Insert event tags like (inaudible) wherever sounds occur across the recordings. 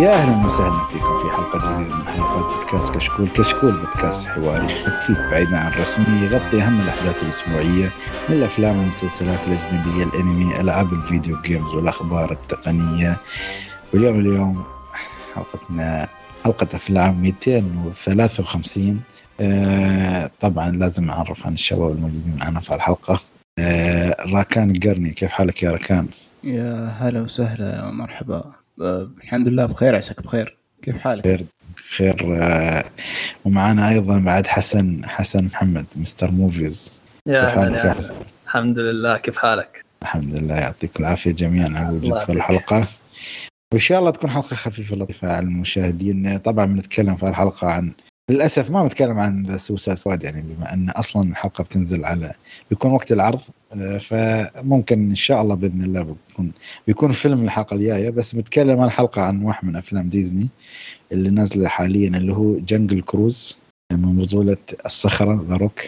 يا أهلا وسهلا فيكم في حلقة جديدة من حلقات بودكاست كشكول، كشكول بودكاست حواري خفيف بعيدا عن الرسمي يغطي أهم الأحداث الأسبوعية من الأفلام والمسلسلات الأجنبية، الأنمي، ألعاب الفيديو جيمز والأخبار التقنية. واليوم اليوم حلقتنا حلقة أفلام 253 آه طبعا لازم أعرف عن الشباب الموجودين معنا في الحلقة آه راكان القرني كيف حالك يا راكان؟ يا هلا وسهلا ومرحبا آه، الحمد لله بخير عساك بخير كيف حالك؟ خير خير آه ومعنا أيضا بعد حسن حسن محمد مستر Movies يا كيف حالك يا هلا حسن؟ الحمد لله كيف حالك؟ الحمد لله يعطيك العافية جميعا على الوجود الله في. الحلقة وإن شاء الله تكون حلقة خفيفة لطيفة على المشاهدين طبعا بنتكلم في الحلقة عن للأسف ما بنتكلم عن Suicide Squad يعني بما أن أصلا الحلقة بتنزل على بيكون وقت العرض فممكن إن شاء الله بإذن الله بيكون بيكون فيلم الحلقة الجاية بس بنتكلم عن الحلقة عن واحد من أفلام ديزني اللي نازلة حاليا اللي هو جنجل كروز من بطولة الصخرة ذا روك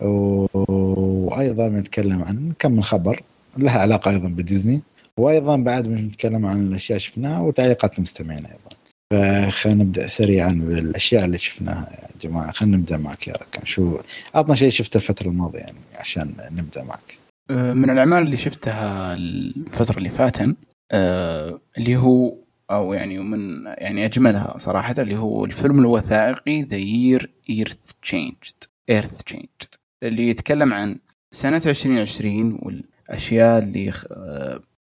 وأيضا بنتكلم عن كم من خبر لها علاقة أيضا بديزني وأيضا بعد بنتكلم عن الأشياء شفناها وتعليقات المستمعين أيضا. فخلينا نبدأ سريعا بالأشياء اللي شفناها يا جماعة. خلينا نبدأ معك يا ركان. شو عطنا شيء شفته الفترة الماضية يعني عشان نبدأ معك. آه، من الأعمال اللي شفتها الفترة اللي فاتن آه، اللي هو أو يعني من يعني أجملها صراحة اللي هو الفيلم الوثائقي The Year Earth Changed Earth Changed اللي يتكلم عن سنة 2020 والأشياء اللي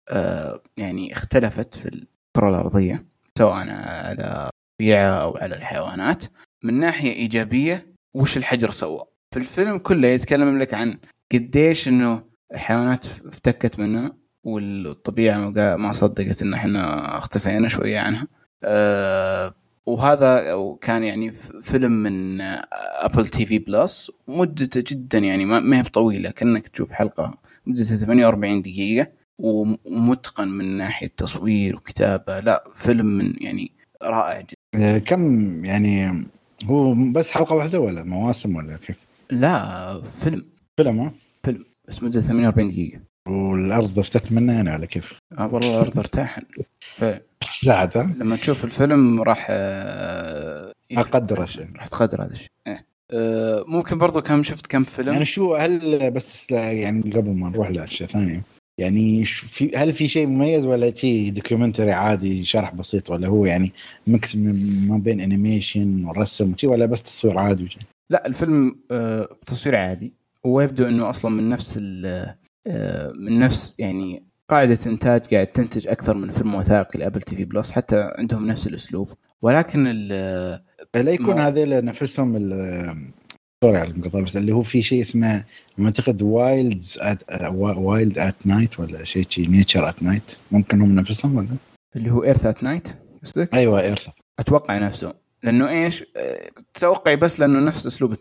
آه، يعني اختلفت في الكرة الأرضية. سواء على الطبيعه أو على الحيوانات من ناحية إيجابية وش الحجر سوى؟ في الفيلم كله يتكلم لك عن قديش إنه الحيوانات افتكت مننا والطبيعة ما صدقت إن إحنا اختفينا شوية عنها. أه وهذا كان يعني فيلم من Apple TV Plus مدته جدا يعني ما هي بطويلة كأنك تشوف حلقة مدتها 48 دقيقة. ومتقن من ناحية تصوير وكتابة لا فيلم من يعني رائع جدا آه، كم يعني هو بس حلقة واحدة ولا مواسم ولا كيف؟ لا فيلم فيلم ها؟ بس مدته 48 دقيقة والأرض افتكت منه يعني ولا كيف؟ آه والله الأرض ارتاحن فعلا. لا عاد؟ لما تشوف الفيلم راح آه، أقدر الشيء راح تقدر هذا الشيء إيه. آه، ممكن برضو كم شفت كم فيلم يعني شو هل بس يعني قبل ما نروح لأشياء ثانية يعني في هل في شيء مميز ولا شيء documentary عادي شرح بسيط ولا هو يعني mix ما بين animation ورسم وشي ولا بس تصوير عادي وشي؟ لا الفيلم آه، تصوير عادي ويبدو إنه أصلا من نفس آه، من نفس يعني قاعدة إنتاج قاعد تنتج أكثر من فيلم وثائقي ل Apple TV Plus حتى عندهم نفس الأسلوب ولكن ال- لا يكون ما- هذيل نفسهم sorry على المقاطعه بس اللي هو في شيء اسمه أعتقد wilds wild at night ولا شيء شيء nature at night ممكن هم نفسهم ولا؟ اللي هو Earth at Night قصدك؟ أيوه Earth أتوقع نفسه. لأنه إيش؟ توقعي بس لأنه نفس أسلوب ال-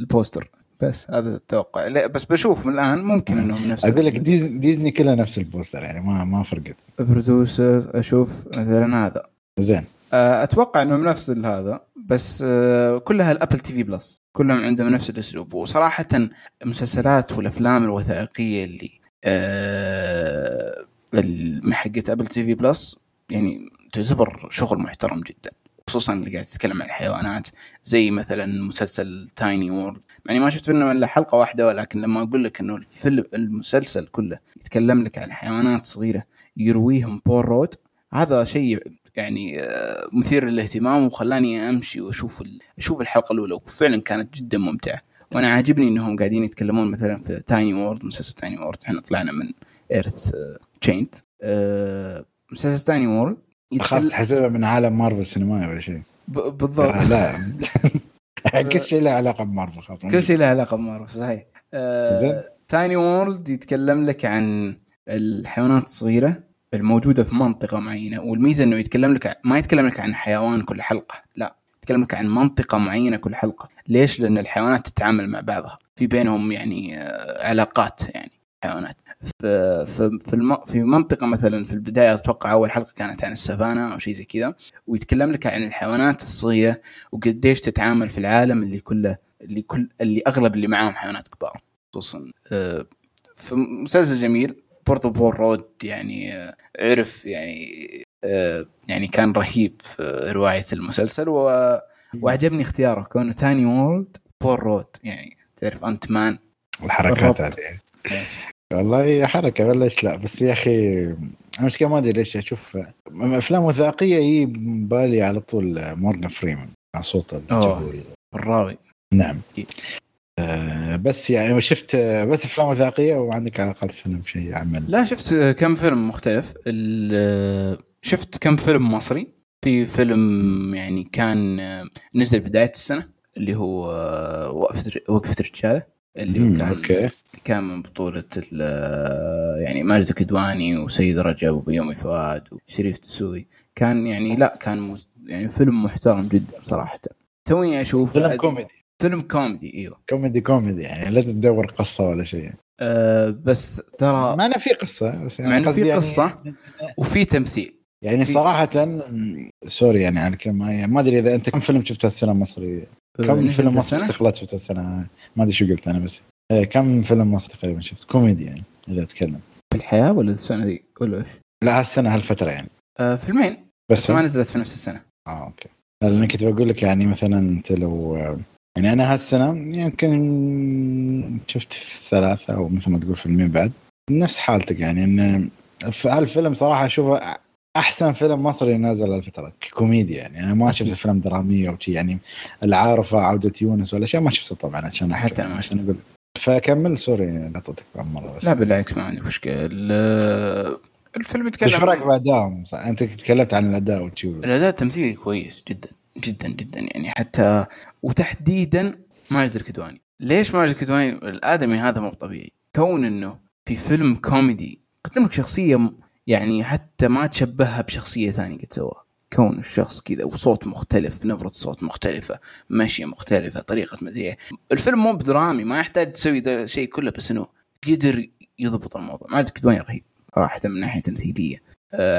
ال poster. بس هذا التوقع. لا بس بشوف من الآن ممكن إنهم نفس أقول لك ديز- ديزني كلها نفس ال poster يعني ما ما فرقت producer أشوف مثلا هذا. زين. أتوقع إنهم نفس هذا. بس آه، كلها ال Apple TV Plus. كلهم عندهم نفس الأسلوب. وصراحه المسلسلات والأفلام الوثائقية اللي آه، حقت Apple TV Plus يعني تعتبر شغل محترم جدا. خصوصا اللي قاعد تتكلم عن الحيوانات. زي مثلا مسلسل Tiny World يعني ما شفت منه إلا حلقة واحدة ولكن لما أقول لك إنه الفيلم المسلسل كله يتكلم لك عن حيوانات صغيرة يرويهم بول رود هذا شيء يعني آه، مثير للاهتمام وخلاني أمشي وأشوف أشوف الحلقة الأولى وفعلا كانت جدا ممتعة. وأنا عاجبني إنهم قاعدين يتكلمون مثلا في Tiny World مسلسل Tiny World إحنا طلعنا من Earth Changed مسلسل Tiny World اخاف تحسبها من عالم مارفل السينمائي ولا شيء. بالضبط. آه، لا. (laughs) كل شيء له علاقة بمارفل خلاص كل شيء له علاقة بمارفل صحيح. Tiny World يتكلم لك عن الحيوانات الصغيرة الموجودة في منطقة معينة والميزة إنه يتكلم لك ما يتكلم لك عن حيوان كل حلقة لا يتكلم لك عن منطقة معينة كل حلقة. ليش؟ لأن الحيوانات تتعامل مع بعضها. في بينهم يعني آه، علاقات يعني حيوانات. في في في, منطقة مثلا في البداية أتوقع أول حلقة كانت عن السفانا أو شيء زي كذا ويتكلم لك عن الحيوانات الصغيرة وقديش تتعامل في العالم اللي كله اللي كل اللي أغلب اللي معاهم حيوانات كبار خصوصا آه، في مسلسل جميل برضو بول رود يعني عرف يعني يعني كان رهيب في رواية المسلسل و... وعجبني اختياره. كونه تاني وولد بول رود يعني. تعرف Ant-Man الحركات. هذه. والله حركة ولا لا؟ بس يا أخي المشكلة ما أدري ليش أشوف أفلام وثائقية يجي بالي على طول مورجان فريمان مع صوته الجبوري الراوي. نعم. أكيد. آه بس يعني شفت آه، بس أفلام وثائقية وعندك على الأقل فيلم شيء عمل لا شفت كم فيلم مختلف. شفت كم فيلم مصري. في فيلم يعني كان نزل بداية السنة اللي هو وقفة وقفة رجالة اللي مم، كان أوكي. كان من بطولة ال- يعني ماجد الكدواني وسيد رجب وبيومي فؤاد وشريف دسوقي كان يعني لا كان يعني فيلم محترم جدا صراحة. توني أشوف فيلم كوميدي. فيلم كوميدي إيوه. كوميدي كوميدي يعني لا تدور قصة ولا شيء. أه بس ترى ما أنا في قصة بس يعني مع في يعني- قصة وفي تمثيل. يعني في- صراحة sorry يعني على الكلمة ما أدري إذا أنت كم فيلم شفتها السنة المصري كم فيلم مصري؟ استخلاص شفتها السنة؟ ما أدري شو قلت أنا بس. إيه، كم فيلم مصري تقريبا شفت؟ كوميدي يعني إذا أتكلم. في الحياة ولا السنة ذي؟ ولا إيش؟ لا هالسنة هالفترة يعني. آه فيلمين. بس؟ بس ما نزلت في نفس السنة. آه okay. لأن كنت بقول لك يعني مثلا أنت لو يعني أنا هالسنة يمكن شفت ثلاثة أو مثل ما تقول فيلمين بعد. نفس حالتك يعني إن هالفيلم صراحة أشوفه أحسن فيلم مصري نازل هالفتره كوميديا يعني. أنا ما شفت افلام دراميه أو شيء يعني العارف عودة يونس ولا شيء ما شفته طبعا عشان حتى ما عشان أقول. فكمل sorry قطعتك مرة بس. لا بالعكس ما عندي مشكلة. ال- الفيلم إيش رأيك يتكلم بادائهم؟ أنت تكلمت عن الأداء وشي الأداء التمثيلي كويس جدا. جدا جدا يعني حتى وتحديدا ماجد الكدواني. ليش ماجد الكدواني الآدمي هذا مو طبيعي؟ كون إنه في فيلم كوميدي قدم لك شخصية م- يعني حتى ما تشبهها بشخصية ثانية قد سواها كون الشخص كذا وصوت مختلف نبرة صوت مختلفة مشية مختلفة طريقة مدري إيه. الفيلم مو بدرامي ما يحتاج تسوي ذا الشيء كله بس إنه قدر يضبط الموضوع. ماجد الكدواني رهيب صراحة من ناحية تمثيلية.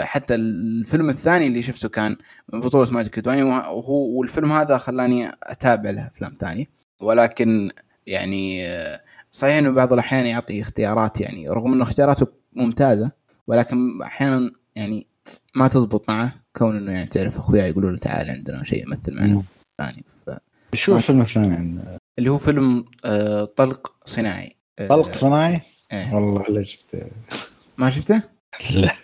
حتى الفيلم الثاني اللي شفته كان من بطولة ماجد الكدواني وهو والفيلم هذا خلاني أتابع له أفلام ثانية ولكن يعني أه، صحيح إنه بعض الأحيان يعطي اختيارات يعني رغم إنه اختياراته ممتازة ولكن أحيانا يعني ما تزبط معه كون إنه يعني تعرف اخويا يقولوا له تعال عندنا شيء يمثل معنا ثاني ف... شو الفيلم الثاني عندنا؟ اللي هو فيلم أه، طلق صناعي طلق صناعي؟ إيه. والله لا شفته ما شفته؟ لا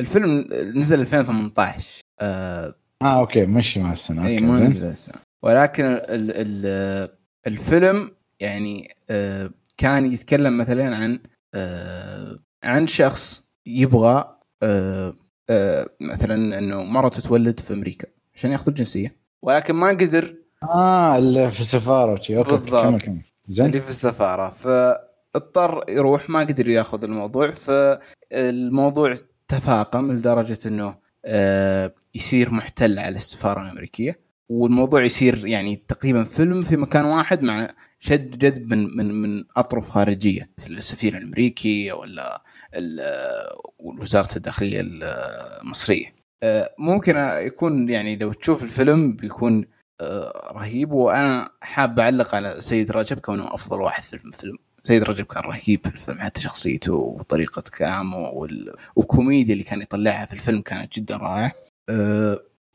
الفيلم نزل 2018 أه آه okay مشي مع السنة. اي زين. نزل لسه ولكن ال ال الفيلم يعني آه، كان يتكلم مثلا عن آه، عن شخص يبغى آه، آه، مثلا إنه مرته تولد في أمريكا عشان يأخذ الجنسيه ولكن ما قدر. آه اللي في السفارة. وشي okay بالضبط. كمل كمل. زين. اللي في السفارة. فاضطر يروح ما قدر يأخذ الموضوع. فالموضوع تفاقم لدرجة إنه آه، يصير محتل على السفارة الأمريكية. والموضوع يصير يعني تقريبا فيلم في مكان واحد مع شد جذب من من من أطراف خارجية مثل السفير الأمريكي ولا ال- وزاره الداخلية المصرية. آه، ممكن يكون يعني لو تشوف الفيلم بيكون آه، رهيب. وأنا حاب أعلق على سيد رجب كونه أفضل واحد في الفيلم. سيد رجب كان رهيب في الفيلم حتى شخصيته وطريقة كلامه وال... والكوميديا اللي كان يطلعها في الفيلم كانت جدا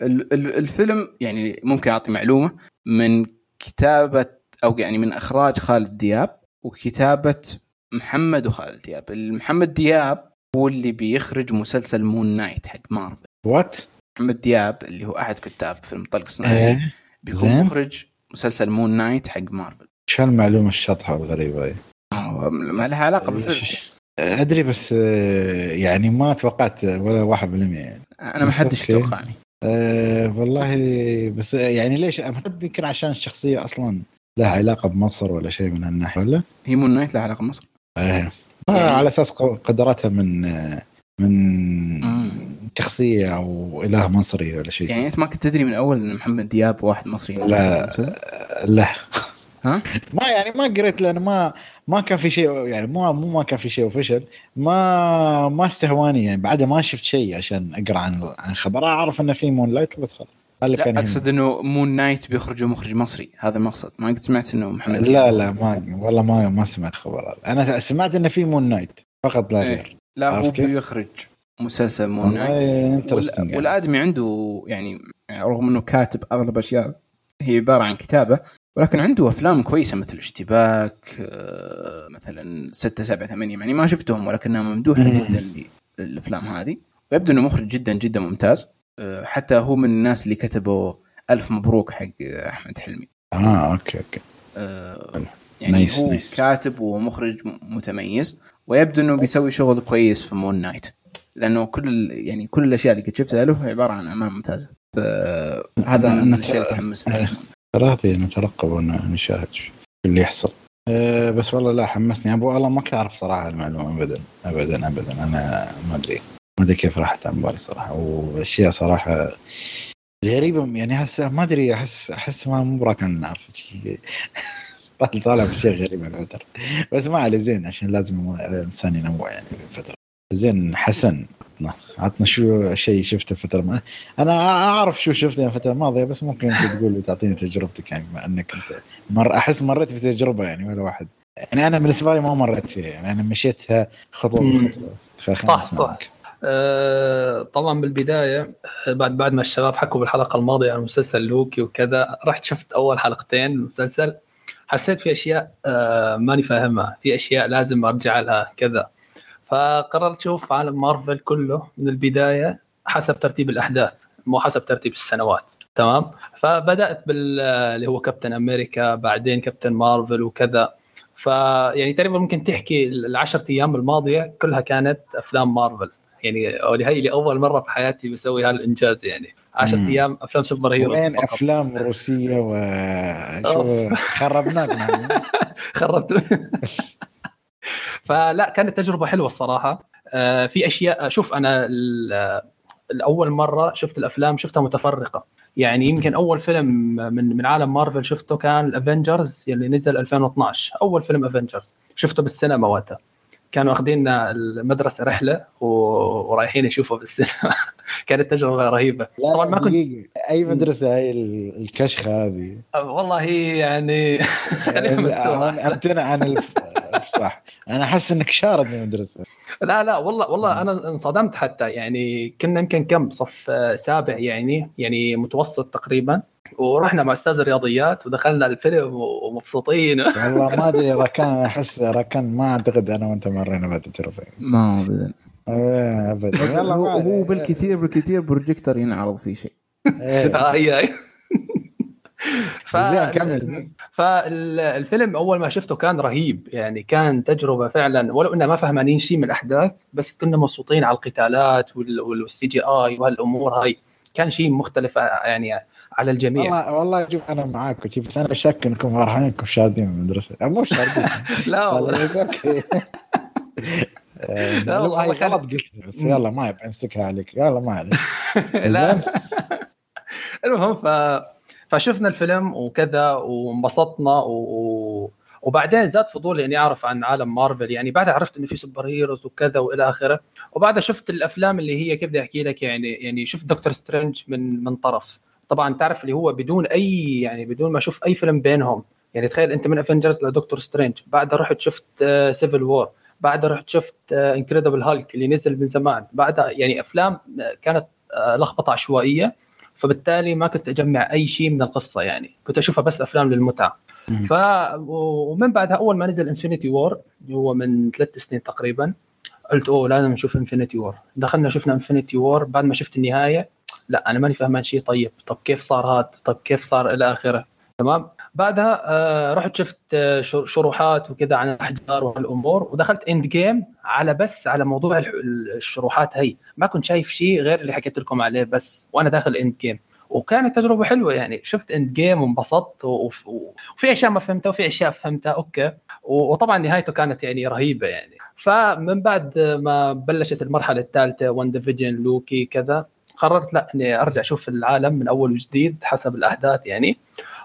ال- ال- الفيلم يعني ممكن أعطي معلومة من كتابة أو يعني من إخراج خالد دياب وكتابة محمد وخالد دياب محمد دياب هو اللي بيخرج مسلسل مون نايت حق مارفل what؟ محمد دياب اللي هو أحد كتاب فيلم طلق صناعي إيه بيكون. مخرج مسلسل مون نايت حق مارفل شو هالمعلومه الشطحة والغريبة هي؟ آه، ما لها علاقة بالفيلم. أدري بس آه، يعني ما توقعت ولا 1% يعني. أنا ما حدش. توقعت أه والله بس يعني ليش؟ يمكن عشان الشخصية أصلا لها علاقة بمصر ولا شيء من هالناحية ولا؟ هي مون نايت لها علاقة بمصر. إيه. آه يعني- على أساس ق- قدرتها من آه، من مم. شخصية أو إله مصري ولا شيء. يعني أنت ما كنت تدري من أول إن محمد دياب واحد مصري. لا. لا. ها؟ ما يعني ما قريت لأنه ما ما كان في شيء يعني مو مو ما كان في شيء official ما ما استهواني يعني بعدها ما شفت شيء عشان أقرأ عن عن خبر. أعرف إنه في مون نايت بس خلاص. كان لا. أقصد إنه مون نايت بيخرجوا مخرج مصري. هذا المقصد. ما قد سمعت إنه محمد لا لا ما والله ما ما سمعت خبر هذا. أنا سمعت إنه في مون نايت فقط لا إيه. غير. لا هو؟ بيخرج مسلسل مون نايت interesting والآدمي عنده يعني رغم إنه كاتب أغلب أشياء هي عبارة عن كتابة. ولكن عنده أفلام كويسة مثل اشتباك آه، مثلا 6 7 8 يعني ما شفتهم ولكنها ممدوحة مم. جدا للأفلام هذه. ويبدو أنه مخرج جدا جدا ممتاز. آه، حتى هو من الناس اللي كتبوا ألف مبروك حق أحمد حلمي. آه okay okay. آه، يعني nice، هو nice. كاتب ومخرج متميز. ويبدو أنه بيسوي شغل كويس في مون نايت لأنه كل يعني كل الأشياء اللي قد شفتها له عبارة عن أعمال ممتازة. فهذا من الأشياء اللي تحمسني. (laughs) ثلاثة نترقب ونشاهد اللي يحصل. أه بس والله لا حمسني. أبو والله ما كنت أعرف صراحة المعلومة ابدا ابدا ابدا. أنا ما أدري. ما أدري كيف راحت عن بالي صراحة. وأشياء صراحة غريبة. يعني هسه ما أدري احس أحس ما مو براكن نعرف. (laughs) طالع طالع بشيء غريب الفترة. بس ما عليه زين عشان لازم الإنسان ينوع يعني في الفترة. زين حسن. عطنا عطنا شو شيء شفته الفترة ما أنا أعرف شو شفته الفترة الماضيه بس ممكن أنت تقول لي تعطيني تجربتك يعني بما أنك أنت مر أحس مريت بتجربه يعني ولا واحد يعني أنا بالنسبة لي ما مريت فيها يعني أنا مشيتها خطوة. بخطوة صح. منك. آه، طبعا بالبداية آه، بعد بعد ما الشباب حكوا بالحلقة الماضية عن مسلسل لوكي وكذا رحت شفت أول حلقتين المسلسل حسيت في أشياء آه، ماني فاهمها في أشياء لازم أرجع لها كذا فقررت أشوف عالم مارفل كله من البداية حسب ترتيب الأحداث مو حسب ترتيب السنوات تمام فبدأت بال اللي هو كابتن أمريكا بعدين كابتن مارفل وكذا فيعني تقريبا ممكن تحكي العشر أيام الماضية كلها كانت أفلام مارفل يعني هي لاول مرة في حياتي بسوي هذا الانجاز يعني 10 مم. أيام أفلام super hero وين. أفلام روسية و شو خربناك (laughs) معنا. خربت (laughs) فلا كانت تجربة حلوة الصراحة. آه، في أشياء شوف أنا ال- الأول مرة شفت الأفلام شفتها متفرقة. يعني يمكن أول فيلم من من عالم مارفل شفته كان الافنجرز اللي نزل 2012 أول فيلم افنجرز شفته بالسينما وقتها. كانوا اخذيننا المدرسة رحلة و- ورايحين يشوفوا بالسينما. (laughs) كانت تجربة رهيبة. لا طبعا ما كنت. أي مدرسة هاي ال- الكشخة هذه؟ والله يعني (laughs) خلينا أحسن. أمتنع عن الف- صح. أنا أحس إنك شارد من المدرسة. لا لا والله والله أنا انصدمت حتى. يعني كنا يمكن كم؟ صف آه، سابع يعني يعني متوسط تقريبا. ورحنا مع أستاذ الرياضيات ودخلنا الفيلم ومبسوطين. (laughs) والله ما أدري راكان أنا أحس راكان ما أعتقد أنا وأنت مرينا بالتجربه ما ابدا. آه، ابدا هو. بالكثير بالكثير بروجيكتور ينعرض فيه شيء. إيه. ف... كمل. فالفيلم أول ما شفته كان رهيب يعني كان تجربة فعلا ولو اننا ما فهمانين شيء من الأحداث بس كنا مبسوطين على القتالات وال- وال CGI وهالأمور هاي. كان شيء مختلف يعني على الجميع. والله والله شوف أنا معاك بس أنا شك إنكم فرحانين انكم شاردين من المدرسة. أو مو شاردين (laughs) لا (laughs) والله. okay. (laughs) آه، لا والله كان- غلط قلت بس يلا ما يبقى أمسكها عليك. يلا ما عليك. لا. المهم ف... فشفنا الفيلم وكذا وانبسطنا و... وبعدين زاد فضولي إني أعرف عن عالم مارفل. يعني بعدها عرفت إنه في super heroes وكذا وإلى آخره. وبعدها شفت الأفلام اللي هي كيف بدي أحكي لك يعني يعني شفت دكتور سترينج من من طرف. طبعا تعرف اللي هو بدون اي يعني بدون ما أشوف أي فيلم بينهم. يعني تخيل أنت من Avengers ل Doctor Strange. بعدها رحت شفت Civil War بعدها رحت شفت Incredible Hulk اللي نزل من زمان. بعدها يعني أفلام آه، كانت آه، لخبطة عشوائية. فبالتالي ما كنت أجمع أي شيء من القصة يعني. كنت أشوفها بس أفلام للمتعة. ف ومن بعدها أول ما نزل Infinity War هو من ثلاث سنين تقريبا قلت أوه لازم نشوف Infinity War دخلنا شفنا Infinity War بعد ما شفت النهاية لا أنا ماني فاهمان شيء. طيب طب كيف صار هذا؟ طب كيف صار إلى آخره؟ تمام؟ بعدها آه رحت شفت آه شر- شروحات وكذا عن الأحجار والأمور ودخلت Endgame على بس على موضوع الشروحات هي. ما كنت شايف شيء غير اللي حكيت لكم عليه بس وأنا داخل Endgame وكانت تجربة حلوة يعني. شفت Endgame وانبسطت وفي أشياء ما فهمتها وفي أشياء فهمتها okay. وطبعا نهايته كانت يعني رهيبة يعني. فمن بعد ما بلشت المرحلة الثالثة WandaVision Loki كذا قررت لا إني أرجع أشوف العالم من أول وجديد حسب الأحداث يعني.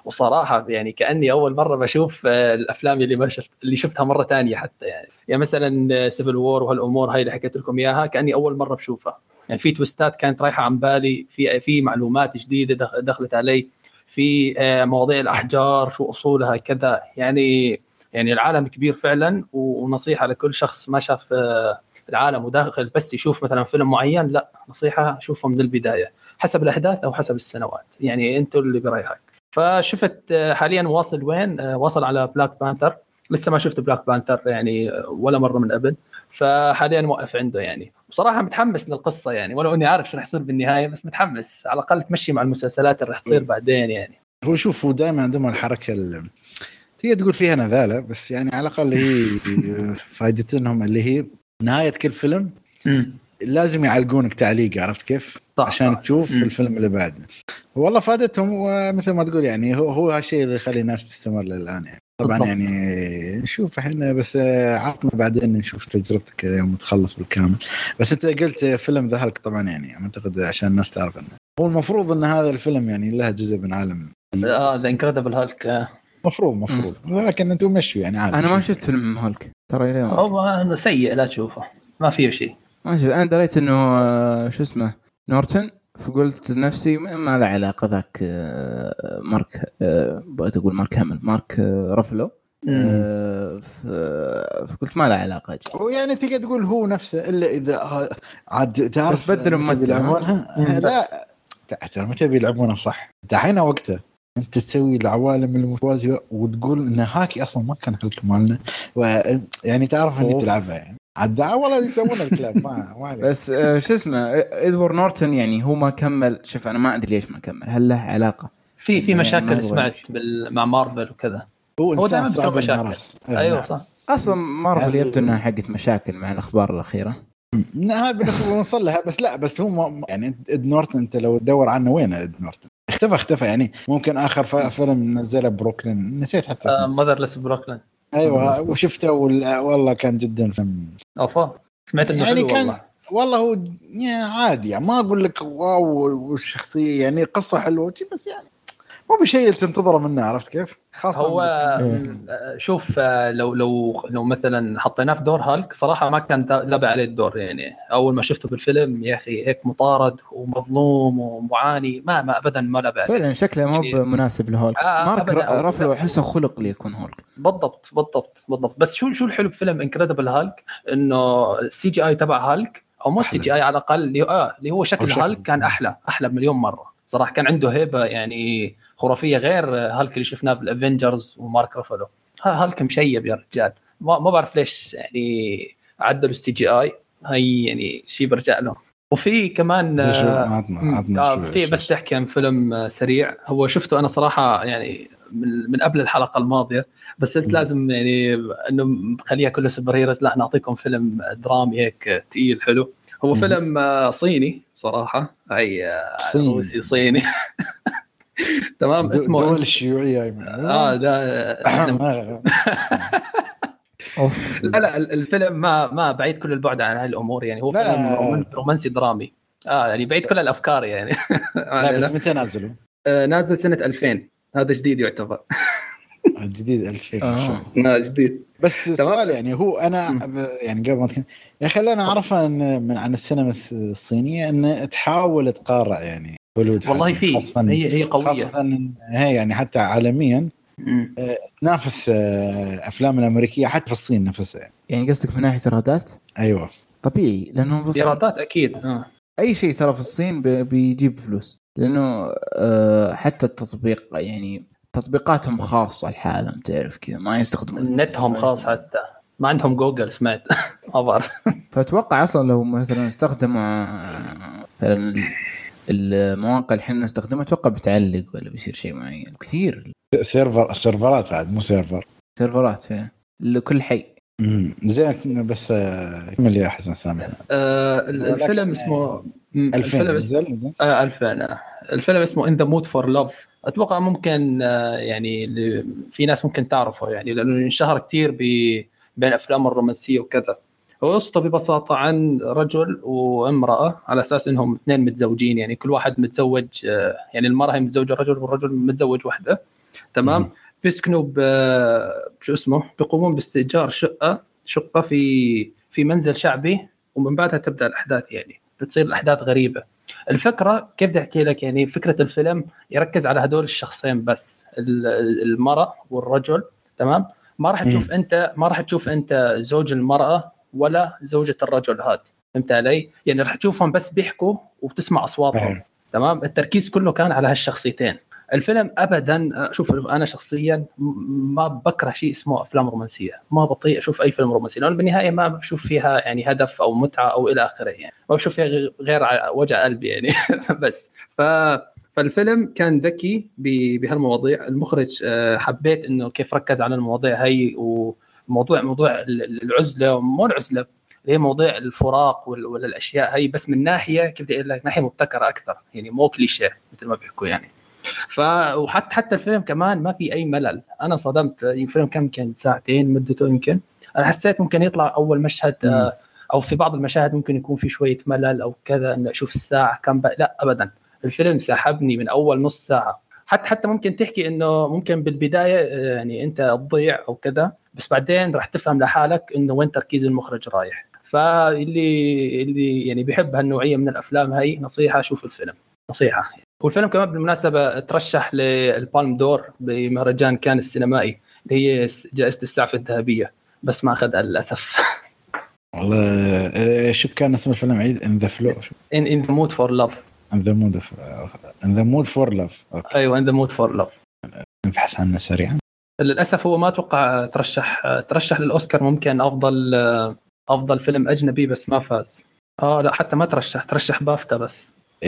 وصراحة يعني كأني أول مرة بشوف آه، الأفلام اللي ما شفت اللي شفتها مرة ثانية حتى يعني. يعني مثلا Civil War وهالأمور هاي اللي حكيت لكم إياها كأني أول مرة بشوفها. يعني في twist ات كانت رايحة عن بالي في في معلومات جديدة دخ- دخلت علي في آه، مواضيع الأحجار شو أصولها كذا. يعني يعني العالم كبير فعلا ونصيحة لكل شخص ما شاف آه، العالم وداخل بس يشوف مثلا فيلم معين لا نصيحة شوفه من البداية حسب الأحداث أو حسب السنوات. يعني أنت اللي برأيك. فشفت آه، حاليا واصل وين؟ آه، واصل على Black Panther لسه ما شفت Black Panther يعني آه، ولا مرة من قبل. فحاليا موقف عنده يعني. بصراحة متحمس للقصة يعني. ولو إني عارف شو رح يصير بالنهاية بس متحمس. على الأقل تمشي مع المسلسلات اللي رح تصير بعدين يعني. هو شوف هو دائما عندهم الحركة ال- تقدر تقول فيها نذالة بس يعني على الأقل هي فائدتهم اللي هي نهاية كل فيلم. لازم يعلقونك تعليق عرفت كيف؟ صح عشان صح. تشوف مم. الفيلم اللي بعده. والله فادتهم ومثل ما تقول يعني هو هو هالشيء اللي يخلي الناس تستمر للآن يعني. طبعا بالضبط. يعني نشوف إحنا بس آه، عطنا بعدين نشوف تجربتك يوم تخلص بالكامل. بس أنت قلت فيلم The Hulk طبعا يعني أعتقد عشان الناس تعرف إنه هو المفروض إن هذا الفيلم يعني له جزء من عالم. آه The Incredible Hulk مفروض مفروض. لكن أنتم مشوا يعني عادي. أنا ما شفت فيلم هولك ترى اليوم هو سيء لا تشوفه. ما فيه شيء. ما شفت أنا دريت إنه آه، شو اسمه نورتن فقلت لنفسي ما له علاقة ذاك آه، مارك آه، بغيت أقول مارك هامل مارك ف- فقلت ما له علاقة هو يعني تقدر تقول هو نفسه إلا إذا عاد تعرف بس بدلوا ممثل، مم، لا. ترى متى بيلعبونها صح. دحين وقته أنت تسوي العوالم المتوازيه وتقول إن هاكي أصلا ما كان هالك مالنا يعني تعرف إني. تلعبها يعني. عاد والله يسوون الكلاب. ما ما عليك. بس آه، شو اسمه إدوارد نورتن يعني هو ما كمل شوف أنا ما أدري ليش ما كمل. هل له علاقة؟ في في مشاكل سمعت مع مارفل وكذا. هو دائما بيسوي مشاكل. أيوه صح. أصلا مارفل يبدو إنها حقت مشاكل مع الأخبار الأخيرة. هاي بنوصل لها بس لا بس هو ما يعني Ed Norton أنت لو تدور عنه وين Ed Norton اختفى اختفى يعني. ممكن آخر ف- فيلم نزله بروكلين. نسيت حتى اسمه. Motherless Brooklyn أيوه وشفته وال- والله كان جدا فيلم أوفا سمعت إنه يعني كان- والله. والله هو يا عادي يعني ما أقول لك واو والشخصية يعني قصة حلوة بس يعني مو بشيء اللي تنتظره منه عرفت كيف؟ خاصة هو إيه. آه، شوف آه، لو لو لو مثلا حطيناه في دور هالك صراحة ما كان لابق عليه الدور يعني أول ما شفته بالفيلم يا أخي هيك مطارد ومظلوم ومعاني ما ما ابدا ما عليه فعلا شكله مو يعني- مناسب لهولك آه، Mark أبداً. Ruffalo احسه خلق ليكون هولك بالضبط بالضبط بالضبط بس شو شو الحلو بفيلم Incredible Hulk إنه ال CGI تبع هالك أو مو ال CGI على الأقل اللي اللي هو شكل. هالك كان أحلى أحلى بمليون مرة صراحة كان عنده هيبة يعني خرافية غير هالك اللي شفناه بال Avengers و Mark Ruffalo ها- هالك مشيب يا رجال. ما, ما بعرف ليش يعني عدلوا ال CGI هي يعني شيء برجع له وفي كمان آه، عطنا مم. عطنا آه في بس تحكي عن فيلم آه، سريع. هو شفته أنا صراحة يعني من, من قبل الحلقة الماضية. بس قلت. لازم يعني إنه خليها كله superheroes لا نعطيكم فيلم درامي هيك تقيل حلو. هو. فيلم صيني صراحة. اي صيني. صيني. (laughs) (laughs) تمام اسمه دول الشيوعيه. آه ده آه. (laughs) لا لا الفيلم ما ما بعيد كل البعد عن هاي الأمور يعني هو. فيلم رومان- رومانسي درامي آه يعني بعيد كل الأفكار يعني (laughs) لا بس متى نازلوا؟ آه، نازل سنة 2000 هذا جديد يعتبر الجديد 2000 ما شاء آه. الله. آه جديد بس. السؤال يعني هو أنا يعني قبل ما يا أخي اللي أنا أعرفه إن من عن السينما الس- الصينية ان تحاول تقارع يعني هوليوود والله. في هي هي قوية. خاصه هي يعني حتى عالميا مم. تنافس آه، أفلام الأمريكية حتى في الصين نفسها يعني. يعني قصدك من ناحية إيرادات؟ أيوه. طبيعي لأنه بالصين إيرادات أكيد آه. أي شيء ترى في الصين بي- بيجيب فلوس لأنه آه، حتى التطبيق يعني تطبيقاتهم خاصة لحالهم تعرف كذا ما يستخدمون نتهم خاص حتى. ما عندهم جوجل سمعت. (laughs) ما بعرف فأتوقع أصلا لو مثلا استخدموا آه، مثلا المواقع اللي إحنا نستخدمها أتوقع بتعلق ولا بيصير شيء معين. كثير. server server ات عاد مو server. server ات فيها لكل حي. مم. زين بس آه، كمل يا حسن سامح. آه الفيلم اسمه مم، 2000 الفيلم اسمه نزل زين. آه 2000 آه. الفيلم اسمه In the Mood for Love أتوقع ممكن آه يعني في ناس ممكن تعرفه يعني لأنه انشهر كثير بين الافلام الرومانسية وكذا. قصته ببساطة عن رجل وامرأة على أساس إنهم اثنين متزوجين يعني كل واحد متزوج آه يعني المرأة هي متزوجة رجل والرجل متزوج وحده. تمام. بيسكنوا ب- شو اسمه؟ بيقومون باستئجار شقة شقة في في منزل شعبي ومن بعدها تبدأ الأحداث يعني بتصير الأحداث غريبة. الفكرة كيف بدي أحكي لك؟ يعني فكرة الفيلم يركز على هدول الشخصين بس ال- المرأة والرجل. تمام؟ ما راح تشوف أنت ما راح تشوف أنت زوج المرأة ولا زوجة الرجل هذا فهمت علي؟ يعني راح تشوفهم بس بيحكوا وبتسمع أصواتهم. أيوة. تمام؟ التركيز كله كان على هالشخصيتين. الفيلم ابدا شوف أنا شخصيا ما بكره شيء اسمه أفلام رومانسية. ما بطيء أشوف أي فيلم رومانسي لأنه بالنهاية ما بشوف فيها يعني هدف أو متعة أو إلى آخره يعني. ما بشوف فيها غير وجع قلبي يعني. (laughs) بس. ف فالفيلم كان ذكي بهالمواضيع. المخرج آه، حبيت إنه كيف ركز على المواضيع هي وموضوع موضوع العزلة مو العزلة اللي هي مواضيع الفراق ولا الاشياء هي بس من ناحية كيف بدي أقول لك ناحية مبتكرة أكثر يعني مو كليشيه مثل ما بيحكوا يعني ف وحتى حتى الفيلم كمان ما في أي ملل أنا صدمت الفيلم كم كان ساعتين مدته يمكن أنا حسيت ممكن يطلع أول مشهد م. أو في بعض المشاهد ممكن يكون في شوية ملل أو كذا إنه أشوف الساعة كم بقى. لا ابدا الفيلم سحبني من أول نص ساعة حتى حتى ممكن تحكي إنه ممكن بالبداية يعني أنت تضيع أو كذا بس بعدين راح تفهم لحالك إنه وين تركيز المخرج رايح. فاللي اللي يعني بيحب هالنوعية من الأفلام هي نصيحة شوف الفيلم. نصيحة. والفيلم كمان بالمناسبة ترشح لل Palme d'Or بمهرجان كان السينمائي اللي هي جائزة السعفه الذهبية بس ما أخذها للأسف. والله شو كان اسم الفيلم عيد In the فلو In In the Mood for Love In the Mood In the Mood for Love أيوه In the Mood for Love نبحث عنه سريعا. للأسف هو ما أتوقع ترشح ترشح للأوسكار ممكن أفضل أفضل فيلم أجنبي بس ما فاز. آه لا حتى ما ترشح ترشح بافتا بس. 8.1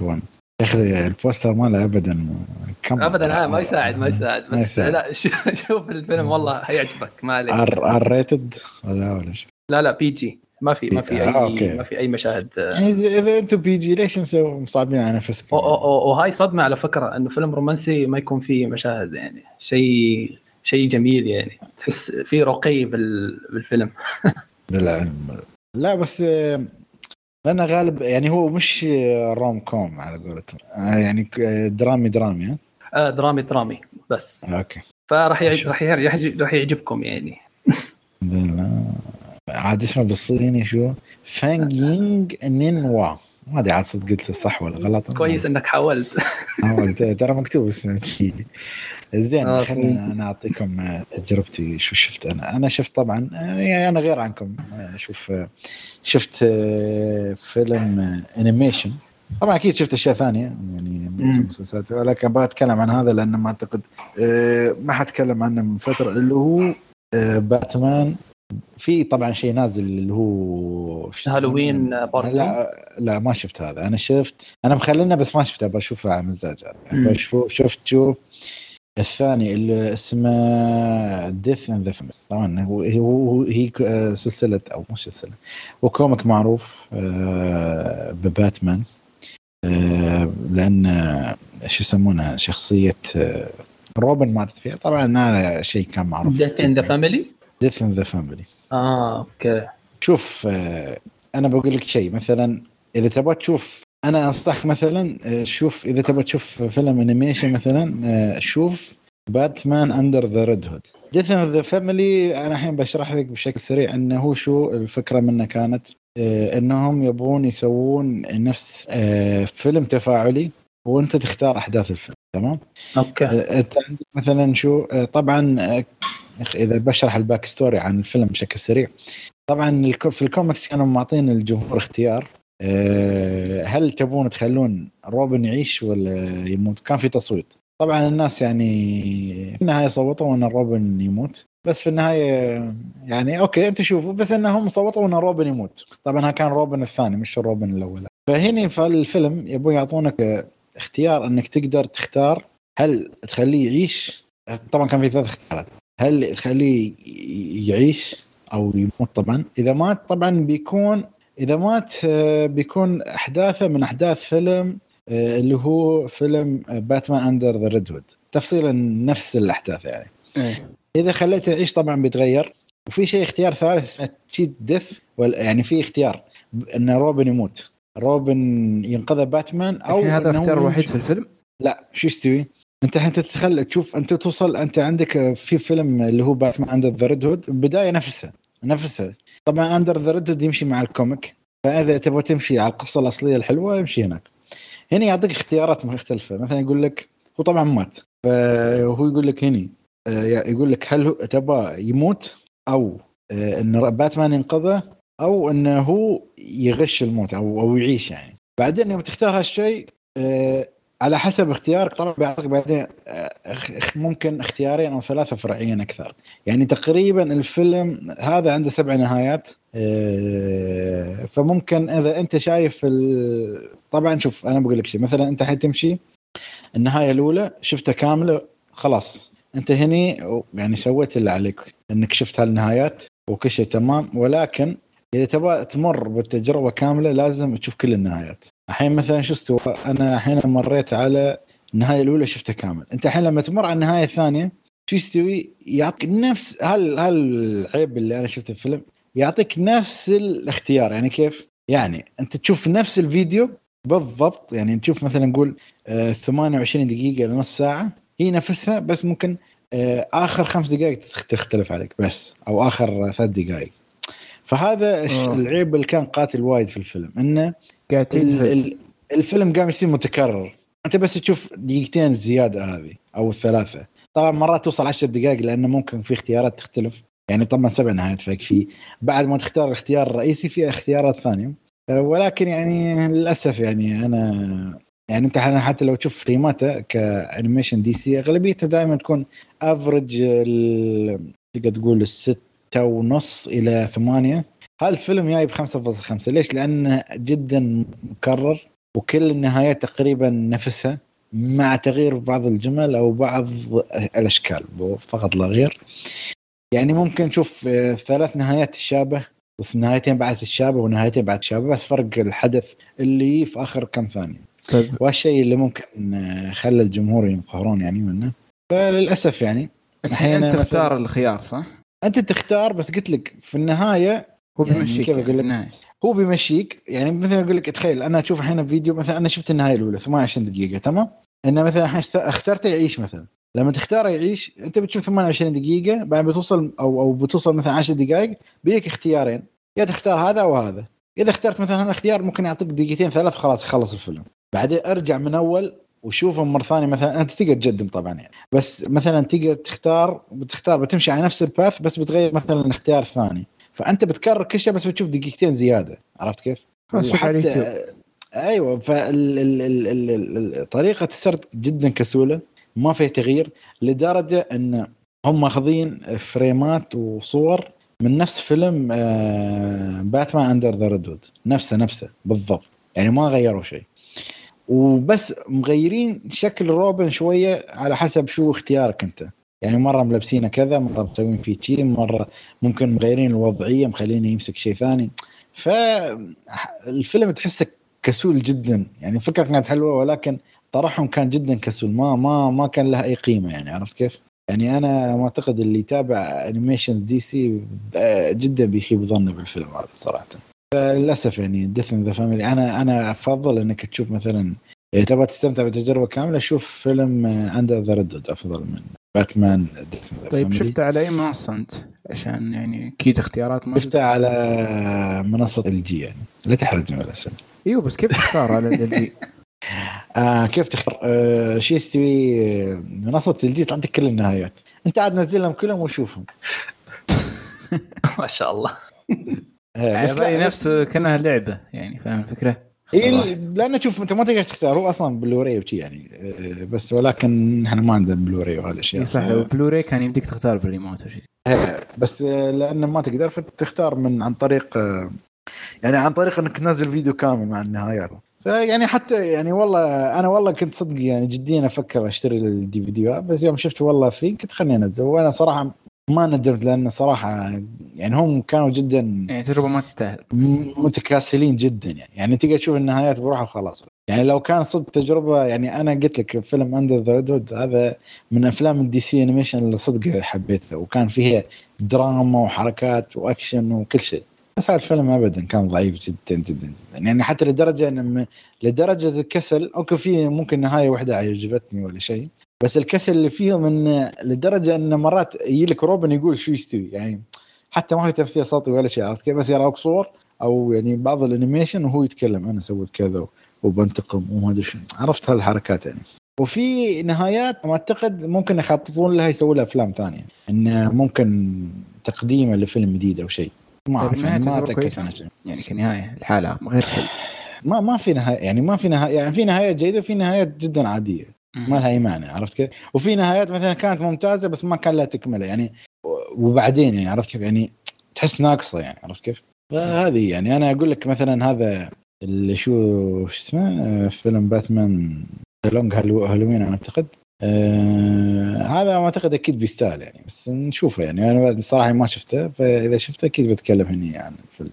8.1 يا أخي ال poster ماله ابدا كم؟ ابدا آه ما يساعد ما يساعد بس ما يساعد. لا شوف الفيلم والله حيعجبك ما عليك. R rated ولا ولا شو؟ لا لا PG ما في ما في آه، اي ما في أي مشاهد. اذا أنتم PG ليش مصعبين على نفسكم؟ وهاي صدمة على فكرة إنه فيلم رومانسي ما يكون فيه مشاهد يعني. شيء شيء جميل يعني. تحس في رقي بالفيلم. (laughs) بالعلم لا بس لأنه غالب يعني هو مش rom com على قولتهم. آه، يعني درامي درامي آه درامي درامي بس. okay. فراح يعجب راح راح يعجبكم يعني. عاد اسمه بالصيني شو؟ فانجينج نينوا. ما أدري عاد صدق قلت صح ولا غلط. كويس إنك حاولت. (laughs) حاولت ترى مكتوب اسمه زين آه خلينا أنا اعطيكم تجربتي شو شفت أنا. أنا شفت طبعا يعني أنا غير عنكم. أشوف شفت فيلم انيميشن طبعا أكيد شفت أشياء ثانية يعني مسلسلات ولكن أبغى أتكلم عن هذا لأنه ما أعتقد ما حتكلم عنه من فترة اللي هو باتمان في طبعا شيء نازل اللي هو هالوين لا لا ما شفت هذا. أنا شفت أنا مخلينا بس ما شفته بشوفه على مزاج بشوف شفت شو؟ الثاني اللي اسمه Death in the طبعا هو هو هي سلسلة أو مش سلسلة هو comic معروف آه، بباتمان. آه، لأن شو يسمونها شخصية آه، روبن ماتت فيها. طبعا هذا شيء كان معروف. Death in the Family Death in the Family آه okay. شوف أنا بقول لك شيء. مثلا إذا تبغى تشوف أنا انصحك مثلا آه، شوف إذا تبغى تشوف فيلم animation مثلا آه، شوف باتمان Under the Red Hood Death the Family أنا الحين بشرح لك بشكل سريع إنه هو شو الفكرة منه كانت. آه، إنهم يبغون يسوون نفس فيلم تفاعلي وأنت تختار أحداث الفيلم تمام؟ okay. أنت عندك مثلا شو طبعا إذا بشرح ال back story عن الفيلم بشكل سريع. طبعا في الكوميكس كانوا معطين الجمهور اختيار آه، هل تبون تخلون روبن يعيش ولا يموت؟ كان في تصويت. طبعا الناس يعني في النهاية صوتوا إن روبن يموت بس في النهاية يعني okay انت شوفوا بس إنهم صوتوا إن روبن يموت. طبعا كان روبن الثاني مش روبن الأول. فهنا في الفيلم يبون يعطونك اختيار إنك تقدر تختار هل تخليه يعيش. طبعا كان في ثلاث اختيارات. هل تخليه يعيش أو يموت طبعا إذا مات طبعا بيكون إذا مات آه، بيكون أحداثه من أحداث فيلم آه، اللي هو فيلم باتمان Under the Red Hood تفصيلا نفس الأحداث يعني إيه. إذا خليته يعيش طبعا بيتغير وفي شيء اختيار ثالث اسمه cheat death يعني في اختيار ان روبن يموت روبن ينقذ باتمان أو هذا الاختيار الوحيد في الفيلم؟ لا شو يستوي؟ انت انت تتخيل تشوف انت توصل انت عندك في فيلم اللي هو باتمان Under the Red Hood البدايه نفسها نفسها. طبعا Under the Red يمشي مع ال comic. فإذا تبغى تمشي على القصة الأصلية الحلوة امشي هناك. هنا يعطيك اختيارات مختلفة. مثلا يقول لك هو طبعا مات. فهو يقول لك هني آه، يقول لك هل تبغى يموت أو آه، إن باتمان ينقذه أو انه هو يغش الموت أو أو يعيش يعني. بعدين يوم تختار هالشيء آه، على حسب اختيارك طبعا بيعطيك بعدين آه، ممكن اختيارين أو ثلاثة فرعيين أكثر. يعني تقريبا الفيلم هذا عنده سبع نهايات آه، فممكن إذا أنت شايف ال... طبعا شوف أنا بقول لك شيء مثلا أنت الحين تمشي النهاية الأولى شفتها كاملة خلاص أنت هني يعني سويت اللي عليك إنك شفت هالنهايات وكل شيء تمام. ولكن إذا تبغى تمر بالتجربة كاملة لازم تشوف كل النهايات. الحين مثلا شو استوى؟ أنا الحين مريت على النهاية الأولى شفتها كامل. أنت الحين لما تمر على النهاية الثانية شو يستوي؟ يعطيك نفس هال هالعيب اللي أنا شفته في الفيلم يعطيك نفس الاختيار؟ يعني كيف؟ يعني أنت تشوف نفس الفيديو بالضبط يعني تشوف مثلا نقول آه 28 دقيقة لنص ساعة هي نفسها بس ممكن آه آخر خمس دقائق تخ- تختلف عليك بس أو آخر ثلاث دقائق. فهذا الش- آه. العيب اللي كان قاتل وايد في الفيلم إنه قاعد ال- الفيلم قام يصير متكرر. أنت بس تشوف دقيقتين زيادة هذه أو الثلاثه طبعا مرات توصل 10 دقائق لأنه ممكن في اختيارات تختلف. يعني طبعا سبع نهايات فيكفي بعد ما تختار الاختيار الرئيسي في اختيارات ثانية. ولكن يعني للأسف يعني أنا يعني أنت حتى- حتى لو تشوف قيمته ك animation DC أغلبيتها دائما تكون افرج تقدر تقول الستة ونص إلى ثمانية. هذا الفيلم جاي ب 5.5 ليش؟ لأنه جدا مكرر وكل النهايات تقريبا نفسها مع تغيير بعض الجمل أو بعض الأشكال فقط لا غير. يعني ممكن نشوف آه، ثلاث نهايات تشابه وفي نهايتين بعد تشابه ونهايتين بعد تشابه بس فرق الحدث اللي في آخر كم ثانية. طيب والشيء اللي ممكن آه، خلى الجمهور ينقهرون يعني منه. فللأسف يعني الحين أنت تختار الخيار صح؟ أنت تختار بس قلت لك في النهاية هو يعني بيمشيك لك؟ النهاية. هو بيمشيك يعني مثلا أقول لك تخيل أنا أشوف الحين فيديو مثلا أنا شفت النهاية الأولى 28 دقيقة تمام؟ انه مثلا الحين اخت- اخترته يعيش مثلا. لما تختاره يعيش أنت بتشوف 28 دقيقة بعد بتوصل أو أو بتوصل مثلا 10 دقائق بيك اختيارين. يا تختار هذا أو هذا. إذا اخترت مثلا الاختيار ممكن يعطيك دقيقتين ثلاث خلاص يخلص الفيلم. بعدين ارجع من أول وشوفه مرة ثانية مثلا أنت تقدر تقدم طبعا يعني. بس مثلا تقدر تختار بتختار بتمشي على نفس الباث بس بتغير مثلا الاختيار الثاني فأنت بتكرر كل شيء بس بتشوف دقيقتين زيادة. عرفت كيف؟ على وحتى- أيوه فطريقه السرد جدا كسولة ما فيها تغيير لدرجة إن هم ماخذين فريمات وصور من نفس فيلم آه، باتمان Under the Red Hood نفسه نفسه بالضبط. يعني ما غيروا شيء. وبس مغيرين شكل روبن شوية على حسب شو اختيارك أنت. يعني مرة ملبسينه كذا مرة مسوين فيه شيء مرة ممكن مغيرين الوضعية مخلينه يمسك شيء ثاني. فالفيلم تحسه كسول جدا. يعني فكرة كانت حلوة ولكن طرحهم كان جدا كسول. ما ما ما كان له أي قيمة يعني عرفت كيف؟ يعني أنا معتقد اللي يتابع animations DC جدا بيخيب ظنه بالفيلم هذا صراحة. فللأسف يعني Death the Family أنا أنا أفضل إنك تشوف مثلا تبغى تستمتع بالتجربه كاملة شوف فيلم Under the Red أفضل من باتمان طيب. شفته على أي منصة أنت؟ عشان يعني أكيد اختيارات ما شفته على منصة ال جي يعني لا تحرجني ولا اسم إيوه بس كيف تختار على ال جي؟ (laughs) آه كيف تختار آه شو يستوي آه، منصة ال جي تعطيك كل النهايات أنت عاد نزلهم كلهم وشوفهم (laughs) ما شاء الله آه بس نفس كانها لعبة يعني فاهم الفكرة؟ إيه لأن شوف أنت ما تقدر تختار. هو أصلا بلوراي وشي يعني آه، بس ولكن إحنا ما عندنا بلوراي وهذا الاشياء إي صح لو بلوراي كان يمديك تختار بالريموت أو شيء آه، بس لأنه ما تقدر فتختار من عن طريق يعني عن طريق إنك تنزل فيديو كامل مع النهايات فيعني حتى يعني والله أنا والله كنت صدق يعني جديا أفكر أشتري ال DVD. بس يوم شفت والله فيه قلت خليني أنزل. وأنا صراحة ما ندمت لأن صراحة يعني هم كانوا جدا يعني تجربة ما تستاهل. متكاسلين جدا يعني. يعني تقدر تشوف النهايات بروحها وخلاص. يعني لو كان صدق تجربة يعني أنا قلت لك فيلم Under the هذا من أفلام ال DC animation اللي صدق حبيتها وكان فيها دراما وحركات وأكشن وكل شيء. بس هذا الفيلم ابدا كان ضعيف جدا جدا جدا. يعني حتى لدرجة إن لدرجة الكسل okay في ممكن نهاية واحدة عجبتني ولا شيء. بس الكسل اللي فيهم إن لدرجة إن مرات يجي لك روبن يقول شو يستوي؟ يعني حتى ما في تمثيل صوتي ولا شيء عرفت كيف؟ بس يراوك صور أو يعني بعض ال animation وهو يتكلم أنا سويت كذا وبنتقم وما أدري شو عرفت هالحركات يعني. وفي نهايات ما أعتقد ممكن يخططون لها يسوون لها أفلام ثانية. انه ممكن تقديمه لفيلم جديد أو شيء. ما طيب أعرف يعني ما أتأكد. يعني كنهاية الحالة غير فيلم ما ما في نهاية يعني ما في نهاية يعني في نهايات جيدة وفي نهايات جدا عادية. ما لها أي معنى عرفت كيف؟ وفي نهايات مثلا كانت ممتازة بس ما كان لها تكملة يعني وبعدين يعني عرفت كيف؟ يعني تحس ناقصة يعني عرفت كيف؟ فهذه يعني أنا أقول لك مثلا هذا اللي شو شو اسمه فيلم باتمان لونج هالوين أنا أعتقد آه هذا ما أعتقد أكيد بيستاهل يعني بس نشوفه يعني أنا صراحة ما شفته فإذا شفته أكيد بتكلم هني يعني في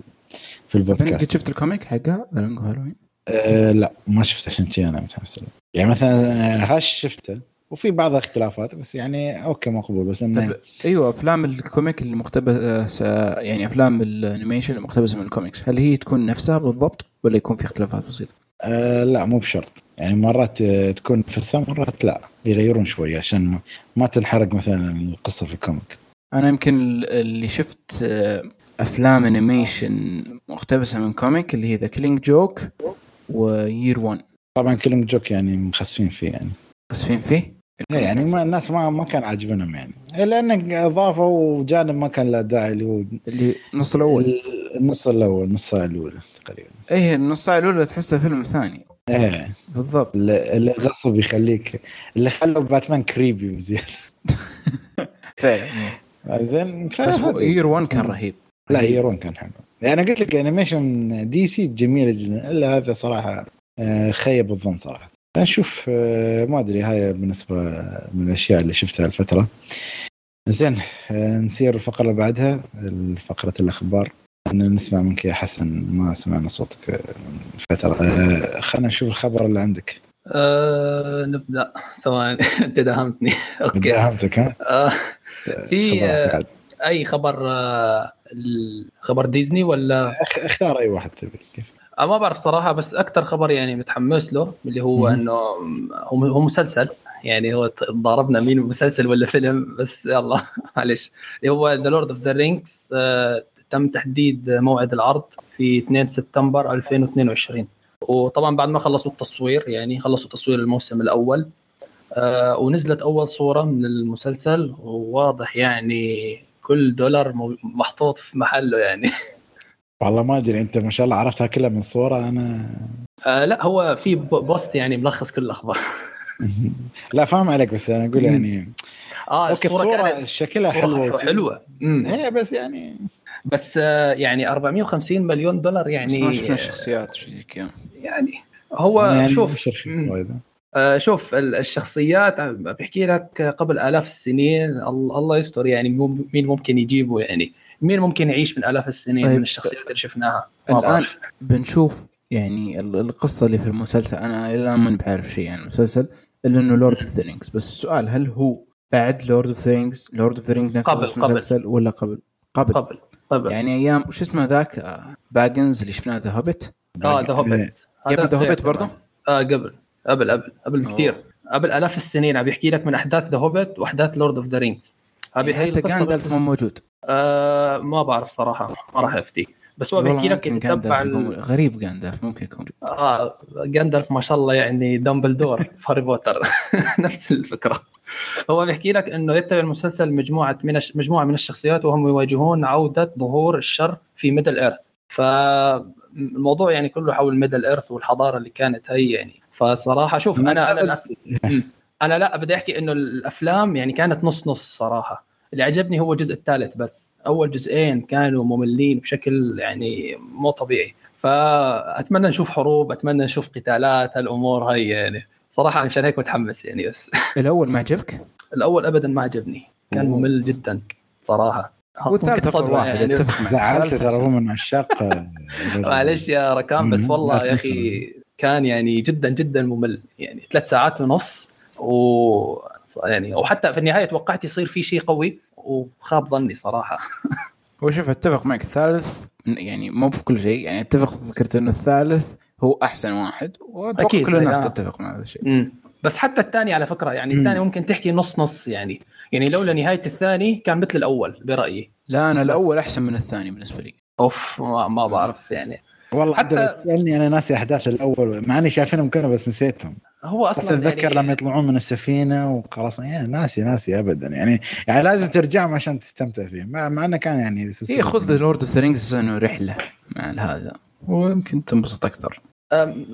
في طيب انت البودكاست شفت ال comic حقها The Long Halloween؟ أه لا ما شفت عشان أنا متحمس له. يعني مثلا Hush شفته وفي بعض الاختلافات بس يعني okay مقبول بس إنه طيب أيوه أفلام ال comic المقتبس يعني أفلام ال animation المقتبسة من الكوميكس هل هي تكون نفسها بالضبط ولا يكون في اختلافات بسيطة؟ أه لا مو بشرط يعني مرات آه، تكون نفسها مرات لا يغيرون شوي عشان ما, تنحرق مثلا القصة في ال comic أنا يمكن اللي شفت آه، أفلام animation مقتبسة من comic اللي هي The Killing Joke و Year 1 طبعا كلهم joke يعني مخسفين فيه يعني. بس فين فيه؟ إيه يعني ما الناس ما ما كان عاجبنهم يعني. لأن أضافوا جانب ما كان له داعي اللي هو اللي النص الأول النص الأول النص الأولى تقريبا. إيه النص ساعة الأولى تحسها فيلم ثاني. إيه. بالضبط. اللي غصب يخليك اللي خلوا باتمان creepy بزيادة. (laughs) فعلا. زين بس Year 1 كان رهيب. لا Year One كان حلو. يعني قلت لك animation DC جميلة جدا. إلا هذا صراحة آه، خيب الظن صراحة. نشوف آه، ما أدري هاي بالنسبة من الأشياء اللي شفتها الفترة. زين آه، نسير الفقرة اللي بعدها فقره الأخبار. نسمع منك يا حسن ما سمعنا صوتك من فترة. خلينا نشوف الخبر اللي عندك. آه نبدأ. ثواني (laughs) أنت داهمتني. (laughs) أوكي. داهمتك ها؟ آه في. أي خبر ال- خبر ديزني ولا؟ أخ- أختار أي واحد تبي. كيف؟ آه ما بعرف صراحة بس أكثر خبر يعني متحمس له اللي هو. إنه هو هو مسلسل. يعني هو ضاربنا مين مسلسل ولا فيلم بس يلا (laughs) معلش. اللي هو The Lord of the Rings تم تحديد موعد العرض في 2 سبتمبر 2022 وطبعا بعد ما خلصوا التصوير يعني خلصوا تصوير الموسم الأول آه ونزلت أول صورة من المسلسل وواضح يعني كل دولار محطوط في محله يعني. (laughs) والله ما أدري أنت ما شاء الله عرفتها كلها من صورة أنا آه لا هو في ب- post يعني ملخص كل الأخبار. (laughs) (laughs) لا فاهم عليك بس أنا أقول يعني آه okay الصورة شكلها صورة حلوة حلوة امم إيه بس يعني بس آه يعني 450 مليون دولار بس يعني ما شفنا الشخصيات شيء زي كذا يعني هو يعني شوف آه شوف ال- الشخصيات بحكي لك قبل آلاف السنين ال- الله يستر يعني مين ممكن يجيبه يعني؟ مين ممكن يعيش من آلاف السنين طيب. من الشخصيات اللي شفناها؟ ما الآن بعرف. بنشوف يعني ال- القصة اللي في المسلسل. أنا إلى الآن ماني بعرف شيء عن المسلسل إلا إنه Lord of Rings بس السؤال هل هو بعد Lord of Rings Lord of Rings نفسه قبل- بس قبل. مسلسل ولا قبل؟ قبل. قبل قبل. يعني أيام وش اسمه ذاك؟ آه، Baggins اللي شفناه The Hobbit آه The Hobbit قبل. The Hobbit برضه؟ آه قبل. قبل قبل قبل. بكثير قبل آلاف السنين عم بيحكي لك من أحداث The Hobbit وأحداث Lord of the Rings حتى جاندالف مو موجود. آه ما بعرف صراحة. ما راح أفتي. بس هو بيحكي لك ال... غريب جاندالف ممكن يكون. آه جاندالف ما شاء الله يعني دامبلدور (laughs) في هاري بوتر. (laughs) نفس الفكرة. هو بيحكي لك إنه يتبع المسلسل مجموعة من الش... مجموعة من الشخصيات وهم يواجهون عودة ظهور الشر في Middle Earth فالموضوع يعني كله حول Middle Earth والحضارة اللي كانت هي يعني. فصراحة شوف أنا أنا الأف... أنا لا بدي أحكي إنه الأفلام يعني كانت نص نص صراحة اللي عجبني هو الجزء الثالث بس أول جزئين كانوا مملين بشكل يعني مو طبيعي فأتمنى نشوف حروب أتمنى نشوف قتالات هالأمور هاي يعني صراحة مشان هيك متحمس يعني بس (laughs) الأول ما عجبك؟ الأول ابدا ما عجبني كان أوه. ممل جدا صراحة والثالث افضل واحد يعني. اتفق معك زعلت ترى. (laughs) هو من عشاق معلش يا ركان بس. والله يا أخي كان يعني جدا جدا ممل. يعني ثلاث ساعات ونص و يعني وحتى في النهاية توقعت يصير في شيء قوي وخاب ظني صراحة. (laughs) هو شوف أتفق معك. الثالث يعني مو في كل شيء يعني أتفق في فكرة إنه الثالث هو أحسن واحد وأتوقع كل الناس آه. تتفق مع هذا الشيء. مم. بس حتى الثاني على فكرة يعني. الثاني ممكن تحكي نص نص يعني يعني لولا نهاية الثاني كان مثل الأول برأيي. لا أنا الأول أحسن من الثاني بالنسبة لي. أوف ما, ما بعرف يعني. والله حتى- تسالني أنا ناسي أحداث الأول مع إني شايفينهم كانوا بس نسيتهم. هو بس أصلا أتذكر يعني لما يطلعون من السفينة وخلاص يعني ناسي ناسي ابدا. يعني يعني لازم ترجع عشان تستمتع فيه مع, مع إنه كان يعني اي خذ لورد اوف ذا رينجز إنه رحلة مع هذا. ويمكن تنبسط أكثر.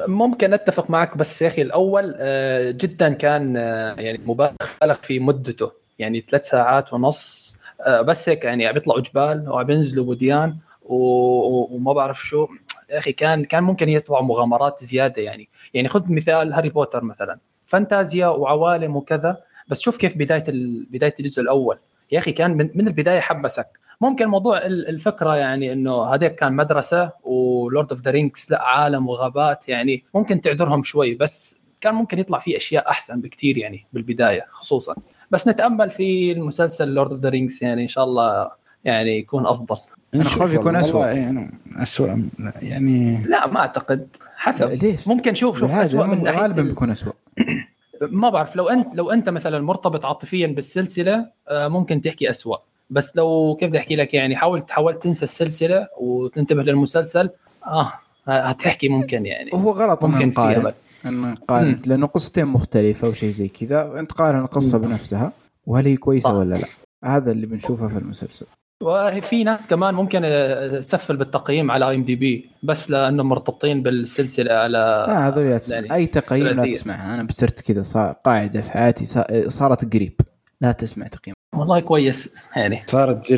ممكن أتفق معك بس يا أخي الأول آه، جدا كان آه، يعني مبالغ في مدته يعني ثلاث ساعات ونص. آه، بس هيك يعني عم بيطلعوا جبال وعم بينزلوا وديان و- و- وما بعرف شو. يا أخي كان كان ممكن يطلعوا مغامرات زيادة يعني. يعني خذ مثال هاري بوتر مثلا. فانتازيا وعوالم وكذا بس شوف كيف بداية ال- بداية الجزء الأول. يا أخي كان من, من البداية حمسك ممكن موضوع ال- الفكرة يعني إنه هذاك كان مدرسة و Lord of the Rings لا عالم وغابات يعني. ممكن تعذرهم شوي بس كان ممكن يطلع فيه أشياء أحسن بكثير يعني بالبداية خصوصا. بس نتأمل في المسلسل Lord of the Rings يعني إن شاء الله يعني يكون أفضل. نشوف خايف يكون. أسوأ. يعني اسوء يعني لا ما أعتقد. حسب. ليش؟ ممكن شوف شوف اسوء من ناحية غالبا ال- بيكون اسوء (clears throat) ما بعرف لو أنت لو أنت مثلا مرتبط عاطفيا بالسلسلة آه، ممكن تحكي أسوأ. بس لو كيف بدي أحكي لك يعني حاول تحاول تنسى السلسلة وتنتبه للمسلسل. آه هتحكي ممكن يعني. وهو غلط ممكن إنه في نقارن. لأنه قصتين مختلفة أو شيء زي كذا. أنت قارن القصة. بنفسها وهل هي كويسة. ولا لا. هذا اللي بنشوفه في المسلسل. وفي ناس كمان ممكن آه، تسفل بالتقييم على اي ام دي بي بس لأنهم مرتبطين بالسلسلة على لا هذول لا تسمع. يعني أي تقييم لا. تسمعها. أنا بصرت كذا قاعدة في حياتي صا- صارت قريب. لا تسمع تقييم. والله كويس يعني. صارت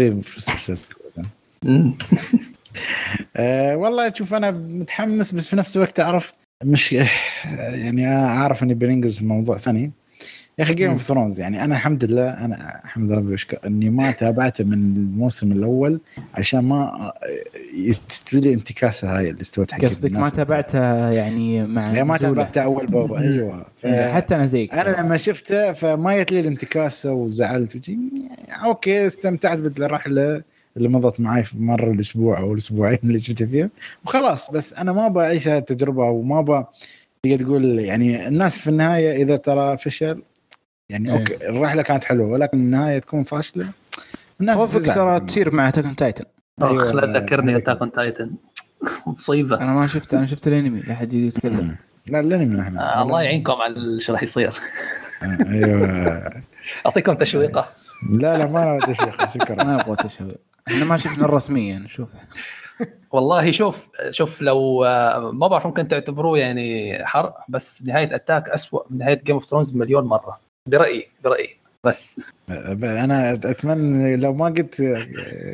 مم. (laughs) أه والله شوف أنا متحمس بس في نفس الوقت أعرف مش يعني أنا أعرف إني بننجز في موضوع ثاني. يا أخي Game. of Thrones يعني أنا الحمد لله أنا الحمد لله بشكر إني ما تابعته من الموسم الأول عشان ما تستوي لي انتكاسة هاي اللي استوت حق قصدك ما. تابعتها يعني مع لا ما نزولة. تابعته أول بأول أيوه إيه، حتى أنا زيك أنا لما شفته فما جت لي الانتكاسة وزعلت وجي okay استمتعت بالرحله اللي مضت معي في مر الأسبوع أو الأسبوعين اللي شفته فيها وخلاص بس أنا ما أبغى اعيش هذه التجربه وما أبغى تقدر تقول يعني الناس في النهاية إذا ترى فشل يعني إيه. okay الرحلة كانت حلوة ولكن النهاية تكون فاشلة. الناس خوفك. ترى تصير مع Attack on Titan. اخ لا تذكرني Attack on Titan مصيبة. أنا ما شفت أنا شفت الأنمي لا حد يجي يتكلم. لا الأنمي إحنا آه الله يعينكم على إيش راح يصير. آه، أيوه. (laughs) أعطيكم تشويقة. لا لا ما أنا شيخ شكرا. ما أبغى تشهد إحنا ما شفنا الرسمية نشوف والله شوف شوف لو آه، ما بعرف ممكن تعتبروه يعني حرق بس نهاية Attack أسوأ من نهاية Game of Thrones مليون مرة. برأيي برأيي. بس. أنا أتمنى لو ما قلت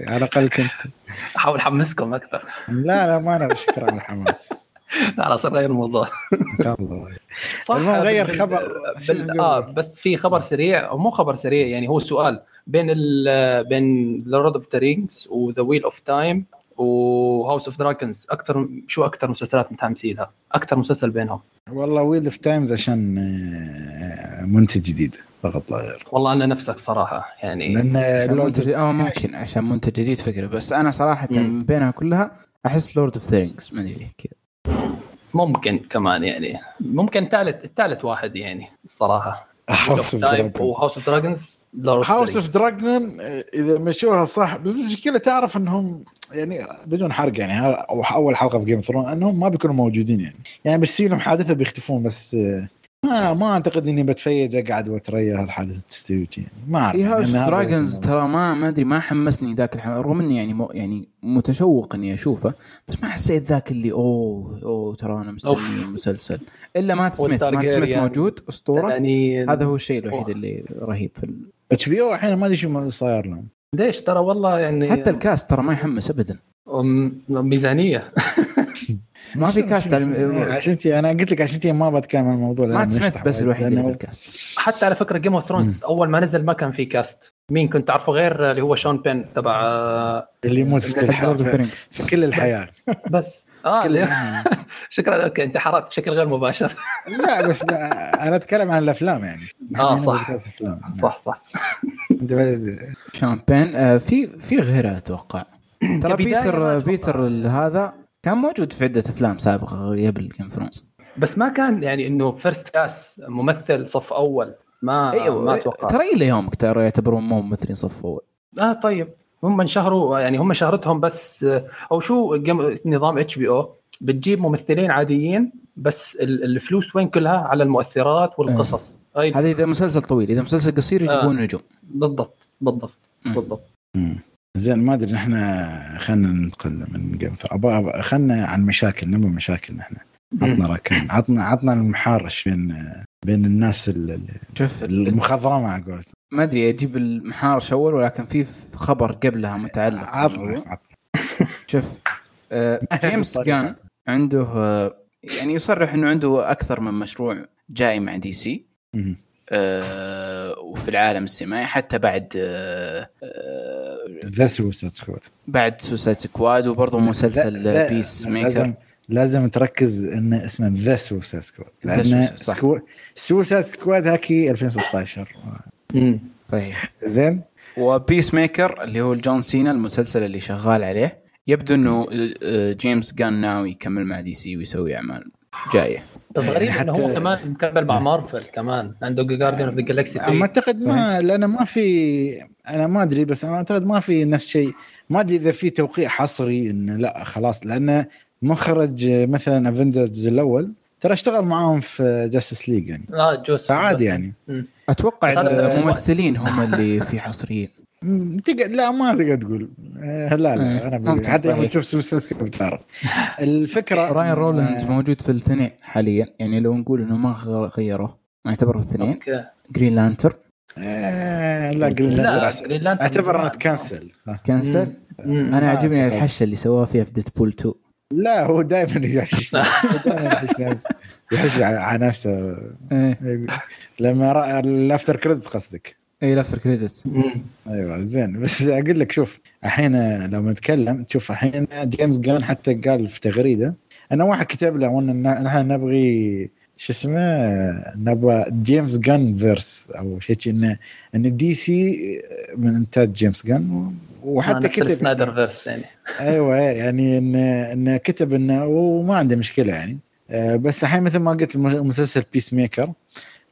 على الأقل كنت. أحاول أحمسكم أكثر. لا لا ما أنا شكرا على الحماس. على صار غير الموضوع. الله. صح غير خبر. بال... آه بس في خبر سريع أو مو خبر سريع يعني هو سؤال. بين ال... بين Lord of the Rings و The Wheel of Time و House of Dragons أكثر شو أكثر مسلسلات متحمسين لها؟ أكثر مسلسل بينهم. والله Wheel of Times عشان آه، منتج جديد فقط لا غير. والله أنا نفسك صراحة يعني لأن منتج آه ممكن عشان منتج جديد فكرة بس أنا صراحة مم. بينها كلها أحس Lord of the Rings ما أدري ليه كذا. ممكن كمان يعني ممكن ثالث الثالث واحد يعني الصراحه House of Dragon و House of Dragons House of Dragon إذا مشوها صح بس المشكلة تعرف إنهم يعني بدون حرق يعني ها- أو أول حلقة في Game Throne أنهم ما بيكونوا موجودين يعني يعني بيصير لهم حادثة بيختفون بس ما ما أعتقد إني بتفيج اقعد واتريا هالحادثه تستوي يعني ما أعرف يعني House هذا Dragons. ترى ما ما أدري ما حمسني ذاك الحماس رغم إني يعني مو يعني متشوق إني أشوفه بس ما حسيت ذاك اللي أوه أوه ترى أنا مستني. المسلسل إلا مات سميث مات. سميث موجود أسطورة يعني هذا هو الشيء الوحيد. اللي رهيب في. HBO الحين ما أدري شو صاير لهم ليش؟ ترى والله يعني حتى ال cast ترى ما يحمس ابدا. أم- ميزانية. ما في cast عشان تي أنا قلت لك عشان تي ما بتكلم عن الموضوع سميث بنشطح بس. الوحيد اللي في ال cast. حتى على فكرة Game of Thrones أول ما نزل ما كان في cast. مين كنت تعرفه غير اللي هو شون بين تبع آه، اللي يموت في كل Rings في كل الحياة. بس. آه (laughs) شكرا لك أنت حرقت بشكل غير مباشر. (laughs) لا بس لا أنا أتكلم عن الأفلام يعني. آه، نحن صح. أفلام. (laughs) صح صح. أنت شون بين آه في في غيرها أتوقع. (clears throat) ترى بيتر أتوقع. بيتر هذا كان موجود في عدة أفلام سابقة قبل Game Thrones بس ما كان يعني إنه first class ممثل صف أول. ما ما أتوقع. ترى إلى يومك ترى يعتبرون مو ممثلين صف أول. آه طيب. هم انشهروا يعني هم شهرتهم بس آه، أو شو نظام HBO بتجيب ممثلين عاديين بس ال- الفلوس وين كلها؟ على المؤثرات والقصص. هاي هذا إذا مسلسل طويل إذا مسلسل قصير يجيبون آه. نجوم. بالضبط بالضبط مم. بالضبط. مم. زين ما أدري نحن خلينا ننتقل من جيم خلينا عن مشاكل نبغى مشاكل نحن عطنا ركن عطنا عطنا المحارش بين بين الناس ال- ال- شوف المخضرمة على قولتهم. ما أدري أجيب المحارش أول؟ ولكن في خبر قبلها متعلق عطنا. عطنا. شوف آه، (laughs) جيمس جان عنده آه، يعني يصرح إنه عنده أكثر من مشروع جاي مع DC. آه، وفي العالم السينمائي حتى بعد The Suicide Squad بعد Suicide Squad وبرضه مسلسل لا- Peacemaker لازم تركز إن اسمه The Suicide Squad The لأن صح. Suicide Squad هاكي 2016 مم. صحيح زين؟ و Peacemaker اللي هو جون سينا المسلسل اللي شغال عليه يبدو إنه جيمس جان ناوي يكمل مع DC ويسوي أعمال جاية. بس غريب يعني إنه حتى- هو كمان مكمل مع مارفل كمان عنده Guardian of the Galaxy اما أعتقد ما لأن ما في أنا ما أدري بس أنا أعتقد ما في نفس الشيء ما أدري إذا في توقيع حصري إنه لا خلاص لأن مخرج مثلا Avengers الأول. ترى اشتغل معاهم في Justice League يعني. آه جوس فعادي يعني. مم. أتوقع الممثلين هم اللي في حصريين. تقدر لا ما تقدر تقول. آه، لا لا أنا بقول حتى يوم صحيح. تشوف Suicide بتعرف الفكرة راين إن- رينولدز موجود في الاثنين حاليا. يعني لو نقول إنه ما غ- غيروه نعتبره في الاثنين. أوكي. Green Lantern آه، لا Green لا Lantern اعتبر إنه. تكنسل آه. كنسل. أنا عجبني. الحشة اللي سووها فيها في Deadpool 2 لا هو دائما يحش (laughs) نفسه. يحش على نفسه. إيه. لما راى ال after credit قصدك. اي ال after credit. أيوه زين. بس أقول لك شوف الحين لو نتكلم تشوف الحين جيمس جان حتى قال في تغريدة أنا واحد كتب له وأن نحن نبغي شو اسمه نبغى جيمس جان verse أو شيء شي انه إن DC من إنتاج جيمس جان. وحتى كتب السنايدر verse يعني. أيوه يعني انه انه كتب انه وما عنده مشكلة يعني. آه، بس الحين مثل ما قلت مسلسل Peacemaker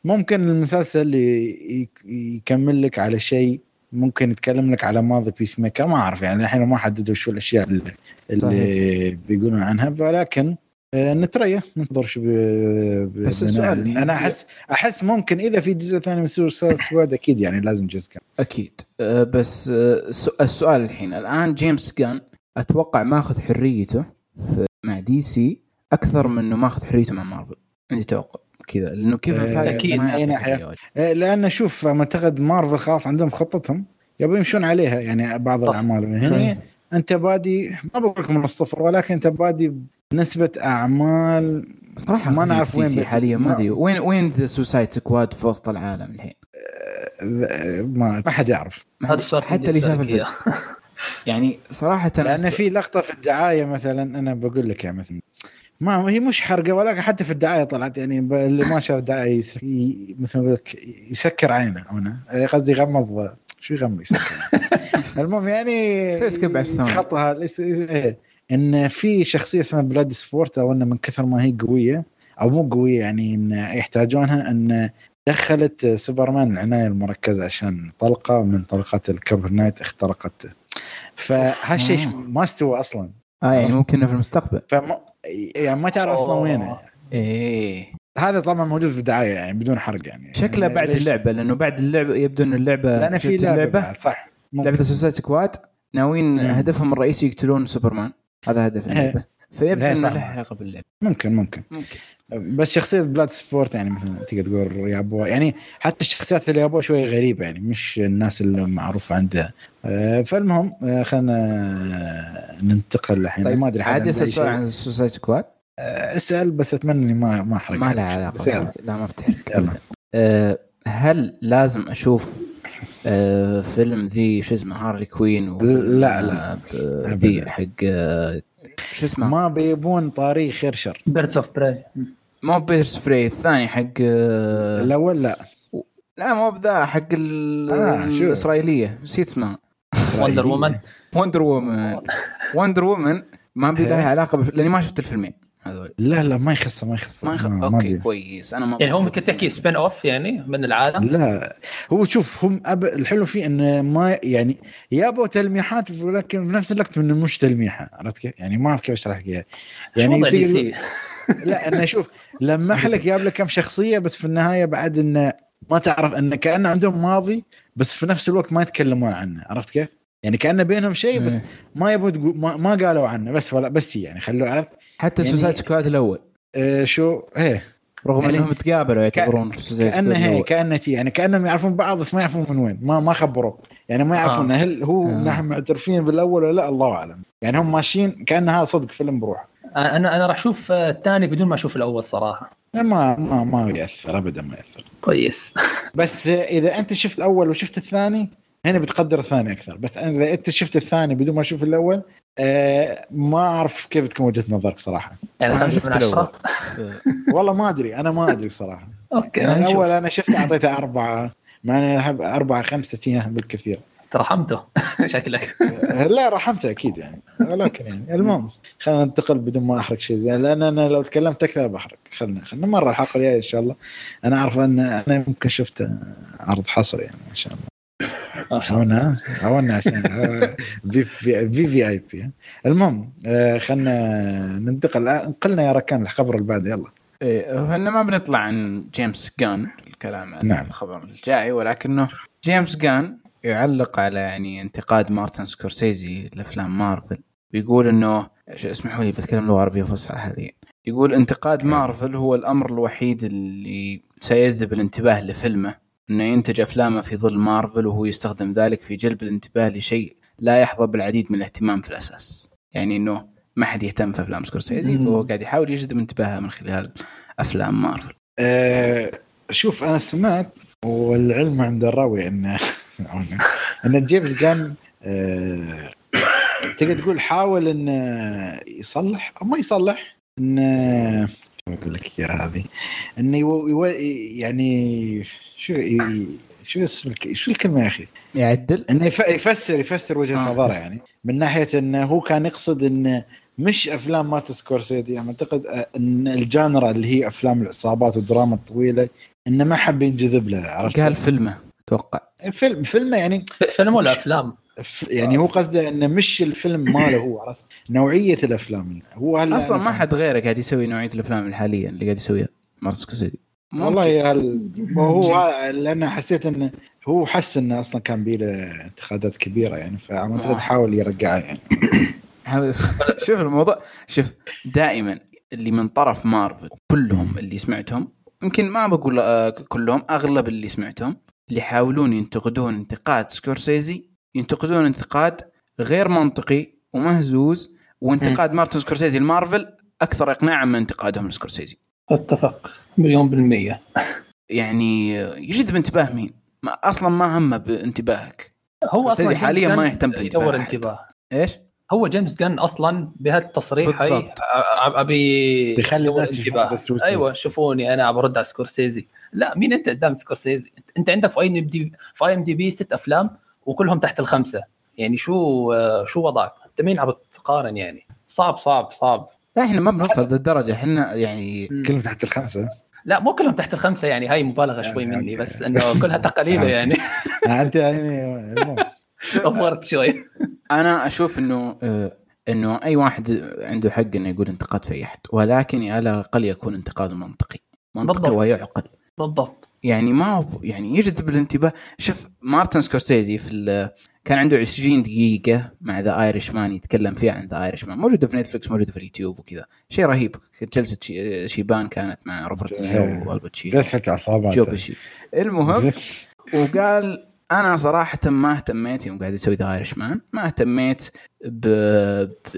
ممكن المسلسل ي- ي- يكمل لك على شيء ممكن يتكلم لك على ماضي Peacemaker ما أعرف يعني الحين ما حددوا شو الأشياء اللي, اللي بيقولون عنها. ولكن نتريا ننتظر شو بس. السؤال- أنا احس أحس ممكن إذا في جزء ثاني من Suicide Squad أكيد يعني لازم جزء كامل أكيد أه بس السو- السؤال الحين الآن جيمس جان أتوقع ماخذ حريته مع DC أكثر من إنه ماخذ حريته مع مارفل عندي توقع كذا لأنه كيف آه،. ما من واجد. إيه، لأن شوف معتقد مارفل خلاص عندهم خطتهم يبغوا يمشون عليها يعني بعض. الأعمال هنا أنت بادي ما بقول لك من الصفر ولكن أنت بادي بنسبه أعمال صراحة ما نعرف وين بت- حاليا ما أدري وين وين The Suicide Squad في وسط العالم الحين آه، ما ما حد يعرف هذا السؤال حتى اللي شاف الفيلم. (laughs) يعني صراحة لأن في لقطة في الدعاية مثلا أنا بقول لك يعني مثلا ما هي مش حرقة ولكن حتى في الدعاية طلعت يعني اللي ما شاف الدعايه. مثل ما لك يسكر عينه هنا آه، قصدي يغمض شو يغمض يسكر (laughs) المهم يعني عشر ثواني. خطها إيه. إن في شخصية اسمها Bloodsport أو إنه من كثر ما هي قوية أو مو قوية يعني إن يحتاجونها إن دخلت سوبرمان العناية المركزة عشان طلقة من طلقات ال kryptonite اخترقت فهالشيء. ما استوى أصلا آه يعني ممكن في المستقبل فما يعني ما تعرف أصلا. وينه إيه هذا طبعا موجود في الدعاية يعني بدون حرق يعني شكله يعني بعد ليش؟ اللعبة لأنه بعد اللعبة يبدو ان اللعبة لأن في لعبة, صح ممكن. لعبة Suicide Squad ناويين. هدفهم الرئيسي يقتلون سوبرمان هذا هدف اللعبة. فيبدو إيه، انه صح. له علاقة باللعبة. ممكن ممكن. ممكن. بس شخصية Bloodsport يعني مثلا تقدر تقول يابوها يعني حتى الشخصيات اللي يابوها شوي غريبة يعني مش الناس اللي معروفه عندها آه، فالمهم آه، خلينا ننتقل الحين. طيب ما أدري حد عادي أسأل سؤال. عن Suicide Squad آه، أسأل بس أتمنى إني ما ما احرق ما لها علاقة. لا ما افتح هل لازم أشوف أه فيلم ذي شو اسمه Harley Quinn و لا، لا. آه، ذي حق آه، شو اسمه؟ ما بيبون طاري خير شر Birds of Prey مو Birds of Prey الثاني حق آه، الأول لا. لا مو بذا حق ال- آه، شو؟ الإسرائيلية. نسيت اسمها وندر وومن وندر وومن وندر وومن ما بي لها علاقة بف... لأني ما شفت الفيلمين. هذول. لا لا ما يخص ما يخص ما يخ... ما أوكي بي- كويس. أنا ما يعني هو ممكن تحكي سبين اوف يعني من العالم؟ لا هو شوف هم أب... الحلو فيه إنه ما يعني يابوا تلميحات ولكن بنفس الوقت إنه مش تلميحة. عرفت كيف؟ يعني ما أعرف كيف أشرح لك إياها. يعني وضع دي تقدر- سي لا إنه شوف لمح (laughs) لك جاب لك كم شخصية بس في النهاية بعد إنه ما تعرف إنه كأنه عندهم ماضي بس في نفس الوقت ما يتكلمون عنه. عرفت كيف؟ يعني كأنه بينهم شيء بس إيه. ما يبون تقول ما, ما قالوا عنه بس ولا بس يعني خلوه عرفت؟ حتى يعني- Suicide Squad الأول. آه شو؟ إيه. رغم يعني إنهم تقابلوا يعتبرون كأنه هي الأول. كأنه يعني كأنهم يعرفون بعض بس ما يعرفون من وين ما ما خبروا يعني ما يعرفون آه. هل هو آه. نحن معترفين بالأول ولا لا الله أعلم. يعني هم ماشيين كان هذا صدق فيلم بروحه. أنا أنا راح أشوف آه، الثاني بدون ما أشوف الأول صراحة. ما ما ما يأثر ابدا ما يأثر. كويس. (laughs) بس إذا أنت شفت الأول وشفت الثاني هنا بتقدر الثاني أكثر. بس أنا إذا أنت شفت الثاني بدون ما تشوف الأول آه ما أعرف كيف تكون وجهة نظرك صراحة. يعني أنا خمسة من عشرة؟ (laughs) والله ما أدري. أنا ما أدري صراحة. أوكي يعني. الأول أنا شفته أعطيته أربعة. مع إني أحب أربعة خمسة بالكثير. ترحمته (laughs) شكلك. (laughs) لا رحمته أكيد يعني. ولكن يعني المهم. خلينا ننتقل بدون ما أحرق شيء زين. لأن أنا لو تكلمت أكثر بحرق. خلينا خلينا مرة الحلقة الجاية إن شاء الله. أنا أعرف أن أنا ممكن شفت عرض حصري يعني إن شاء الله. عاونا عاونا عشان في في اي بي المهم آه، خلينا ننتقل. آه، انقلنا يا ركان الخبر اللي بعده يلا. إيه فاحنا ما بنطلع عن جيمس جان الكلام عن نعم. الخبر الجاي ولكنه جيمس جان يعلق على يعني انتقاد مارتن سكورسيزي لأفلام مارفل. ويقول إنه اسمحوا لي بتكلم لغه عربيه فصحى حاليا يقول انتقاد مارفل هو الأمر الوحيد اللي سيجذب الانتباه لفيلمه. أنه ينتج افلامه في ظل مارفل وهو يستخدم ذلك في جلب الانتباه لشيء لا يحظى بالعديد من الاهتمام في الأساس. يعني إنه ما حد يهتم في أفلام سكورسيزي. فهو قاعد يحاول يجذب انتباهه من خلال أفلام مارفل. آه، شوف أنا سمعت والعلم عند الراوي إن (laughs) إن جيمس جان آه، تقدر تقول حاول انه يصلح أو ما يصلح شو أقول لك يا هذه؟ انه يعني شو شو اسم الك- شو الكلمة يا أخي؟ يعدل إنه يف- يفسر يفسر وجهة آه، نظره. يعني من ناحية إنه هو كان يقصد انه مش أفلام مارتن سكورسيزي يعني أعتقد إن ال genre اللي هي أفلام العصابات والدراما الطويلة إنه ما حب ينجذب لها عرفت؟ قال فيلمه أتوقع فيلم فيلمه يعني فيلم ولا أفلام؟ يعني هو قصده إنه مش الفيلم ماله هو عرفت؟ نوعية الأفلام هو أصلا ما؟ حد غيره قاعد يسوي نوعية الأفلام الحالية اللي قاعد يسويها مارتن سكورسيزي ممكن. والله هل هو لأن حسيت انه هو حس انه أصلا كان بيه انتقادات كبيرة يعني فأعتقد آه. حاول يرجعها يعني (laughs) شوف الموضوع شوف دائما اللي من طرف مارفل كلهم اللي سمعتهم يمكن ما بقول آه، كلهم أغلب اللي سمعتهم اللي يحاولون ينتقدون انتقاد سكورسيزي ينتقدون انتقاد غير منطقي ومهزوز وانتقاد مارتن سكورسيزي لمارفل أكثر اقناعا من انتقادهم لسكورسيزي أتفق مليون بالمية يعني يجذب انتباه مين؟ ما أصلا ما همه بانتباهك هو أصلا حالياً جيمس ما يهتم بانتباه يدور. انتباه إيش؟ هو جيمس جان أصلا بهالتصريح. ع- أبي بيخلي الناس يشوفون أيوه. شوفوني أنا برد على سكورسيزي لا مين أنت قدام سكورسيزي أنت عندك في اي ام دي في اي ام دي بي ست أفلام وكلهم تحت الخمسة يعني شو شو وضعك أنت مين عم تقارن يعني صعب صعب صعب لا إحنا ما بنوصل للدرجه إحنا يعني كلهم تحت الخمسة. لا مو كلهم تحت الخمسة يعني هاي مبالغة شوي يعني مني أوكي. بس إنه كلها تقاليده يعني. أنت يعني (laughs) المهم. أوفرت شوي. أنا أشوف إنه آه، إنه أي واحد عنده حق إنه يقول انتقاد في أي احد ولكن على الأقل يكون انتقاد منطقي. منطقي بالضبط. ويعقل. بالضبط. يعني ما هو يعني يجذب الانتباه. شوف مارتن سكورسيزي في كان عنده 20 دقيقة مع The Irishman يتكلم فيها عن The Irishman موجودة في نتفلكس موجودة في اليوتيوب وكذا. شيء رهيب. جلسة شي- شيبان كانت مع روبرت نيرو والباتشينو جلسة عصابات جو بشي المهم وقال أنا صراحة ما اهتميت يوم قاعد يسوي The Irishman ما اهتميت ب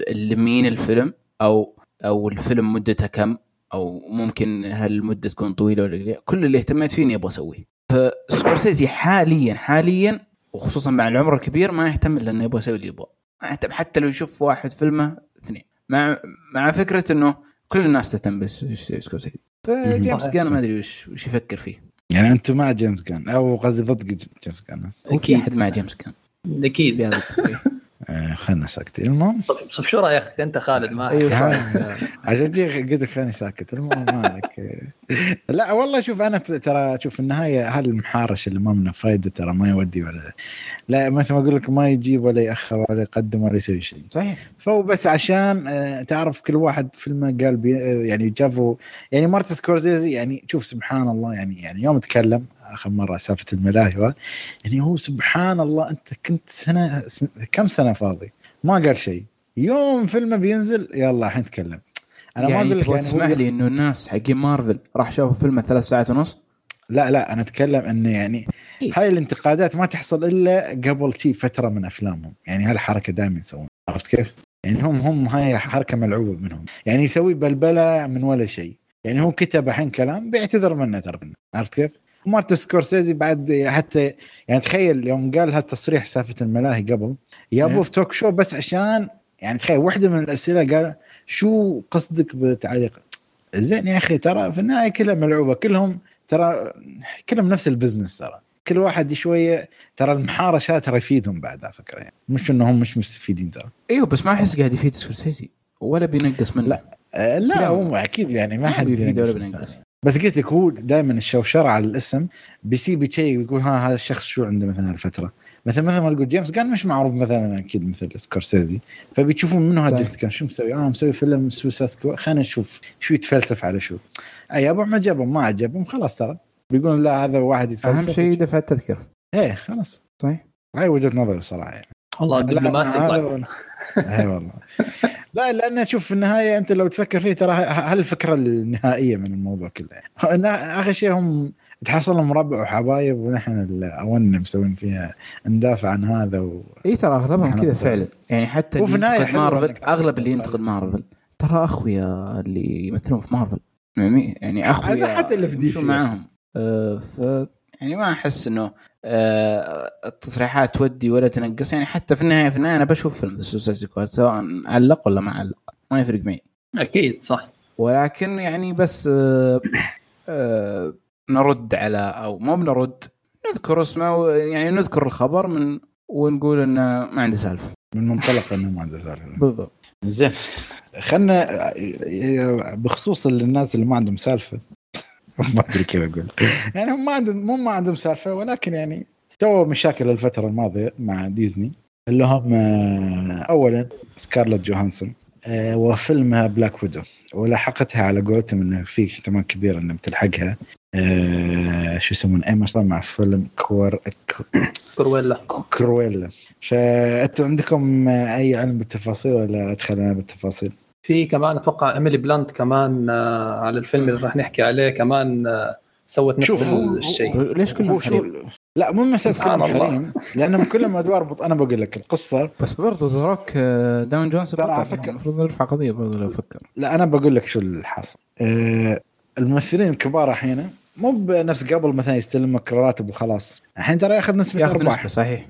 ب- مين الفيلم أو أو الفيلم مدته كم. أو ممكن هل المدة تكون طويلة ولا قليلة. كل اللي اهتميت فيه إني أبغى أسويه. فسكورسيزي حاليا حاليا وخصوصا مع العمر الكبير ما يهتم إلا انه يبغى يسوي اللي يبغى ما يهتم. حتى لو يشوف واحد فيلمه اثنين. مع مع فكرة إنه كل الناس تهتم بسكورسيزي فجيمس صحيح. جان ما أدري وش وش يفكر فيه. يعني أنتم مع جيمس جان؟ أو قصدي ضد جيمس جان. في أحد مع جيمس جان أكيد. بهذا التصريح (laughs) خلنا ساكتين المهم. طب شو رأيك أنت خالد؟ ما أيوه صح. عشان جي قلت لك خليني ساكت. المهم مالك (laughs) لا والله شوف أنا ترى شوف النهاية هذا المحارش اللي ما منه فايدة ترى ما يودي ولا لا مثل ما أقول لك ما يجيب ولا يأخر ولا يقدم ولا يسوي شيء. صحيح. فهو بس عشان آه، تعرف كل واحد قال بي آه، يعني جابوا يعني مارتن سكورسيزي يعني شوف سبحان الله يعني يعني يوم تكلم آخر مرة سالفه الملاهي يعني هو سبحان الله أنت كنت سنة سن- كم سنة فاضي؟ ما قال شيء. يوم فيلمه بينزل يلا الحين تكلم. أنا يعني ما أقول لك يعني تسمح لي إنه الناس حقين مارفل راح شافوا فيلم ثلاث ساعات ونص؟ لا لا أنا أتكلم انه يعني إيه. هاي الانتقادات ما تحصل إلا قبل شي فترة من أفلامهم. يعني هالحركة دائما يسوون عرفت كيف؟ يعني هم هم هاي حركة ملعوبة منهم. يعني يسوي بلبلة من ولا شيء. يعني هو كتب الحين كلام بيعتذر منه ترى عرفت كيف؟ مارتن سكورسيزي بعد حتى يعني تخيل يوم قال هالتصريح سالفة الملاهي قبل جابوه إيه. في talk show بس عشان يعني تخيل واحدة من الأسئلة قال شو قصدك بتعليق زين يا أخي ترى في النهاية كلها ملعوبة كلهم ترى كلهم نفس ال business ترى كل واحد شوية ترى المحارشة ترى يفيدهم بعد على فكرة يعني مش إنهم مش مستفيدين ترى أيوه بس ما أحس قاعد يفيد سكورسيزي ولا بينقص منه لا. آه لا. هو أكيد يعني ما حد بيفيد ولا بينقص. بس قلت لك هو دائما الشوشرة على الاسم بيسيب شيء ويقول ها هذا الشخص شو عنده مثلا الفترة مثلا مثلا ما تقول جيمس قن مش معروف مثلا أكيد مثل سكورسيزي. فبيشوفون منه صحيح. هالجيمس قن شو مسوي؟ آه مسوي فيلم سوسايد سكواد خلينا نشوف شو يتفلسف على شو. أو ما عجبهم ما عجبهم خلاص ترى. بيقولون لا هذا واحد يتفلسف أهم شيء دفع التذكره إيه خلاص. صحيح هاي وجهة نظري بصراحة يعني. والله هذا طيب. ولا- (laughs) اي والله. لا لأن شوف في النهاية أنت لو تفكر فيه ترى ه- هل الفكرة النهائية من الموضوع كله؟ يعني آخر شيء هم تحصلهم ربع وحبايب ونحن الاولنا مسوين فيها ندافع عن هذا و... إي ترى أغلبهم إحنا كذا. فعلا. يعني حتى وفي اللي ينتقد مارفل أغلب اللي ينتقد مارفل ترى أخويا اللي يمثلون في مارفل يعني- يعني أخويا حتى اللي في دي سي معاهم. آه ف يعني ما أحس إنه التصريحات تودي ولا تنقص. يعني حتى في النهايه في النهاية أنا بشوف فيلم سوسايد سكواد سواء علق ولا ما علق. ما يفرق معي. أكيد صح. ولكن يعني بس آه آه نرد على أو مو بنرد نذكر اسمه يعني نذكر الخبر من ونقول إنه ما عنده سالفة. من منطلق إنه ما عنده سالفة. بالضبط. زين خلنا بخصوص الناس اللي ما عندهم سالفة (laughs) ما أدري كيف أقول. يعني هم ما عندهم مو ما عندهم سالفة ولكن يعني سووا مشاكل الفترة الماضية مع ديزني اللي هم آه، اولا سكارلت جوهانسون آه، وفيلمها بلاك ويدو ولاحقتها على قولتهم إنه في احتمال كبير انه بتلحقها. آه، شو يسمون؟ ايما صار مع فيلم كور كرويلا. كرويلا. فانتم عندكم أي علم بالتفاصيل ولا أدخل أنا بالتفاصيل؟ في كمان أتوقع إيميلي بلنت كمان آه، على الفيلم اللي راح نحكي عليه كمان آه، سوت نفس الشيء. ليش كلهم حريم؟ لا مو مسألة سبحان كلهم الله. حريم لأنهم كلهم أدوار بط... أنا بقول لك القصة. بس برضو ذا روك دوين جونسون ترى يعني المفروض يرفع قضية برضو لو فكر. لا أنا بقول لك شو الحاصل أه الممثلين الكبار الحين مو بنفس قبل مثلا يستلم لك راتب وخلاص الحين ترى ياخذ نسبة ياخذ أرباح. نسبة صحيح.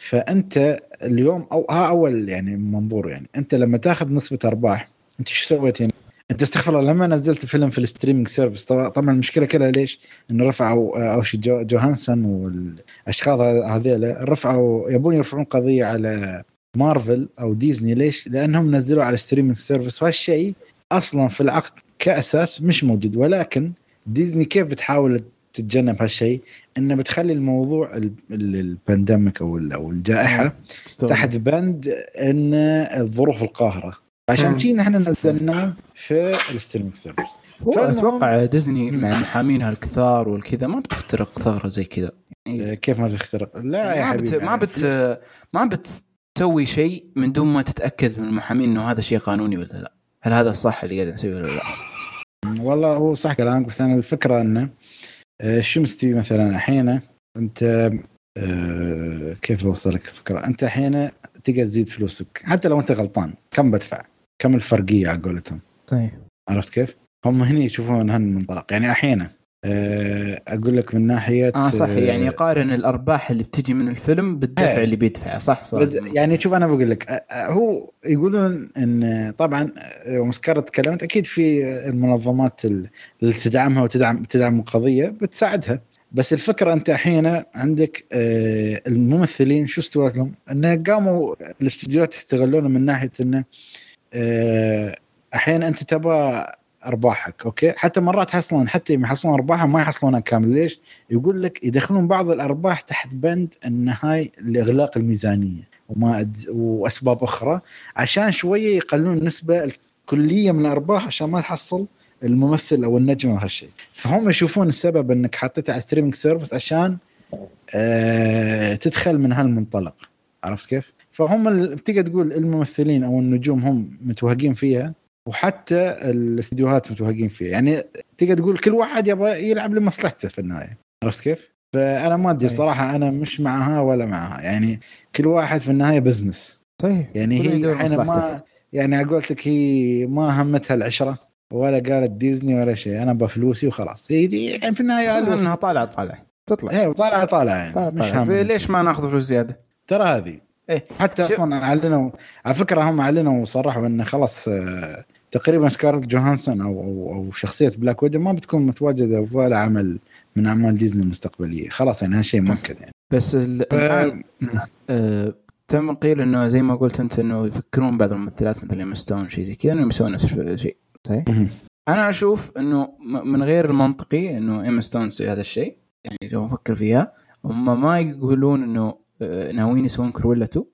فأنت اليوم أو ها أول يعني منظور يعني أنت لما تاخذ نسبة أرباح أنت شو سويت هنا؟ أنت استغفر الله لما نزلت فيلم في ال streaming service طبعا المشكلة كلها ليش؟ إنه رفعوا آه، اوشي جو جوهانسون والأشخاص هذيلا رفعوا يبون يرفعون قضية على مارفل أو ديزني ليش؟ لأنهم نزلوا على streaming service وهالشيء أصلا في العقد كأساس مش موجود ولكن ديزني كيف بتحاول تتجنب هالشيء؟ إنه بتخلي الموضوع ال- ال- ال pandemic أو أو الجائحة. تحت بند إن الظروف القاهرة. عشان. شي نحن نزلناه في ال streaming service. أتوقع ديزني مع محامينها الكثار والكذا ما بتخترق ثغرة زي كذا. يعني آه، كيف ما تخترق؟ لا يا ما بت حبيبي ما بت ما بتسوي شيء من دون ما تتأكد من المحامين إنه هذا شيء قانوني ولا لا. هل هذا الصح اللي قاعد نسويه ولا لا؟ والله هو صح كلامك بس أنا الفكرة إنه شو مستوي مثلا الحين أنت آه، كيف اوصلك الفكرة؟ أنت الحين تقدر تزيد فلوسك حتى لو أنت غلطان كم بدفع؟ كم الفرقية على قولتهم؟ طيب. عرفت كيف؟ هم هني يشوفون هالمنطلق يعني أحيانا. آه، أقول لك من ناحية آه صح آه، يعني يقارن الأرباح اللي بتجي من الفيلم بالدفع إيه. اللي بيدفعه صح صح. بد- يعني شوف أنا بقول لك أ- هو يقولون إن طبعا يوم سكارت تكلمت أكيد في المنظمات ال- اللي تدعمها وتدعم تدعم القضية بتساعدها. بس الفكرة أنت الحين عندك آه، الممثلين شو استوت لهم؟ انه قاموا الاستديوهات يستغلونه من ناحية إنه آه، أحيانا أنت تبغى أرباحك أوكي حتى مرات أصلا حتى يحصلون أرباحهم ما يحصلونها كامل ليش؟ يقول لك يدخلون بعض الأرباح تحت بند ان هاي لإغلاق الميزانية وما أد... وأسباب أخرى عشان شوية يقللون النسبة الكلية من الأرباح عشان ما تحصل الممثل أو النجم أو هالشيء فهم يشوفون السبب إنك حطيته على streaming service عشان آه تدخل من هالمنطلق عرفت كيف؟ فهم ال- تقدر تقول الممثلين أو النجوم هم متوهقين فيها وحتى الاستديوهات متوهقين فيها. يعني تقدر تقول كل واحد يبغى يلعب لمصلحته في النهاية. عرفت كيف؟ فأنا ما أدري. صراحة أنا مش معها ولا معها. يعني كل واحد في النهاية بزنس طيب يعني هي. ما يعني قلت لك هي ما همتها العشرة ولا قالت ديزني ولا شيء. أنا بفلوسي وخلاص. هي دي يعني في النهاية. إنها طالعة طالعة. تطلع. إيه طالعة طالعة يعني. طالعة مش طالعة. ليش ما ناخذ فلوس زيادة؟ ترى هذه. إيه. حتى أصلا اعلنوا على فكرة هم اعلنوا وصرحوا انه خلاص آه، تقريبا سكارلت جوهانسون أو أو, أو شخصية بلاك ويدو ما بتكون متواجدة في ولا عمل من أعمال ديزني المستقبلية خلاص يعني هالشيء مؤكد يعني بس ال-. الآن آه، تم قيل إنه زي ما قلت أنت إنه يفكرون بعض الممثلات مثل ايما ستون شيء زي كذا إنهم يسوون نفس الشيء صحيح؟ أنا أشوف إنه من غير المنطقي إنه ايما ستون تسوي هذا الشيء يعني لو نفكر فيها هم ما يقولون إنه آه، ناويين يسوون كرويلا 2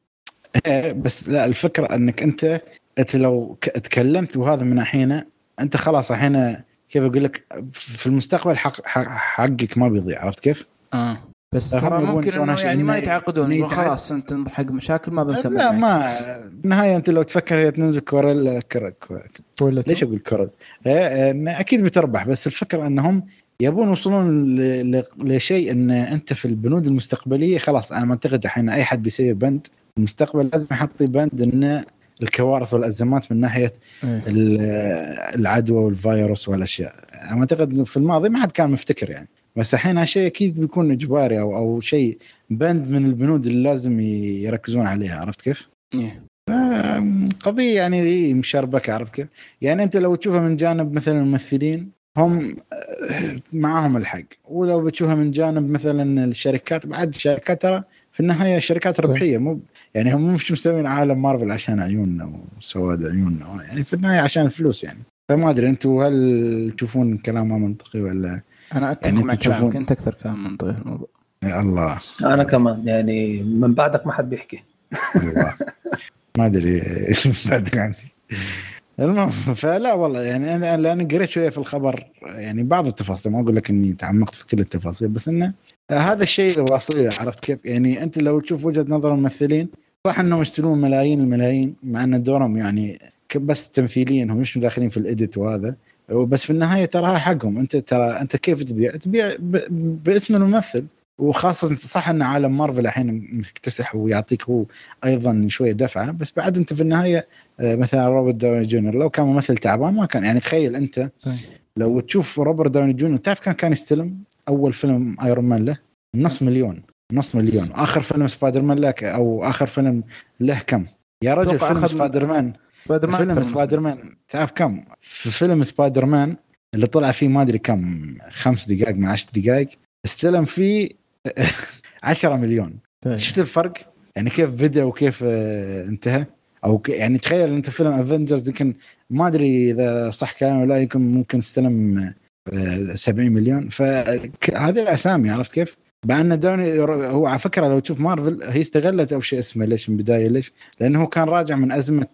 إيه، بس لا الفكرة إنك أنت أنت لو تكلمت وهذا من الحين أنت خلاص الحين كيف أقول لك في المستقبل حق حق حقك ما بيضيع عرفت كيف؟ آه بس ممكن إنه يعني ما يتعاقدون يتعاقد- خلاص أنت حق مشاكل ما بنكمل لا معك. ما بالنهايه أنت لو تفكر هي تنزل كوريلا. كرويلا ليش 2 أقول كوريلا؟ إيه، أكيد بتربح بس الفكرة إنهم يبون يوصلون. لشيء إن أنت في البنود المستقبلية خلاص أنا معتقد الحين أي حد بيسوي بند المستقبل لازم يحط بند ان الكوارث والأزمات من ناحية إيه. ال- العدوى والفيروس والأشياء أنا أعتقد في الماضي ما حد كان مفتكر يعني بس الحين هالشيء أكيد بيكون إجباري أو أو شيء بند من البنود اللي لازم يركزون عليها عرفت كيف؟ إيه. آم، قضية يعني هي مشربكة عرفت كيف؟ يعني أنت لو تشوفها من جانب مثلا الممثلين هم آه، معاهم الحق ولو بتشوفها من جانب مثلا الشركات بعد الشركات ترى في النهاية شركات ربحية مو يعني هم مش مسوين عالم مارفل عشان عيوننا وسواد عيوننا. يعني في النهاية عشان الفلوس يعني. فما أدري أنتم هل تشوفون كلامه منطقي ولا؟ أنا أتفق يعني مع كلامك. أنت أكثر كلام منطقي في الموضوع. يا الله. أنا كمان. يعني من بعدك ما حد بيحكي. الله. ما أدري إيش بعد عندي المهم فلا والله يعني أنا لأن قريت شوية في الخبر يعني بعض التفاصيل ما أقول لك إني تعمقت في كل التفاصيل بس إنه هذا الشيء واصلي عرفت كيف؟ يعني أنت لو تشوف وجهة نظر الممثلين صح إنهم يشترون ملايين الملايين مع إن دورهم يعني بس تمثيليا هم مش داخلين في الإديت وهذا بس في النهاية ترى حقهم أنت ترى أنت كيف تبيع؟ تبيع باسم الممثل وخاصة انت صح إن عالم مارفل الحين مكتسح ويعطيك هو أيضا شوية دفعة بس بعد أنت في النهاية آه، مثلا روبرت داوني جونيور لو كان ممثل تعبان ما كان يعني تخيل أنت طيب. لو تشوف روبرت داوني جونيور تعرف كان كان يستلم أول فيلم ايرون مان له نص مليون نص مليون. آخر فيلم سبايدر مان له ك- أو آخر فيلم له كم؟ يا رجل فيلم سبايدر مان سبايدر مان فيلم سبايدر مان تعرف كم؟ في فيلم سبايدر مان اللي طلع فيه ما أدري كم خمس دقائق مع عشر دقائق استلم فيه (laughs) 10 مليون. طيب. شفت الفرق؟ يعني كيف بدأ وكيف آه، انتهى؟ أو ك- يعني تخيل أنت فيلم Avengers يمكن ما أدري إذا صح كلامي ولا يمكن ممكن استلم 70 مليون فهذه الأسامي عرفت كيف؟ مع ان داوني هو على فكرة لو تشوف مارفل هي استغلت أول شيء اسمه ليش من البدايه ليش؟ لأنه هو كان راجع من أزمة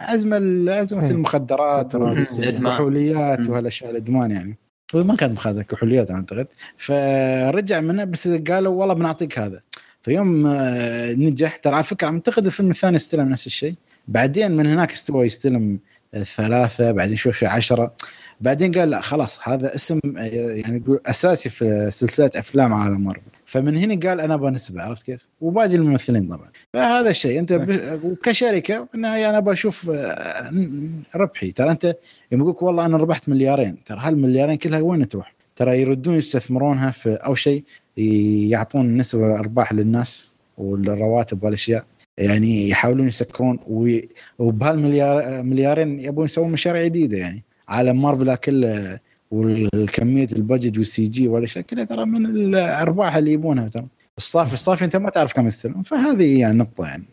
أزمة أزمة. المخدرات. والكحوليات. وهالاشياء الإدمان يعني هو ما كان مخدرات كحوليات أعتقد فرجع منه بس قالوا والله بنعطيك هذا فيوم آه، نجح ترى على فكرة أعتقد الفيلم الثاني استلم نفس الشيء بعدين من هناك استوى يستلم آه، ثلاثة بعدين شوي شوي عشرة بعدين قال لا خلاص هذا اسم يعني يقول أساسي في سلسلة أفلام عالم مارفل فمن هنا قال أنا أبغى نسبة عرفت كيف؟ وباقي الممثلين طبعا فهذا الشيء أنت. وكشركة في النهايه أنا بشوف آه، ربحي ترى أنت يوم يقول والله أنا ربحت مليارين ترى هالمليارين كلها وين تروح؟ ترى يردون يستثمرونها في اول شيء يعطون نسبة أرباح للناس والرواتب والأشياء يعني يحاولون يسكرون وبهالمليار مليارين يبون يسوون مشاريع جديدة يعني عالم مارفل كله والكمية ال budget وال CG والاشياء كلها ترى من الأرباح اللي يبونها ترى. الصافي الصافي أنت ما تعرف كم يستلم فهذه يعني نقطة يعني.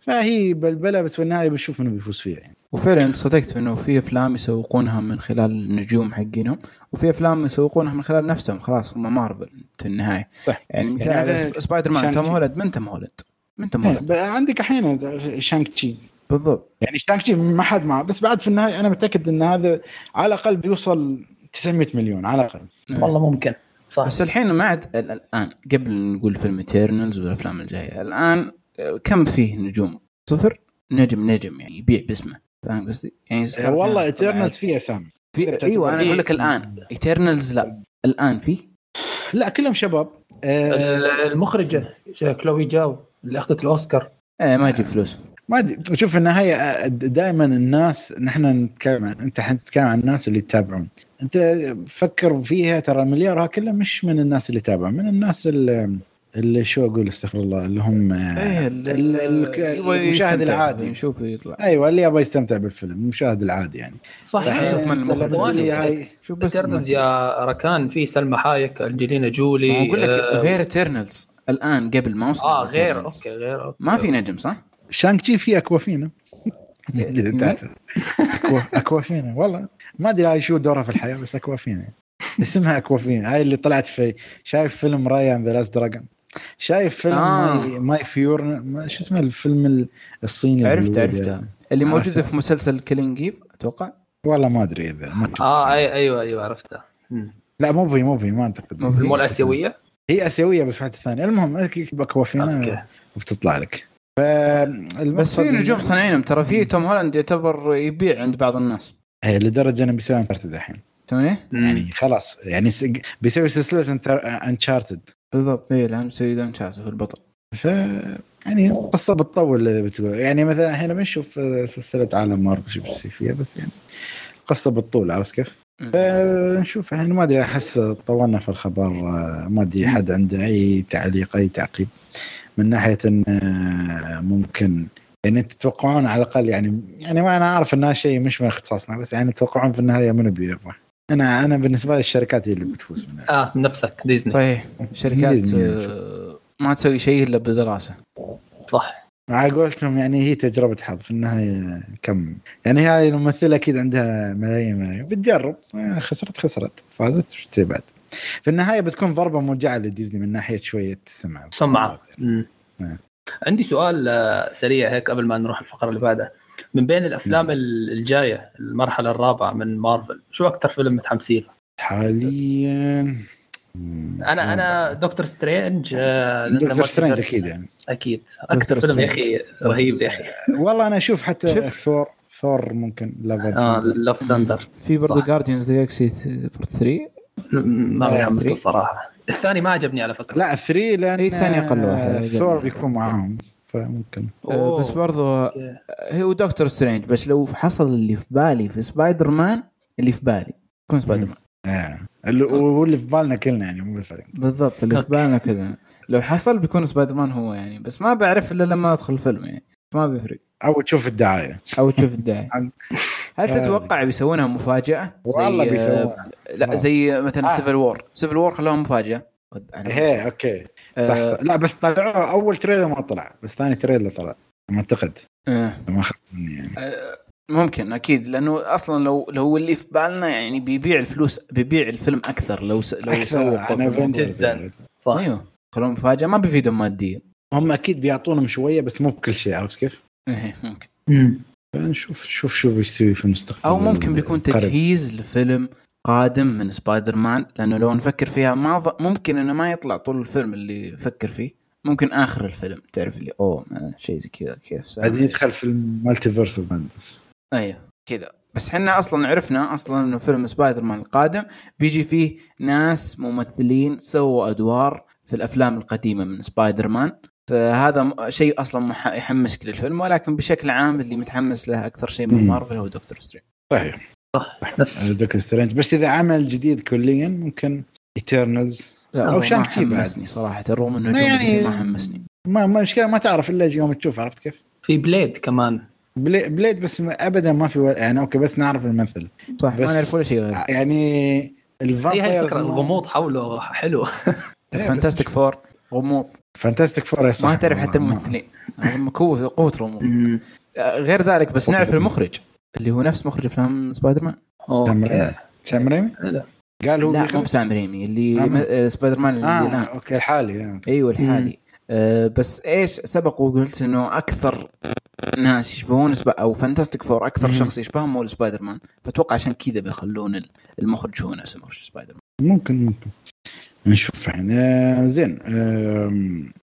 فهي بلبلة بس في النهاية بنشوف انه بيفوز فيها يعني. وفعلا انت صدقت إنه في أفلام يسوقونها من خلال النجوم حقينهم وفي أفلام يسوقونها من خلال نفسهم خلاص هم مارفل في النهاية. صح. يعني مثل يعني سبايدر مان. توم هولاند من توم هولاند من توم هولاند إيه، عندك أحيانا Shang-Chi. بالضبط. يعني Shang-Chi ما حد معه بس بعد في النهاية أنا متأكد إن هذا على الأقل بيوصل 900 مليون على الأقل. والله ممكن. صح. بس الحين ما عاد ال- الآن قبل نقول فيلم Eternals والأفلام الجاية الآن كم فيه نجوم؟ صفر؟ نجم نجم يعني يبيع باسمه. فاهم قصدي؟ يعني آه، والله Eternals فيه أسامي. في إيوه أنا أقول لك الآن. Eternals لا. الآن في لا كلهم شباب. آه المخرجة كلوي جاو اللي أخذت الأوسكار. إيه ما يجيب فلوس. ما أدري. شوف في النهاية دائما الناس نحن نتكلم عن أنت حتتكلم عن الناس اللي يتابعون. أنت فكر فيها ترى المليار ها كله مش من الناس اللي يتابعون من الناس اللي, اللي شو أقول استغفر الله اللي هم إيه ال- المشاهد العادي. نشوف يطلع. أيوه اللي يبغى يستمتع بالفيلم المشاهد العادي يعني. صح شوف من المخرج. شوف بس Eternals يا ركان في سلمى حايك أنجلينا جولي أقول لك آه، غير ايترنالز الآن قبل ما وصل آه غير. okay غير okay. ما في نجم صح؟ Shang-Chi في (laughs) (laughs) اكوافينا أكوافينا. والله. ما أدري هاي شو دورها في الحياة بس أكوافينا. اسمها أكوافينا. هاي اللي طلعت في شايف فيلم رايان ذا لاست دراجون شايف فيلم آه. ماي, ماي فيور ما- شو اسمه الفيلم ال- الصيني عرفت هذا. اللي. موجوده في مسلسل كيلينج ايف أتوقع؟ والله ما أدري اذا ما. آه اي أيوه أيوه عرفتها مم. لا مو في مو في ما أعتقد. مو في؟ مو الآسيوية؟ هي آسيوية بس في حتة ثانية. المهم اكتب أكوافينا أوكي. وبتطلع لك. بس في نجوم صانعينهم ترى في توم هولاند يعتبر يبيع عند بعض الناس. هي لدرجة إنه بيسوي انشارتد الحين. توني؟ يعني خلاص يعني بيسوي سلسلة انشارتد بالضبط اي الان ذا انشاز هو البطل. ف يعني قصة بتطول اللي بتقول. يعني مثلا هنا بنشوف آه، سلسلة عالم مارفل شو بيصير فيها بس يعني قصة بالطول عرفت كيف؟ فنشوف يعني ما أدري أحس طولنا في الخبر آه، ما أدري حد عنده أي تعليق أي تعقيب. من ناحية إن آه، ممكن يعني تتوقعون على الأقل يعني يعني ما أنا أعرف انها شيء مش من اختصاصنا بس يعني تتوقعون في النهاية منو بيربح؟ أنا أنا بالنسبة لي الشركات هي اللي بتفوز منها آه من نفسك ديزني. طيب شركات ديزني. آه، ما تسوي شيء إلا بدراسة. صح. على قولتهم يعني هي تجربة حظ في النهاية كم؟ يعني هاي الممثلة أكيد عندها ملايين ملايين. بتجرب آه، خسرت خسرت فازت شو بعد. في النهاية بتكون ضربة موجعة لديزني من ناحية شوية السمعة سمعه. نعم. عندي سؤال آه، سريع هيك قبل ما نروح الفقرة اللي بعدها من بين الأفلام ال- الجاية المرحلة الرابعة من مارفل شو أكثر فيلم متحمسين له؟ حاليا أنا أنا Doctor Strange آه، Doctor Strange. أكيد يعني أكيد أكثر فيلم يا. أخي رهيب يا أخي والله أنا أشوف حتى. Thor Thor ممكن آه لا Love Thunder في برضه. Guardians Galaxy part 3 ما three. الصراحه الثاني ما عجبني على فكرة لا 3 لأن إيه، ثاني أقل واحد. آه، ثور بيكون معاهم فممكن أوه. بس برضه okay. هو Doctor Strange بس لو حصل اللي في بالي في سبايدر مان اللي في بالي يكون سبايدر مان آه. اللي- هو اللي في بالنا كلنا يعني مو بالفرق بالضبط اللي في. بالنا كذا لو حصل بيكون سبايدر مان هو يعني بس ما بعرف إلا لما أدخل الفيلم يعني ما بيفرق. أو تشوف الدعاية. أو تشوف الداعي عن- هل آه. تتوقع بيسوونها مفاجأة؟ والله بيسوونها. لا خلاص. زي مثلا آه. Civil War Civil War خلوها مفاجأة. إيه okay. آه، بس لا بس طلعوه أول trailer ما طلع بس ثاني trailer طلع أعتقد. آه. ما اخذت مني يعني. آه، ممكن أكيد. لأنه أصلا لو لو اللي في بالنا يعني بيبيع الفلوس بيبيع الفيلم أكثر لو س... لو أكثر سووا جداً. صح. أيوه. خلوهم مفاجأة. ما بيفيدهم ماديا. هم أكيد بيعطونهم شوية بس مو بكل شيء عرفت كيف؟ إيه ممكن مم. فنشوف شوف شو بيسوي في المستقبل أو ممكن بيكون. تجهيز لفيلم قادم من سبايدر مان لأنه لو نفكر فيها ما ض... ممكن إنه ما يطلع طول الفيلم اللي يفكر فيه ممكن آخر الفيلم تعرف اللي أوه شيء زي كذا كيف. بعدين يدخل في ال Multiverse of Madness أيوه كذا بس إحنا أصلا عرفنا أصلا إنه فيلم سبايدر مان القادم بيجي فيه ناس ممثلين سووا أدوار في الأفلام القديمة من سبايدر مان فهذا شيء أصلا مح- يحمسك للفيلم ولكن بشكل عام اللي متحمس له أكثر شيء من. مارفل هو Doctor Strange. صحيح. نفس Doctor Strange. بس إذا عمل جديد كليا ممكن Eternals لا أو هو ما Shang-Chi بعد. حمسني صراحة. رغم إنه يعني-. ما حمسني. ما ما مشكله ما تعرف إلا يوم تشوف عرفت كيف؟ في Blade كمان. Bla- Blade بس ابدا ما في يعني okay بس نعرف الممثل. صح بس ما نعرف ولا شيء غير. يعني ال vampires الفكرة الغموض حوله حلو. فانتاستيك فور غموض. فانتاستيك فور صح ما تعرف حتى. الممثلين هم قوه قوة الغموض. آه، غير ذلك بس نعرف المخرج اللي هو نفس مخرج أفلام سبايدر مان سام ريمي ريمي لا. قال هو لا؟ مو بسام ريمي اللي آه. آه، سبايدر مان اللي آه الآن. okay الحالي آه. أيوه الحالي. آه بس إيش سبق وقلت إنه أكثر ناس يشبهون سب... أو Fantastic Four أكثر مم. شخص يشبههم هو سبايدر مان فأتوقع عشان كذا بيخلون ال- المخرج هو نفس مخرج سبايدر مان ممكن ممكن. نشوف آه زين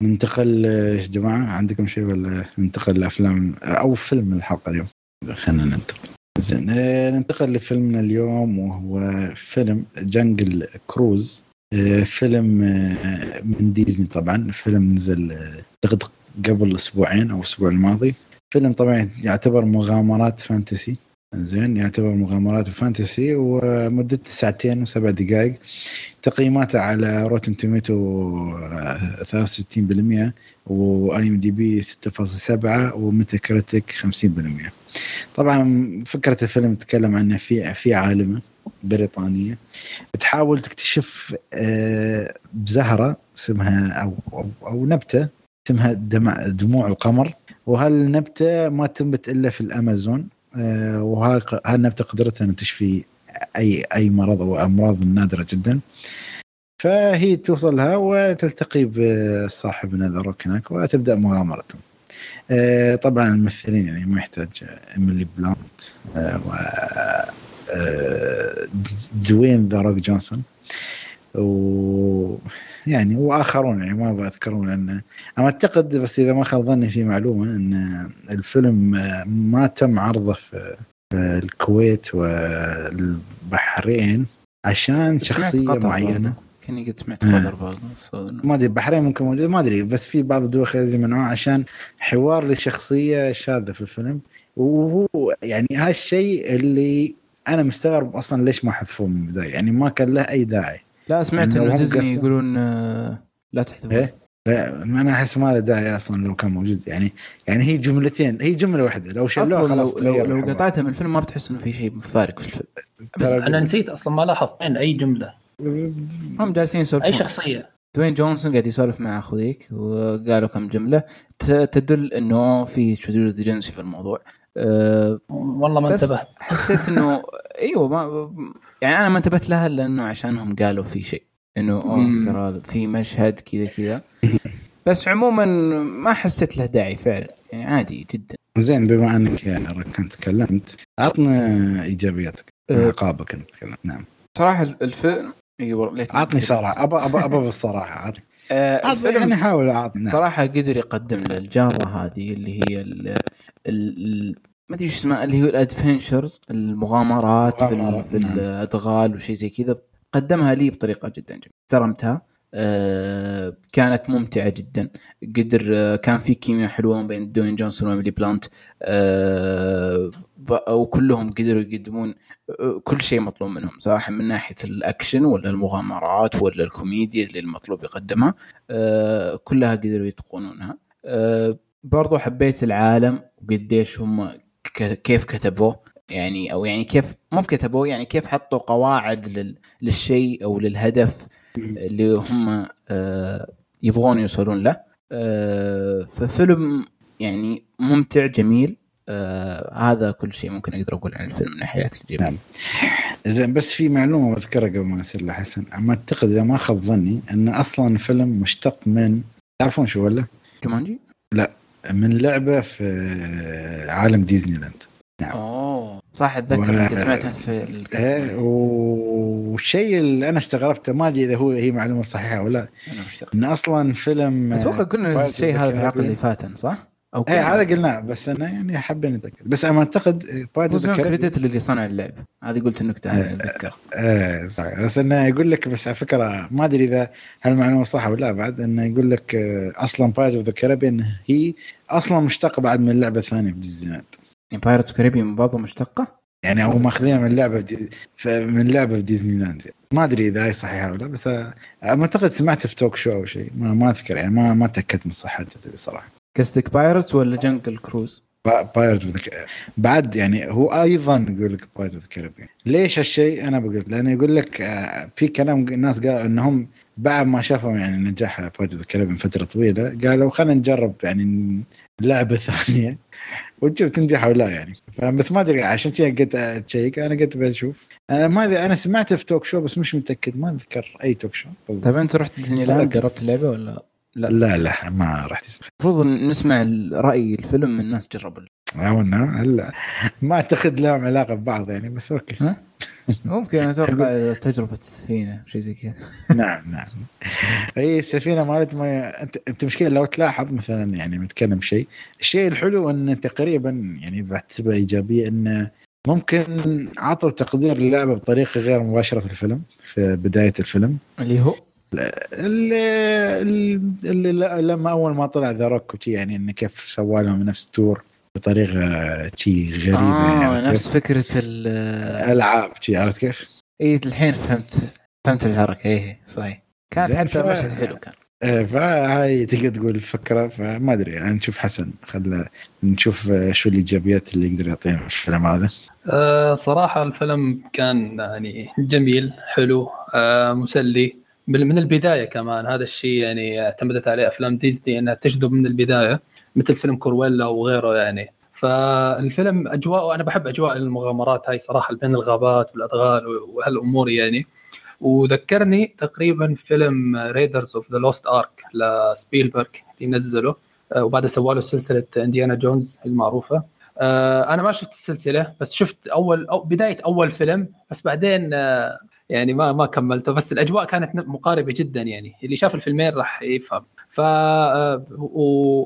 ننتقل آه، إيش جماعة عندكم شيء ولا ننتقل لأفلام أو فيلم الحلقة اليوم؟ خلينا ننتقل. زين آه ننتقل لفيلمنا اليوم وهو فيلم Jungle Cruise. آه فيلم من ديزني طبعا. فيلم نزل اعتقد قبل أسبوعين أو الأسبوع الماضي. فيلم طبعا يعتبر مغامرات فانتسي. زين يعتبر مغامرات و fantasy ومدته ساعتين وسبع دقائق. تقييماته على Rotten Tomatoes 63% و IMDb 6.7 و Metacritic 50% طبعا فكرة الفيلم تتكلم عن في في عالمه بريطانيه بتحاول تكتشف آه، بزهرة اسمها أو أو, أو نبتة اسمها دموع القمر. وهالنبتة ما تنبت إلا في الأمازون. وهاي هالنبته قدرتها ان تشفي اي أي مرض أو أمراض نادرة جدا. فهي توصل لها وتلتقي بصاحبنا The Rock هناك وتبدأ مغامرتهم آه، طبعا الممثلين يعني ما يحتاج إيميلي بلنت آه، و آه، دوين The Rock جونسون. و يعني وآخرون يعني ما اذكرهم لأن أنا أعتقد بس إذا ما خاب ظني في معلومة إن الفيلم ما تم عرضه في الكويت والبحرين عشان شخصية معينة. كاني قد سمعت آه. قطر برضو so- ما أدري البحرين ممكن موجود ما أدري بس في بعض الدول الخليجيه منعوها عشان حوار لشخصية شاذة في الفيلم. وهو يعني هالشيء اللي أنا مستغرب أصلا ليش ما حذفوه من البداية. يعني ما كان له أي داعي. لا سمعت إنه إنه هم ديزني. يقولون آه، لا تحذفون إيه؟ لا ما أنا أحس ما له داعي أصلا لو كان موجود. يعني يعني هي جملتين هي جملة واحدة. لو شلوها خلاص لو لو, لو. قطعتها من الفيلم ما بتحس إنه في شيء فارق في الفيلم. بس أنا نسيت أصلا ما لاحظت وين أي جملة. هم جالسين أي يسولفون شخصية. دوين جونسون قاعد يسولف مع أخوها وقالوا كم جملة. ت- تدل إنه في شذوذ جنسي في الموضوع. أه والله ما بس انتبهت. حسيت إنه (laughs) إيوه ما يعني أنا ما انتبهت لها لأنه عشانهم قالوا في شيء إنه أوه. ترى في مشهد كذا كذا (laughs) بس عموما ما حسيت له داعي فعلا يعني عادي جدا زين بما أنك يا ركان تكلمت عطنا إيجابياتك أه. عقابك انك تكلمت نعم صراحة الفيلم أيوه ليتني عطني. صراحة ابى ابى ابى بالصراحة عطني آه الفيلم يعني حاول اعطني نعم. صراحة قدر يقدم للجاره هذه اللي هي ال ال ال ما أدري إيش اسمها اللي هو ال adventures المغامرات في, ال- مغامرات، في نعم. الأدغال وشيء زي كذا قدمها لي بطريقة جدا جميلة. احترمتها. آه كانت ممتعة جدا. قدر آه كان في كيمياء حلوة بين دوين جونسون وإيميلي بلنت. ب- وكلهم قدروا يقدمون آه، كل شيء مطلوب منهم سواء من ناحية الأكشن ولا المغامرات ولا الكوميديا اللي المطلوب يقدمها. آه، كلها قدروا يتقنونها. برضو حبيت العالم وقديش هم كيف كتبوه. يعني أو يعني كيف مو كتبوه يعني كيف حطوا قواعد لل- للشيء أو للهدف اللي هم آه، يبغون يوصلون له. آه، ففيلم يعني ممتع جميل. آه، هذا كل شيء ممكن أقدر أقول عن الفيلم من ناحية الجميل. نعم. زين بس في معلومة بذكرها قبل ما يصير لحسن. أما أعتقد إذا ما خاب ظني إن أصلا الفيلم مشتق من تعرفون شو ولا؟ جومانجي؟ من لعبة في عالم ديزني لاند نعم. أوه صح أتذكر و- سمعتها في إيه والشيء اللي أنا استغربته ما أدري إذا هو هي معلومة صحيحة ولا مشتاق إن أصلا فيلم أتوقع قلنا الشيء هذا في Caribbean. اللي فاتن صح؟ أو إيه هذا قلناه بس أنا يعني حابين نتاكد بس أنا أعتقد بايرتس كريدت للي صنع اللعب. هذه قلت النكتة هذه أتذكر. إيه صح بس انه يقول لك بس على فكرة ما أدري إذا هالمعلومة صح ولا لا. بعد انه يقول لك آه، أصلا Pirates of the Caribbean هي أصلا مشتقه بعد من اللعبه الثانية في ديزني لاند يعني Pirates Caribbean برضه مشتقة؟ يعني هم ماخذينها من لعبة دي من لعبة في ديزني لاند ما أدري إذا هي صحيحة ولا بس آه، أعتقد سمعت في talk show أو شيء. ما, ما أذكر يعني ما ما تأكدت من صحتها تبي صراحة. قصدك Pirates ولا Jungle Cruise؟ Pirates بعد يعني هو أيضا يقول لك Pirates of ليش هالشيء؟ أنا بقول لأنه يقول لك آه، في كلام الناس قالوا إنهم بعد ما شافوا يعني نجاح Pirates of Caribbean فترة طويلة قالوا خلينا نجرب يعني لعبة (laughs) ثانية. ونشوف تنجح أو لا يعني. بس ما أدري عشان كذا قلت أ check أنا قلت بشوف أنا ما أدري أنا سمعته في talk show بس مش متأكد. ما أذكر أي talk show طيب. أنت رحت ديزني لاند؟ جربت اللعبة ولا لا؟ لا لا ما رحت المفروض نسمع راي الفيلم من الناس جربوا عونا هلا. ما أعتقد لهم علاقة ببعض يعني بس أوكي. ها؟ (laughs) ممكن أتوقع تجربة سفينة شيء زي كذا. (laughs) نعم نعم. هي السفينة مالت ما أنت أنت مشكلة لو تلاحظ مثلا يعني متكلم شيء الشيء الحلو إن تقريبا يعني بحسبها إيجابية انه ممكن عطوا تقدير للعبة بطريقة غير مباشرة في الفيلم في بداية الفيلم. اللي هو؟ اللي, اللي لما أول ما طلع The Rock يعني انه كيف سوى لهم نفس ال tour بطريقة شي غريبة آه يعني نفس فكرة الالعاب شي عرفت كيف؟ اي الحين فهمت فهمت الحركة. اي صحيح. كانت حتى ف... مشهد حلو كان. آه، فهاي تقدر تقول الفكرة فما أدري يعني نشوف حسن. خل نشوف شو الايجابيات اللي يقدر يعطينا في الفيلم هذا. أه صراحة الفيلم كان يعني جميل حلو أه مسلي. من البداية كمان هذا الشيء يعني اعتمدت عليه أفلام ديزني إنها تجذب من البداية. مثل فيلم Cruella وغيره يعني. فالفيلم اجواء أنا بحب أجواء المغامرات هاي صراحة بين الغابات والأدغال وهالأمور يعني. وذكرني تقريبا فيلم Raiders of the Lost Ark لسبيلبرغ اللي نزله وبعدها سوى له سلسلة Indiana Jones المعروفة. آه، أنا ما شفت السلسلة بس شفت أول أو بداية أول فيلم بس بعدين آه، يعني ما ما كملته. بس الأجواء كانت مقاربة جدا يعني. اللي شاف الفيلمين راح يفهم. ف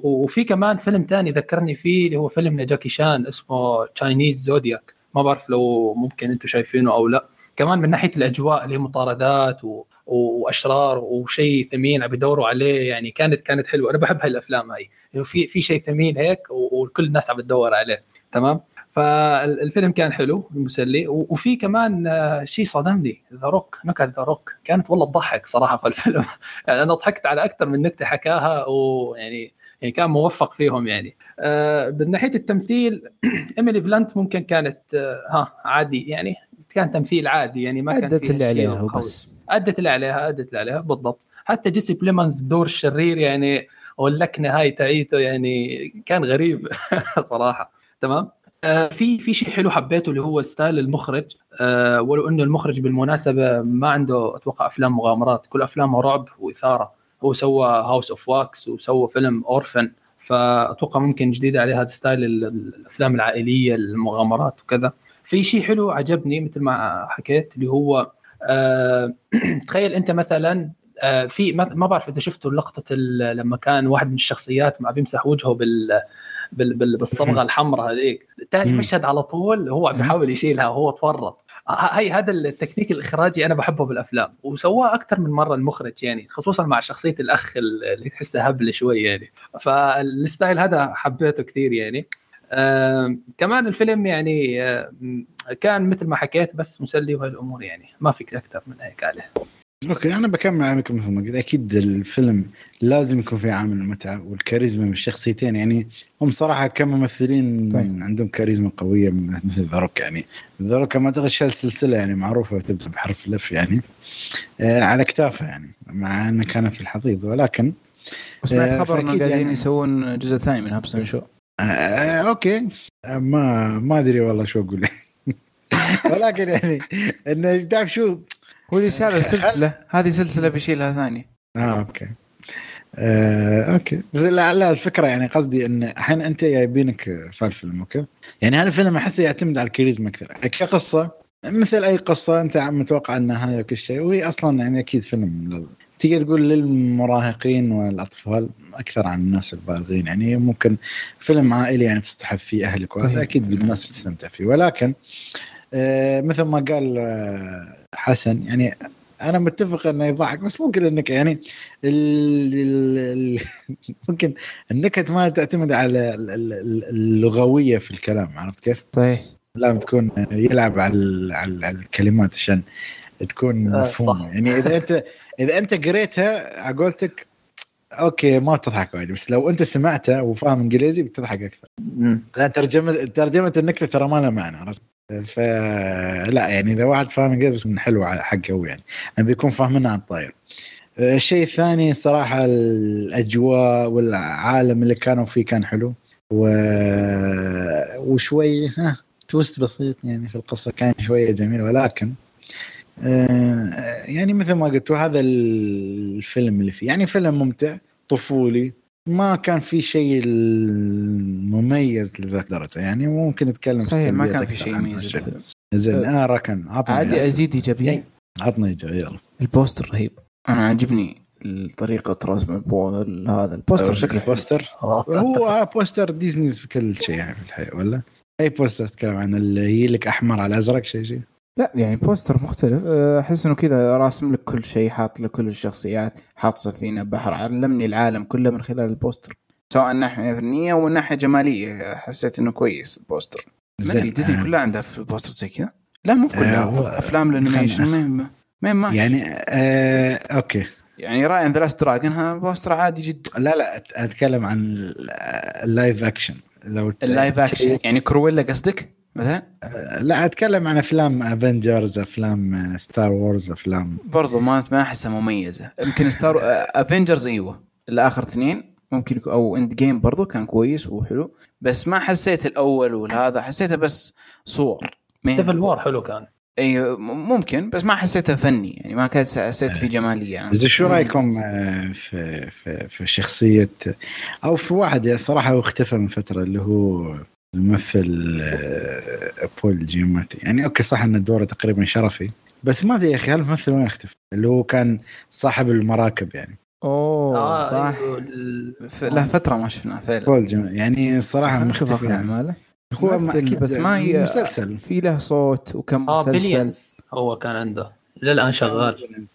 وفي كمان فيلم ثاني ذكرني فيه اللي هو فيلم لجاكي شان اسمه Chinese Zodiac ما بعرف لو ممكن أنتم شايفينه أو لا. كمان من ناحية الأجواء اللي هي مطاردات و... وأشرار وشيء ثمين عم يدوروا عليه يعني كانت كانت حلوة. أنا بحب هالافلام هاي. في في شيء ثمين هيك وكل الناس عم تدور عليه. تمام؟ فالفيلم كان حلو مسلي وفي كمان آه، شيء صدمني The Rock نكت The Rock كانت والله تضحك صراحة في الفيلم. (laughs) يعني أنا ضحكت على أكثر من نكتة حكاها ويعني يعني كان موفق فيهم يعني. آه من ناحية التمثيل (clears throat) إيميلي بلنت ممكن كانت آه ها عادي يعني. كان تمثيل عادي يعني ما كان أدت اللي عليها وبس. أدت اللي عليها أدت اللي عليها بالضبط. حتى جيسي بليمنز بدور الشرير يعني واللكنه هاي تاعته يعني كان غريب (laughs) صراحة. تمام؟ في في شيء حلو حبيته اللي هو style المخرج. آه ولو إنه المخرج بالمناسبة ما عنده أتوقع أفلام مغامرات. كل أفلامه رعب وإثارة. هو سوى House of Wax وسوى فيلم Orphan فأتوقع ممكن جديد عليه هذا style الأفلام العائلية المغامرات وكذا. في شيء حلو عجبني مثل ما حكيت اللي هو آه (clears throat) تخيل أنت مثلا آه في ما بعرف إذا شفتوا لقطة لما كان واحد من الشخصيات ما بيمسح وجهه بال بالصبغة الحمراء هذيك. ثاني مشهد على طول هو عم بيحاول يشيلها وهو تفرط هاي هذا التكنيك الإخراجي أنا بحبه بالأفلام. وسواه أكثر من مرة المخرج يعني خصوصا مع شخصية الأخ اللي تحسه هبل شوي يعني. فال style هذا حبيته كثير يعني. آه كمان الفيلم يعني آه كان مثل ما حكيت بس مسلي وهالامور يعني. ما فيك أكثر من هيك عليه. أوكي أنا بكمل معكم مثل ما قلت أكيد الفيلم لازم يكون فيه عامل المتعة والكاريزما من الشخصيتين. يعني هم صراحة كممثلين طيب. عندهم كاريزما قوية مثل The Rock يعني. The Rock ما أعتقد شال سلسلة يعني معروفة تبدا بحرف ال F يعني. آه على اكتافه يعني مع انها كانت في الحضيض. ولكن سمعت آه خبر انه قاعدين يعني يسوون جزء ثاني من Hobbs and Shaw آه okay. آه ما ما أدري والله شو أقول. (laughs) ولكن يعني إنه تعرف شو هو اللي شال السلسله (laughs) هذه سلسلة بيشيلها ثانية. آه okay. آه، okay. بس لا لا الفكرة يعني قصدي إن الحين أنت جايبينك في الفيلم okay؟ يعني هذا الفيلم احسه يعتمد على الكاريزما أكثر. كقصه مثل أي قصة أنت متوقع انها هاي وكل شيء. وهي أصلا يعني أكيد فيلم لل... تقدر تقول للمراهقين والأطفال أكثر عن الناس البالغين. يعني ممكن فيلم عائلي يعني تستحب فيه أهلك وهذا طيب. أكيد الناس بتستمتع فيه. ولكن آه مثل ما قال آه حسن. يعني أنا متفق إنه يضحك بس ممكن إنك يعني ال ال (laughs) ممكن النكت ما تعتمد على اللغوية في الكلام عرفت كيف؟ صحيح. لازم تكون يلعب على على الكلمات عشان تكون آه، مفهومة. يعني إذا أنت (laughs) إذا أنت قريتها على قولتك okay ما بتضحك وايد بس لو أنت سمعته وفاهم إنجليزي بتضحك أكثر. ترجمة ترجمة النكتة ترى ما لها معنى عرفت؟ فلا يعني إذا واحد فاهم انجليزي من حلو حقه هو يعني. أنا بيكون فاهمها عالطاير الشيء الثاني صراحة الأجواء والعالم اللي كانوا فيه كان حلو. و... وشوي ها twist بسيط يعني في القصة كان شوية جميل ولكن آه يعني مثل ما قلت هذا الفيلم اللي فيه يعني فيلم ممتع طفولي ما كان في شيء مميز لذاك الدرجة يعني ممكن نتكلم صحيح ما كان في شيء مميز زين آه ركن عطني عادي أزيد إيجابية؟ عطني إيجابية يلا. البوستر رهيب. أنا عجبني طريقة رسم هذا البوستر شكله. بوستر (laughs) هو بوستر ديزني في كل شيء يعني في الحياة ولا؟ أي بوستر تتكلم عن اللي هي لك أحمر على أزرق شيء شيء. لا يعني بوستر مختلف. أه، أحس إنه كذا راسم لك كل شيء حاط لك كل الشخصيات حاط سفينة بحر علمني العالم كله من خلال البوستر. سواء ناحية فنية أو ناحية جمالية. حسيت إنه كويس البوستر. زين. ديزني كلها عندها بوستر زي كذا؟ لا مو كلها. آه أفلام ال animation ما ما يعني آه okay. يعني Raya and the Last Dragon بوستر عادي جدا. لا لا أتكلم عن ال live action لو ال live action يعني Cruella قصدك؟ مثلا؟ لا أتكلم عن أفلام Avengers أفلام Star Wars أفلام. برضو ما ما أحسها مميزة. يمكن Star Avengers إيوه. الآخر اثنين ممكن أو Endgame برضو كان كويس وحلو. بس ما حسيت الأول والهذا حسيته بس صور. Civil War حلو كان. اي ممكن بس ما حسيتها فني. يعني ما كنت حسيت في جمالية. يعني. زين شو رأيكم آه، في في في شخصيه أو في واحد يعني صراحة هو اختفى من فترة اللي هو الممثل آه، بول جيماتي. يعني okay صح إن دوره تقريبا شرفي بس ما أدري يا أخي هالممثل وين اختفى اللي هو كان صاحب المراكب يعني. أوه آه صح. أيوه. له فترة ما شفناه فعلا. بول جيماتي يعني الصراحه مختفي يعني. هو ما بس ما هي مسلسل. في له صوت وكم آه مسلسل. هو كان عنده. للآن شغال.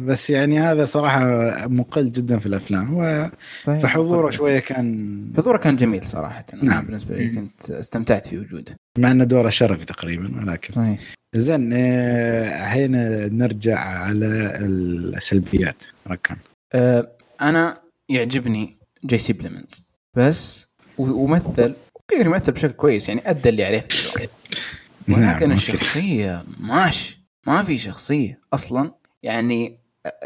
بس يعني هذا صراحة مقل جدا في الأفلام. و طيب. فحضوره شوية كان حضوره كان جميل صراحة. نعم. بالنسبة لي كنت استمتعت في وجوده. مع أنه دوره شرفي تقريبا ولكن. طيب. زين الحين نرجع على السلبيات ركان. أه أنا يعجبني جيسي بليمنز بس ومثل يقدر يمثل بشكل كويس يعني أدى اللي عليه في الدور ولكن نعم الشخصية ماشي. ما في شخصية أصلا يعني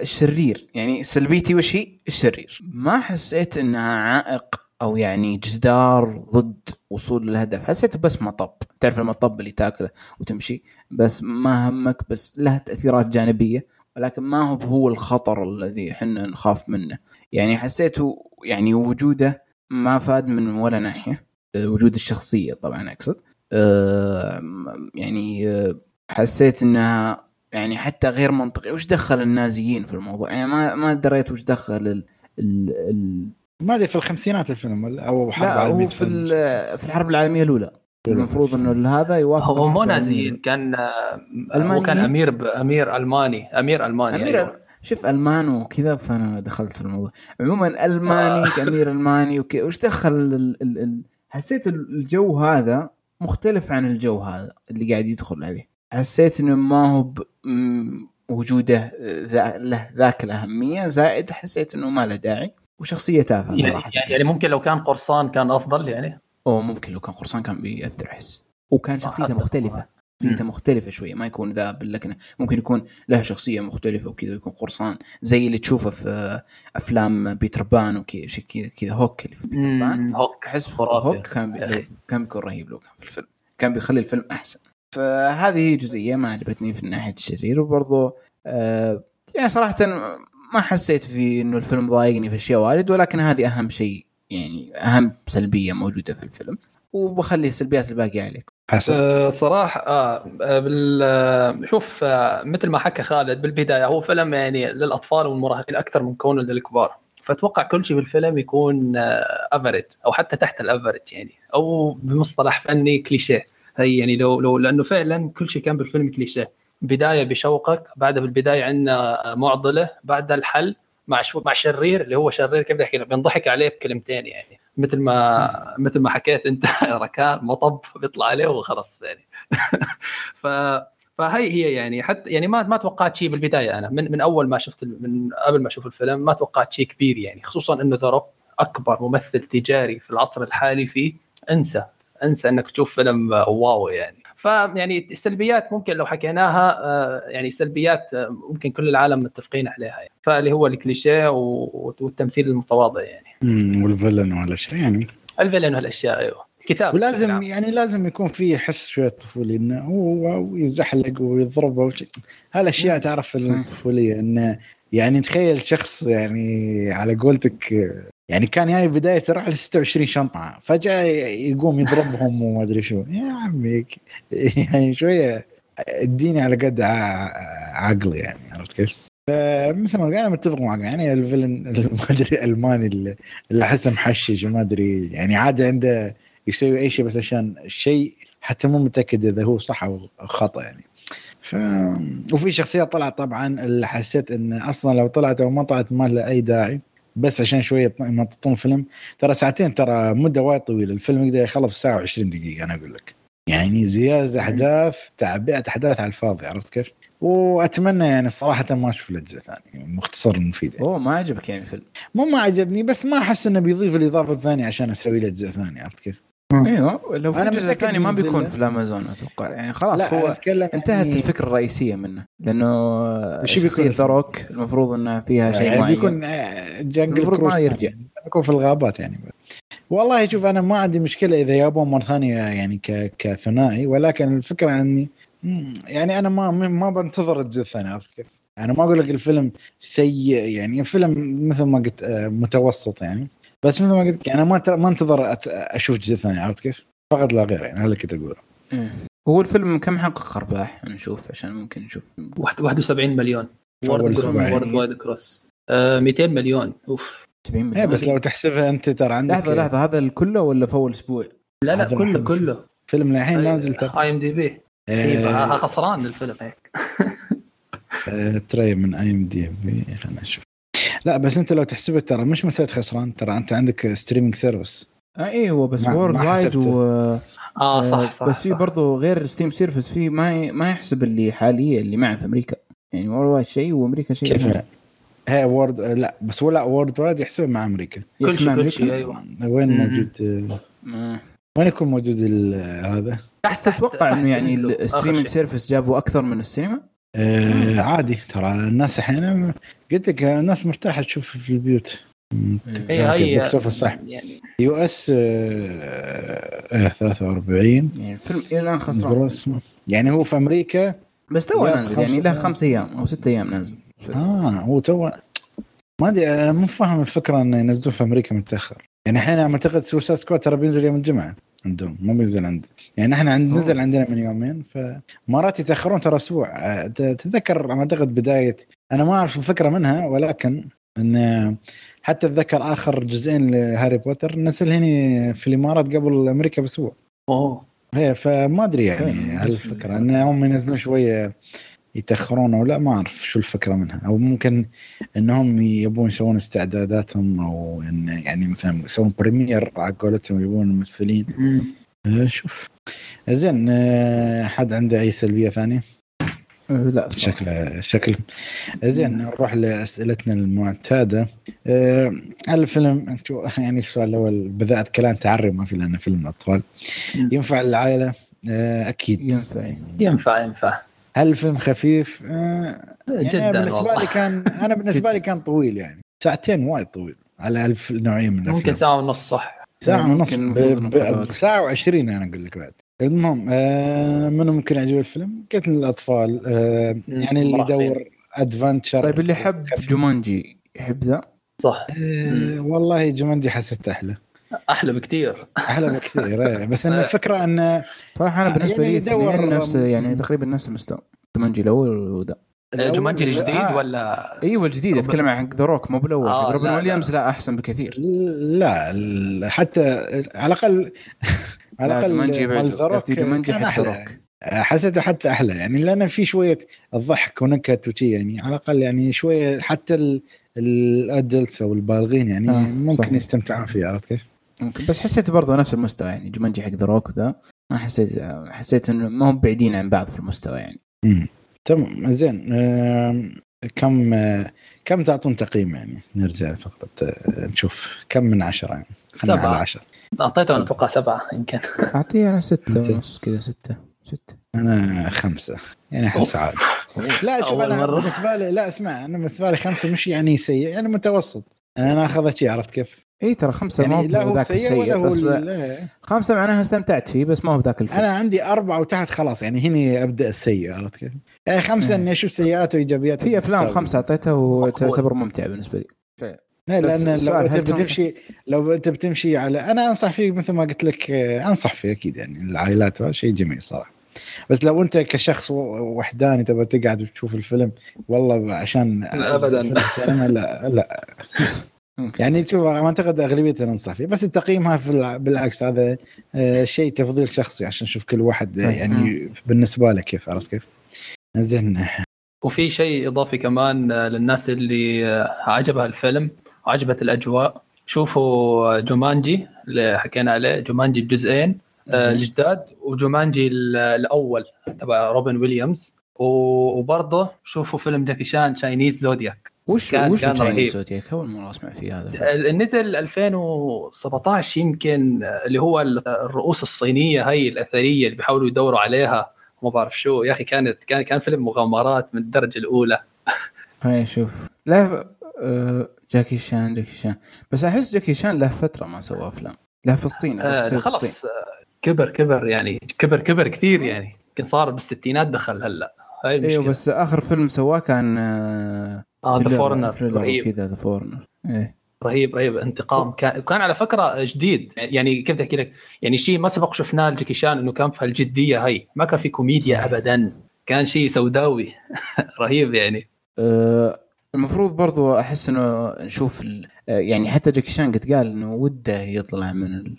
شرير. يعني سلبيتي وش هي؟ الشرير. ما حسيت إنها عائق أو يعني جدار ضد وصول للهدف. حسيته بس مطب. تعرف المطب اللي تاكله وتمشي؟ بس ما همك بس له تأثيرات جانبية. ولكن ما هو هو الخطر الذي إحنا نخاف منه. يعني حسيته يعني وجوده ما فاد من ولا ناحية. وجود الشخصية طبعا أقصد. آه، يعني آه، حسيت إنها يعني حتى غير منطقي وش دخل النازيين في الموضوع؟ يعني ما ما دريت وش دخل ال ال ال. ما أدري في الخمسينات الفيلم ولا أو حرب لا هو في في الحرب العالمية الأولى. المفروض إنه هذا يوافق هو مو نازيين كان الماني هو كان أمير ب... أمير ألماني أمير ألماني أمير أيوه. شوف ألمان وكذا فأنا دخلت في الموضوع. عموما ألماني كأمير ألماني وكذا وش دخل ال... ال... ال... حسيت الجو هذا مختلف عن الجو هذا اللي قاعد يدخل عليه. حسيت إنه ما هو وجوده له ذاك الأهمية زائد حسيت إنه ما له داعي وشخصية تافهه يعني صراحة. يعني, يعني ممكن لو كان قرصان كان أفضل يعني؟ اوه ممكن لو كان قرصان كان بيأثر أحس. وكان شخصيته مختلفة. شخصيته مختلفة شوية ما يكون ذا باللكنة. ممكن يكون له شخصية مختلفة وكذا يكون قرصان زي اللي تشوفه في أفلام Peter Pan وكذا كذا كذا Hook اللي في Peter Pan. Hook. أحس Hook كان بي... كان بيكون رهيب لو كان في الفيلم. كان بيخلي الفيلم أحسن. فهذه جزئية ما عجبتني في ناحيه الشرير وبرضه آه يعني صراحة ما حسيت في إنه الفيلم ضايقني في أشياء وايد ولكن هذه أهم شيء يعني أهم سلبية موجودة في الفيلم وبخلي السلبيات الباقية عليك حسن. أه صراحة آه, آه، بال آه، شوف آه مثل ما حكى خالد بالبداية هو فيلم يعني للأطفال والمراهقين أكثر من كونه للكبار. فأتوقع كل شيء بالفيلم يكون average آه، أو حتى تحت ال average يعني أو بمصطلح فني كليشيه هي يعني لو لو لأنه فعلا كل شيء كان بالفيلم كليشيه. بداية بشوقك بعدها بالبداية عندنا معضلة بعد الحل مع شو مع شرير اللي هو شرير كيف بدي احكي بينضحك عليه بكلمتين يعني. مثل ما مثل ما حكيت أنت (laughs) ركان مطب بيطلع عليه وخلص يعني. (laughs) ف فهي هي يعني حتى يعني ما ما توقعت شيء بالبداية أنا. من من أول ما شفت من قبل ما أشوف الفيلم ما توقعت شيء كبير يعني. خصوصا إنه ذا أكبر ممثل تجاري في العصر الحالي فيه أنسى. أنسى إنك تشوف فيلم واو يعني. فيعني السلبيات ممكن لو حكيناها آه، يعني سلبيات آه، ممكن كل العالم متفقين عليها يعني. فاللي هو الكليشيه والتمثيل المتواضع يعني. والفيلن والاشياء يعني. الفيلن والاشياء أيوه. الكتاب ولازم يعني لازم يكون في حس شوية طفولي إنه هو يزحلق ويضرب هالأشياء تعرف الطفولية إنه يعني تخيل شخص يعني على قولتك يعني كان جاي بداية ل 26 شنطة. فجأة يقوم يضربهم وما أدري شو. يا عمي يعني شوية اديني على قد عقلي يعني عرفت كيف؟ فمثل ما أنا متفق معك. يعني الفيلن ما أدري الالماني اللي أحسه محشش وما أدري. يعني عادي عنده يسوي أي شيء بس عشان شيء حتى مو متأكد إذا هو صح أو خطأ يعني. ف... وفي شخصيات طلعت طبعا اللي حسيت إن أصلا لو طلعت أو ما طلعت ما لها أي داعي. بس عشان شوية يمططون فيلم ترى ساعتين ترى مدة وايد طويلة الفيلم يقدر يخلص ساعه و20 دقيقة أنا أقول لك يعني زيادة أحداث تعبئة أحداث على الفاضي عرفت كيف؟ وأتمنى يعني صراحة ما أشوف له ثاني مختصر مفيد يعني. أوه ما عجبك يعني الفيلم؟ مو ما عجبني بس ما أحس إنه بيضيف الإضافة الثانية عشان أسوي له اجزاء ثانية عرفت كيف؟ أيوه لو في جزء ثاني ما بيكون في الأمازون أتوقع. يعني خلاص هو انتهت يعني... الفكرة الرئيسية منه. لأنه شخصيه ذا روك المفروض إنها فيها شيء يعني معين. بيكون جنجل المفروض ما يرجع. بيكون في الغابات يعني. والله شوف أنا ما عندي مشكلة إذا يابون مرة ثانية يعني كثنائي ولكن الفكرة إني يعني أنا ما ما بنتظر الجزء الثاني عرفت كيف؟ أنا ما أقول لك الفيلم سيء يعني فيلم مثل ما قلت آه، متوسط يعني. بس مثل ما قلت أنا ما ما أنتظر أشوف جزء ثاني عرفت كيف؟ فقط لا غير يعني هذا اللي كنت أقوله. هو الفيلم كم حقق ارباح نشوف عشان ممكن نشوف. 71 مليون. worldwide gross 200 مليون. أوف. 70 مليون. بس لو تحسبها أنت ترى عندك لحظة لحظة هذا كله ولا في أول أسبوع؟ لا لا كله كله. فيلم الحين نازل ترى. IMDb خسران الفيلم هيك. (laughs) تري من اي ام دي بي خلينا نشوف. لا بس انت لو تحسبه ترى مش مسألة خسران ترى انت عندك streaming service آه أيوه بس worldwide و آه صح صح بس في برضه غير streaming service في ما ما يحسب اللي حاليا اللي معه في أمريكا. يعني worldwide شيء وأمريكا شيء كيف؟ هي worldwide لا بس ولا worldwide يحسب مع أمريكا. كل شيء كل شيء أيوه. وين موجود؟ وين يكون موجود هذا؟ بس تتوقع إنه يعني الستريمينج سيرفيس جابوا أكثر من السينما؟ آه عادي. ترى الناس أحيانا قلت لك الناس مرتاحة تشوف في البيوت. اي هي صح. يعني US آه 43 يعني الفيلم إلى الان خسران. يعني هو في أمريكا بس تو نازل يعني له خمس أيام أو ست أيام نازل. آه هو تو ما أدري أنا مو فاهم الفكرة إنه ينزلون في أمريكا متأخر. يعني الحين أعتقد Suicide Squad ترى بينزل يوم الجمعة. عندهم مو بينزل عند يعني إحنا عند نزل عندنا من يومين فمرات يتأخرون ترى أسبوع. تتذكر أعتقد بداية أنا ما أعرف الفكرة منها ولكن إن حتى أتذكر آخر جزئين لهاري بوتر نزل هنا في الإمارات قبل أمريكا بأسبوع. أوه. إيه فما أدري يعني هل الفكرة. إن هم ينزلون شوية يتأخرون أو لا ما أعرف شو الفكرة منها. أو ممكن إنهم يبون يسوون استعداداتهم أو إن يعني مثلا يسوون premiere على قولتهم يبون الممثلين آه، شوف. زين آه، حد عنده أي سلبية ثانية؟ آه، لا شكل شكل. زين نروح لأسئلتنا المعتادة. أه الفيلم يعني السؤال الأول بدات كلام تعري ما في لأنه فيلم الاطفال ينفع للعائله أه أكيد. ينفع. ينفع ينفع. الفيلم خفيف؟ آه يعني جدا بالنسبة والله. لي كان أنا بالنسبة لي (laughs) كان طويل يعني. ساعتين وايد طويل على ألف نوعيه من الأفلام. ممكن ساعة ونص صح. ساعة ونص. ساعة و20 أنا أقول لك بعد. المهم آه منو ممكن يعجبه الفيلم؟ قلت الاطفال آه يعني اللي يدور adventure طيب اللي يحب جومانجي يحب ذا؟ صح. آه والله جومانجي حسيته أحلى. أحلى بكثير أحلى بكثير إيه. (laughs) بس إن الفكرة انه صراحة أنا بالنسبة يعني لي يعني نفس يعني تقريبا نفس المستوى. جومانجي الأول وذا. جومانجي الجديد آه. ولا؟ إيوه الجديد. أتكلم عن The Rock مو بالأول. آه روبن ويليامز لا أحسن بكثير. لا حتى على الاقل على الأقل جومانجي قصدي جومانجي حتى روك. حسيته حتى أحلى. يعني لأن في شوية الضحك ونكت وشي يعني على الأقل يعني شوية حتى ال adults أو البالغين يعني آه ممكن يستمتعون فيه عرفت كيف؟ ممكن. بس حسيت برضه نفس المستوى يعني جومانجي حق The Rock ذا ما حسيت حسيت إنه ما هم بعيدين عن بعض في المستوى يعني. امم تمام زين. كم آه، كم تعطون تقييم يعني؟ نرجع فقره آه، نشوف كم من عشرة يعني. خلنا على سبعة. عشرة. أعطيته أنا أتوقع سبعة يمكن. (laughs) أعطيه أنا ستة أنت؟ ونص كذا ستة. ستة. أنا خمسة. يعني أحس. عادي. لا شوف أنا مرة. بالنسبة لي لا اسمع أنا بالنسبة لي خمسة مش يعني سيء. يعني متوسط. أنا اخذها شيء عرفت كيف؟ اي ترى خمسة ما يعني لا هو ذاك السيء بس ب... لا. خمسة معناها استمتعت فيه بس ما هو ذاك الفيلم أنا عندي أربعة وتحت خلاص يعني هني أبدأ السيء عرفت كيف؟ يعني خمسة إيه. إني أشوف سيئات وإيجابيات في أفلام. خمسة أعطيتها وتعتبر ممتعة بالنسبة لي لا بس لأن لو أنت؟ بتمشي لو أنت بتمشي على أنا أنصح فيه مثل ما قلت لك أنصح فيه أكيد يعني العائلات وهذا شيء جميل صراحة بس لو أنت كشخص وحداني تبغى تقعد وتشوف الفيلم والله عشان لا، السينما لا لا. (laughs) يعني شوف أعتقد أغلبية ننصح فيه بس التقييمها في الع- بالعكس هذا آه، شيء تفضيل شخصي عشان نشوف كل واحد آه، صحيح. يعني بالنسبة له كيف عرفت كيف؟ زين وفي شيء إضافي كمان آه، للناس اللي عجبها الفيلم وعجبت الأجواء شوفوا جومانجي اللي حكينا عليه جومانجي الجزئين. الجداد وجومانجي ال- الأول تبع روبن ويليامز وبرضه شوفوا فيلم جاكي شان Chinese Zodiac وش كان- وش كان رهيب. زودياك أول مرة أسمع فيه هذا نزل 2017 يمكن اللي هو ال- الرؤوس الصينية هي الأثرية اللي بيحاولوا يدوروا عليها. ما بعرف شو. يا أخي كانت كان كان فيلم مغامرات من الدرجة الأولى. هاي شوف لا آه، جاكي شان جاكي شان. بس أحس جاكي شان له فترة ما سوى أفلام. له في الصين آه في الصين. خلاص آه، كبر كبر يعني كبر كبر كثير يعني. يمكن صار بالستينات دخل هلأ. هاي المشكلة. أيوه بس آخر فيلم سواه كان آه آه The Foreigner رهيب. وكذا The Foreigner إيه. رهيب رهيب. انتقام. كان كان على فكرة جديد. يعني كيف تحكي لك؟ يعني شيء ما سبق شفناه لجاكي شان إنه كان في هالجدية هاي. ما كان في كوميديا صح. ابدا. كان شيء سوداوي. (laughs) رهيب يعني. آه، المفروض برضو أحس إنه نشوف ال... آه، يعني حتى جاكي شان قد قال إنه وده يطلع من.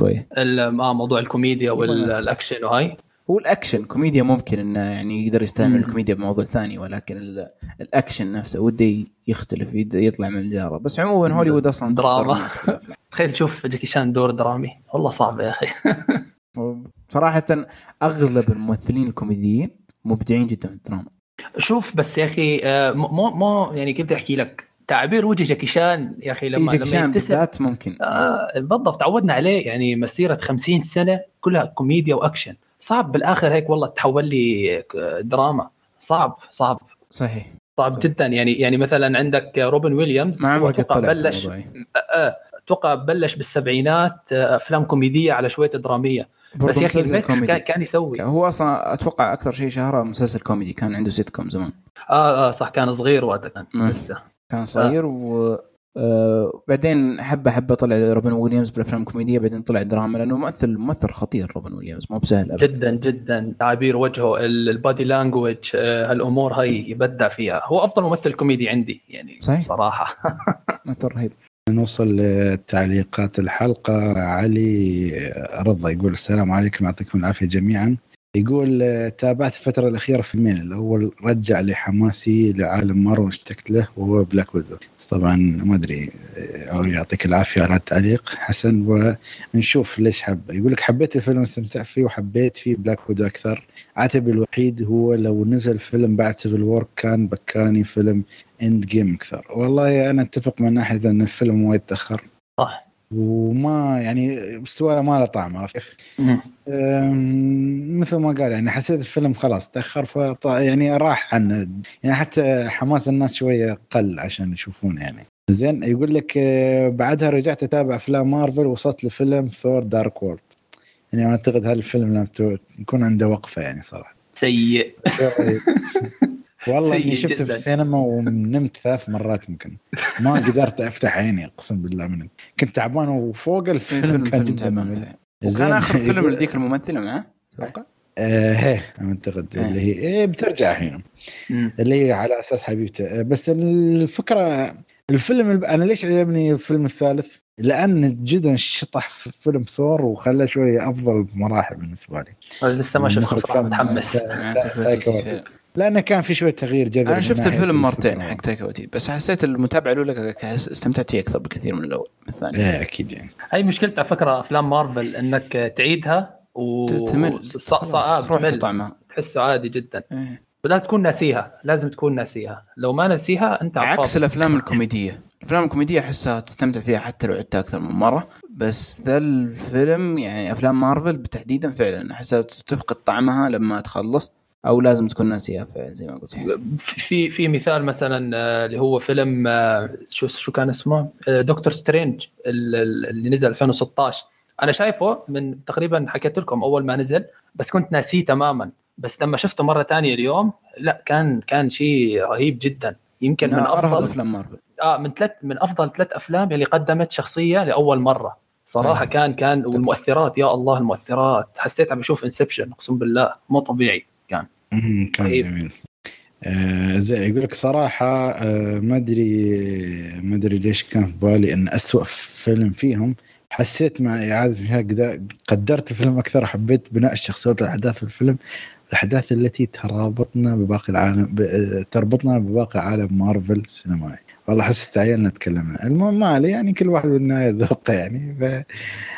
شوية. ال- آه موضوع الكوميديا يبغى والأكشن وهاي. هو الأكشن. كوميديا ممكن إنه يعني يقدر يستعمل. الكوميديا بموضوع ثاني ولكن ال... الأكشن نفسه وده يختلف يطلع من الجاره بس عموما هوليوود أصلا دراما. (laughs) تخيل تشوف جاكي شان دور درامي. والله صعب يا أخي. (laughs) صراحة أغلب الممثلين الكوميديين مبدعين جدا في الدراما. شوف بس يا أخي آه، مو مو يعني كيف أحكي لك؟ تعبير وجه جاكي شان يا أخي اي لما جاكي شان بالذات ممكن. آه بالضبط. تعودنا عليه يعني مسيرة 50 سنة كلها كوميديا وأكشن. صعب بالآخر هيك والله تحول لي آه، دراما. صعب صعب. صحيح. صعب صح. جدا. يعني يعني مثلا عندك روبن ويليامز عمر قد أتوقع طلع في بلش. آه، أتوقع بلش بالسبعينات آه، أفلام كوميدية على شوية درامية. بس يا أخي كوميدي. كان, كان يسوي. هو أصلا أتوقع أكثر شيء شهره مسلسل كوميدي كان عنده سيت كوم زمان. آه آه صح كان صغير وقتها كان مم. لسه. كان صغير و آه بعدين حبه حبه طلع روبن ويليامز بالأفلام كوميديه بعدين طلع دراما لأنه ممثل ممثل خطير روبن ويليامز مو بسهل ابدا. جدا جدا. تعابير وجهه ال- ال body language آه، هالامور هاي يبدع فيها. هو أفضل ممثل كوميدي عندي يعني صحيح. صراحة (laughs) ممثل رهيب. نوصل لتعليقات الحلقة. علي رضا يقول السلام عليكم يعطيكم العافية جميعا. يقول تابعت الفترة الأخيرة فيلمين الأول رجع لحماسي لعالم مارفل اشتقت له وهو بلاك ويدو طبعا ما أدري أو يعطيك العافية على التعليق حسن ونشوف ليش حبه يقول لك حبيت الفيلم واستمتعت فيه وحبيت فيه بلاك ويدو أكثر. عتبي الوحيد هو لو نزل فيلم بعد Civil War كان بكاني فيلم Endgame أكثر. والله أنا أتفق من ناحية إن الفيلم وايد تأخر. صح. وما يعني مستوى ما له طعم عرفت كيف؟ مثل ما قال يعني حسيت الفيلم خلاص تأخر يعني راح عن يعني حتى حماس الناس شوية قل عشان يشوفون يعني. زين يقول لك آه، بعدها رجعت أتابع أفلام مارفل وصلت لفيلم ثور دارك وورد يعني أعتقد هالفيلم لم يكون عنده وقفة يعني صراحة. سيء. (laughs) والله اني شفته في. السينما ونمت ثلاث مرات يمكن ما (laughs) قدرت أفتح عيني أقسم بالله من كنت تعبان وفوق الفيلم فيلم كان فيلم جدا ممل. وكان. آخر فيلم (laughs) لذيك الممثلة معاه أتوقع هي أعتقد. اللي هي إيه بترجع الحين. اللي هي على أساس حبيبته آه، بس الفكرة الفيلم الب- أنا ليش عجبني الفيلم الثالث؟ لأن جدا شطح في فيلم ثور وخلاه شوية أفضل بمراحل بالنسبة لي لسه ما شفته صراحة متحمس لأنه كان في شوية تغيير جذري أنا شفت الفيلم مرتين. حق تايكا ويتيتي بس حسيت المتابعة الأولى استمتعت فيه أكثر بكثير من الأول من الثاني إيه أكيد يعني. هاي مشكلة على فكرة أفلام مارفل إنك تعيدها و تمل. تروح. طعمها تحسه عادي جدا. إيه. لازم تكون ناسيها لازم تكون ناسيها. لو ما ناسيها أنت عكس. الأفلام الكوميدية. الأفلام الكوميدية أحسها تستمتع فيها حتى لو عدتها أكثر من مرة. بس ذا الفيلم يعني أفلام مارفل بالتحديدا فعلا أحسها تفقد طعمها لما تخلص. أو لازم تكون ناسيها زي ما قلت. في في مثال مثلا آه، اللي هو فيلم آه، شو شو كان اسمه؟ آه، دكتور سترينج ال- ال- اللي نزل 2016 أنا شايفه من تقريبا حكيت لكم أول ما نزل بس كنت ناسيه تماما. بس لما شفته مرة ثانية اليوم لا كان كان شيء رهيب جدا. يمكن من افضل افلام مارفل. آه من ثلاث من أفضل ثلاث أفلام اللي قدمت شخصية لأول مرة. صراحة. كان كان والمؤثرات يا الله المؤثرات. حسيت عم بشوف انسبشن أقسم بالله مو طبيعي كان. كان رهيب. جميل آه زين يقول لك صراحة آه ما أدري ما أدري ليش كان في بالي أن أسوأ فيلم فيهم حسيت مع مشاهدة قدرت الفيلم أكثر حبيت بناء الشخصيات والأحداث في الفيلم الأحداث التي ترابطنا بباقي العالم ب... تربطنا بباقي عالم مارفل السينمائي والله حسيت عيالنا نتكلم. المهم ما علي يعني كل واحد بالنهاية ذوقه يعني.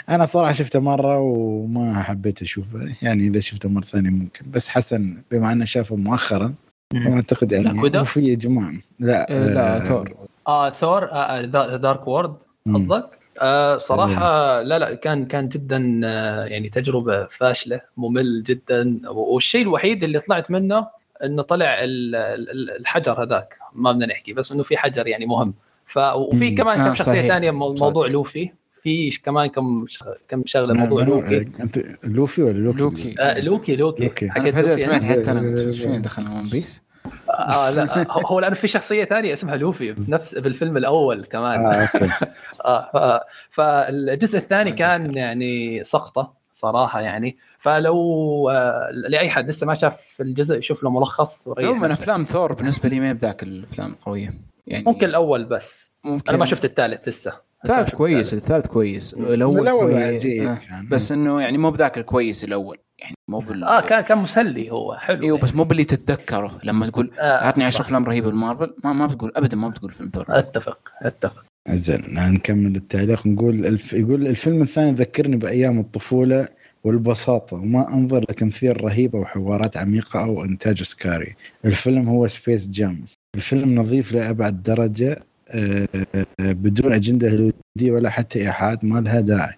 فأنا صراحة شفته مرة وما حبيت أشوفه. يعني إذا شفته مرة ثانية ممكن. بس حسن بما أنه شافه مؤخرا أعتقد يعني لا، كودا؟ هو في يا جماعة لا إيه، لا آه، ثور. آه ثور آه دارك وورد. قصدك؟ آه صراحة لا لا كان كان جدا آه يعني تجربة فاشلة ممل جدا. والشيء الوحيد اللي طلعت منه إنه طلع ال- ال- الحجر هذاك ما بدنا نحكي بس إنه في حجر يعني مهم ف وفي. كمان آه، كم شخصية صحيح. ثانية مو- صادق. موضوع لوفي في كمان كم كم شغلة نعم، موضوع لوفي آه، أنت لوفي ولا لوكي؟ لوكي. آه لوكي لوكي لوكي. أنا حكيت فجاه سمعت؟ حتى أنا شو دخلنا ون بيس آه لا آه، هو لأنه في شخصية ثانية اسمها لوفي بنفس بالفيلم الأول كمان آه أوكي (laughs) آه ف... فالجزء الثاني كان يعني سقطة صراحة يعني فلو آه، لأي حد لسه ما شاف الجزء يشوف له ملخص عموما. أفلام ثور بالنسبة لي ما هي بذاك الأفلام القويه يعني ممكن الأول بس. ممكن. أنا ما شفت الثالث لسه. الثالث كويس الثالث كويس. الأول الأول كويس. آه. يعني. بس إنه يعني مو بذاك الكويس الأول. يعني مو بال آه كان كان مسلي هو حلو إيوه بس مو باللي تتذكره. لما تقول آه، اعطني 10 صح. أفلام رهيبة المارفل ما ما بتقول ابدا ما بتقول فيلم ثور. أتفق أتفق. زين نكمل التعليق. نقول الف... يقول الفيلم الثاني ذكرني بأيام الطفولة. والبساطة وما أنظر لتمثيل رهيب أو حوارات عميقة أو إنتاج اوسكاري الفيلم هو سبيس جام الفيلم نظيف لأبعد درجة آه، بدون أجندة هوليودية ولا حتى ايحاءات ما لها داعي.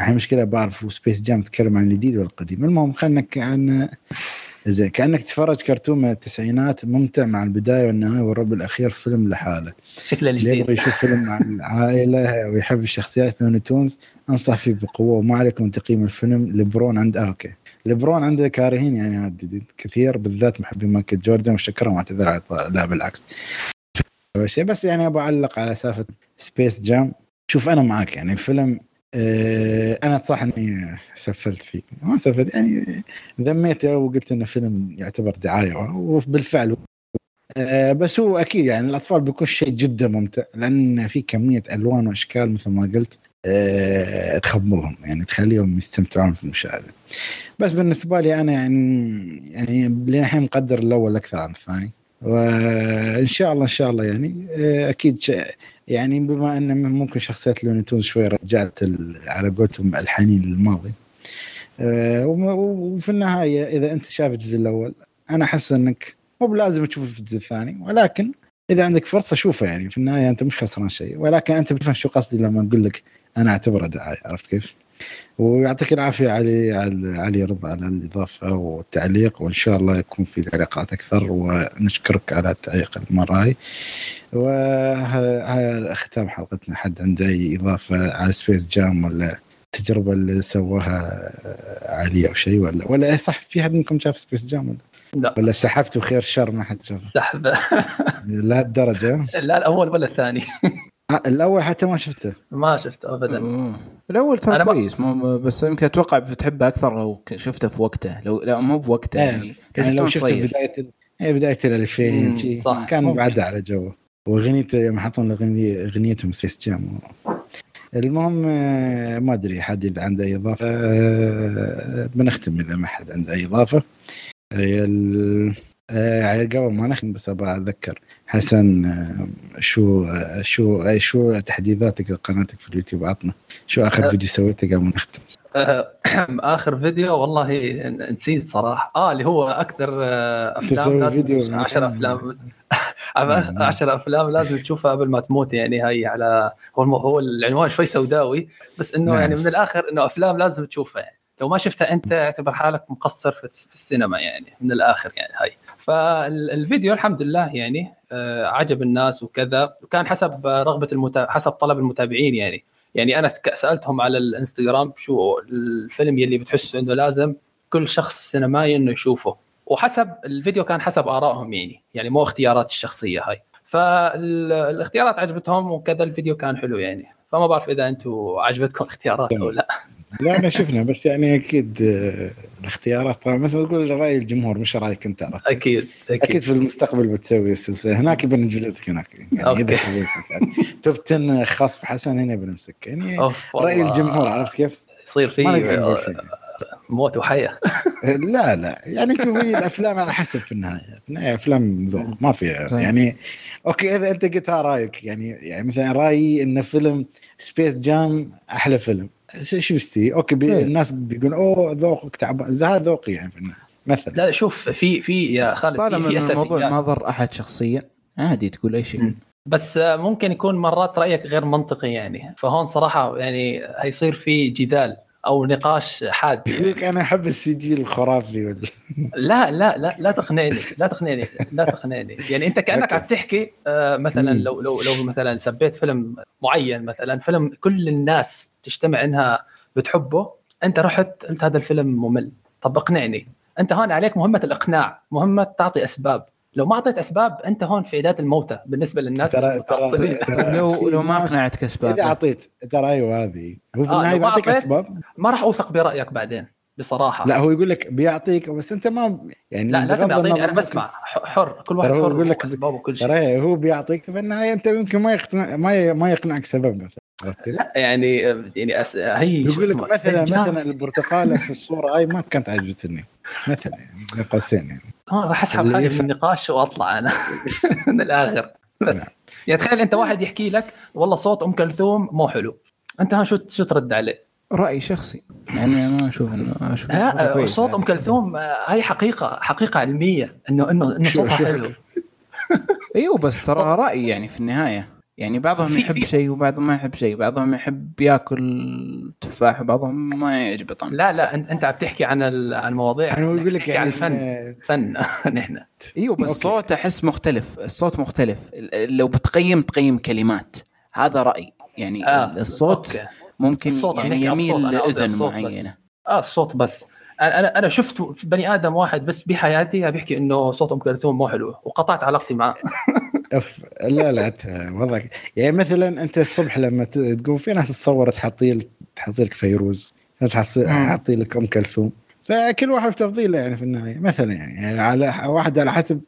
الحين مشكلة بعرف سبيس جام تتكلم عن الجديد ولا القديم المهم خلينا كان زين كأنك تتفرج كرتون من التسعينات ممتع مع البداية والنهاية والربع الأخير فيلم لحاله شكله اللي يبغى الجديد يشوف فيلم مع (laughs) العائلة ويحب الشخصيات لوني تونز أنصح فيه بقوة وما عليكم من تقييم الفيلم. ليبرون عند آه أوكي. ليبرون عنده كارهين يعني هذا الجديد كثير بالذات محبين مايكل جوردن وشكرهم واعتذر على لا بالعكس. بس يعني أبغى أعلق على سالفة سبيس جام شوف أنا معك يعني الفيلم أنا صح إني سفلت فيه. ما سفلت يعني ذميته وقلت إنه فيلم يعتبر دعاية وبالفعل. آه، بس هو أكيد يعني الأطفال بيكون شيء جدا ممتع لأن في كمية ألوان وأشكال مثل ما قلت آه، تخبلهم يعني تخليهم يستمتعون في المشاهدة. بس بالنسبة لي أنا يعني يعني للحين مقدر الأول أكثر عن الثاني. وإن شاء الله إن شاء الله يعني آه، أكيد يعني بما أن ممكن شخصيات لوني تونز شوي رجعت على قولتهم الحنين للماضي. آه، وفي النهاية إذا أنت شايف الجزء الأول أنا أحس أنك مو بلازم تشوفه في الجزء الثاني ولكن إذا عندك فرصة شوفه يعني. في النهاية أنت مش خسران شيء ولكن أنت بتفهم شو قصدي لما أقول لك أنا أعتبره دعاية. عرفت كيف؟ ويعطيك العافية علي علي رضا على الإضافة والتعليق وإن شاء الله يكون في تعليقات أكثر ونشكرك على التعليق المره هاي وهذا ختام حلقتنا حد عنده أي إضافة على سبيس جام ولا التجربه اللي سواها علي أو شيء ولا ولا إيه صح في حد منكم شاف سبيس جام ولا؟ لا. ولا سحبتوا خير شر ما حد شافه؟ سحب. لا الدرجة. لا الأول ولا الثاني. الأول حتى ما شفته ما شفته ابدا أوه. الأول ترى كويس مو بس يمكن أتوقع بتحبه أكثر لو شفته في وقته لو لا مو بوقته يعني لو يعني شفته لو شفته صغير بداية ال- إيه بداية ال 2000 مم، شي. صح. كان. بعدها على جو واغنيته يوم حطون اغنيه أغنيتهم سبيس جام المهم آه، ما أدري حد اذا عنده أي إضافة آه، بنختم إذا ما حد عنده أي إضافة آه، آه، قبل ما نختم بس أبغى اذكر حسن آه، شو آه، شو شو تحديثاتك لقناتك في اليوتيوب؟ عطنا. شو آخر. فيديو سويته قبل ما نختم؟ (clears throat) آخر فيديو؟ والله نسيت صراحة. آه اللي هو أكثر أفلام لازم فيديو 10 أفلام. (laughs) (laughs) 10 أفلام لازم تشوفها قبل ما تموت يعني هاي على هو. هو العنوان شوي سوداوي بس إنه نعم. يعني من الآخر إنه أفلام لازم تشوفها. يعني لو ما شفتها أنت اعتبر حالك مقصر في السينما يعني من الآخر يعني هاي. فالفيديو الحمد لله يعني آه، عجب الناس وكذا. وكان حسب رغبة المتا... حسب طلب المتابعين يعني. يعني أنا سألتهم على الإنستغرام شو الفيلم يلي بتحسوا إنه لازم كل شخص سينمائي إنه يشوفه. وحسب الفيديو كان حسب آرائهم يعني. يعني مو اختيارات الشخصية هاي. فالاختيارات عجبتهم وكذا الفيديو كان حلو يعني. فما بعرف إذا أنتم عجبتكم الاختيارات أو لا. لا انا شفنا بس يعني أكيد آه، الاختيارات. طبعا مثل ما تقول رأي الجمهور مش رأيك أنت عرفت؟ أكيد أكيد. أكيد في المستقبل بتسوي السلسله هناك بنجلدك هناك. يعني أوكي. اذا سويت يعني top 10 خاص بحسن هنا بنمسك يعني رأي الجمهور عرفت كيف؟ يصير في. موت وحياة. (laughs) لا لا. يعني شوف هي الأفلام على حسب في النهاية. في النهاية أفلام ذوق ما في صحيح. يعني أوكي إذا أنت قلت ها رأيك يعني يعني مثلا رأيي إن فيلم سبيس جام أحلى فيلم. شو يستوي أوكي بي إيه. الناس بيقولون أوه ذوقك تعبان هذا ذوقي يعني في النهايه مثلا لا شوف في في يا خالد في, طالما في الموضوع ما ضر أحد شخصيا عادي تقول أي شيء. بس ممكن يكون مرات رأيك غير منطقي يعني فهون صراحة يعني هيصير في جدال أو نقاش حاد (laughs) يقول يعني. لك أنا أحب ال CG الخرافي ولا لا لا لا لا تقنعني لا تقنعني لا تقنعني يعني أنت كأنك عم تحكي آه، مثلا. لو لو لو مثلا سبيت فيلم معين مثلا فيلم كل الناس تجتمع إنها بتحبه أنت رحت قلت هذا الفيلم ممل. طب اقنعني. أنت هون عليك مهمة الإقناع مهمة تعطي أسباب. لو ما أعطيت أسباب أنت هون في عداد الموتى بالنسبة للناس ترى- ترى- لو لو ما اقنعتك إذا اسباب اعطيت ترى أيوه هذه. هو في آه، النهاية ما بيعطيك أسباب؟ ما راح أوثق برأيك بعدين بصراحة. لا هو يقول لك بيعطيك بس أنت ما يعني لا لازم يعطيني. أنا بسمع حر كل واحد حر يقول لك- اسبابه وكل شيء. ترى هو بيعطيك في النهاية أنت يمكن ما يقتنع ما يقنعك سبب مثلا؟ لا يعني يعني أس... هي شو يقول لك مثلا. مثلا البرتقالة في الصورة هاي ما كانت عجبتني مثلا يعني بين قوسين يعني هون راح أسحب حالي. من النقاش وأطلع أنا (laughs) من الآخر بس نعم. يعني تخيل أنت واحد يحكي لك والله صوت أم كلثوم مو حلو أنت ها شو شو ترد عليه؟ رأي شخصي يعني أنا ما أشوف إنه أشوف إنه لا كويس صوت أم. كلثوم آه، هاي حقيقة حقيقة علمية إنه إنه إنه صوتها حلو إيوه بس ترى (laughs) رأي يعني في النهاية يعني بعضهم (laughs) يحب شيء وبعضهم ما يحب شيء بعضهم يحب ياكل تفاح وبعضهم ما يعجبه طعم لا. لا أنت- أنت عم تحكي عن ال- عن مواضيع يعني هو يقول لك يعني عن الفن. فن. (laughs) نحن. إيوه بس Okay. صوت أحس مختلف الصوت مختلف. ال- لو بتقيم تقيم كلمات. هذا راي يعني آه، الصوت okay. ممكن الصوت، يعني يميل الصوت، لأذن الصوت. معينة. آه الصوت بس. أنا أنا شفت بني آدم واحد بس بحياتي بيحكي إنه صوت ام كلثوم مو حلو وقطعت علاقتي معه (laughs) أف... لا لا وضعك. يعني مثلا أنت الصبح لما تقوم في ناس تصور تحطي تحطي لك فيروز. تحطي لك أم كلثوم. فكل واحد تفضيله يعني في النهاية مثلا يعني, يعني على واحد على حسب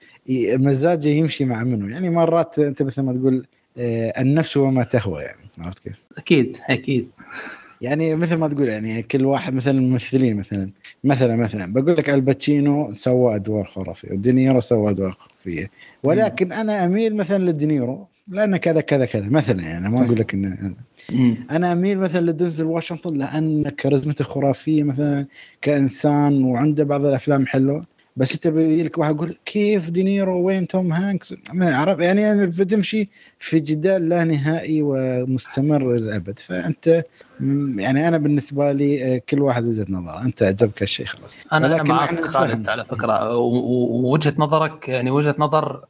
مزاجه يمشي مع منه. يعني مرات أنت مثل ما تقول آه، النفس وما تهوى يعني عرفت كيف؟ أكيد أكيد. يعني مثل ما تقول يعني كل واحد مثلا الممثلين مثلا. مثلا مثلا بقول لك آل باتشينو سوى أدوار خرافية ودينيرو سوى أدوار خرافية. ولكن أنا أميل مثلا لدينيرو لأنه كذا كذا كذا. مثلا يعني ما أقول لك إنه أنا أميل مثلا لدينزل واشنطن لأن كاريزمته خرافية مثلا كإنسان وعنده بعض الأفلام حلوة. بس انت لك واحد يقول كيف دينيرو وين توم هانكس؟ ما أعرف يعني أنا بتمشي في جدال لا نهائي ومستمر للأبد. فأنت يعني أنا بالنسبة لي آه، كل واحد وجهة نظر أنت عجبك الشيء خلاص. أنا ولكن معك خالد. على فكرة. ووجهة نظرك يعني وجهة نظر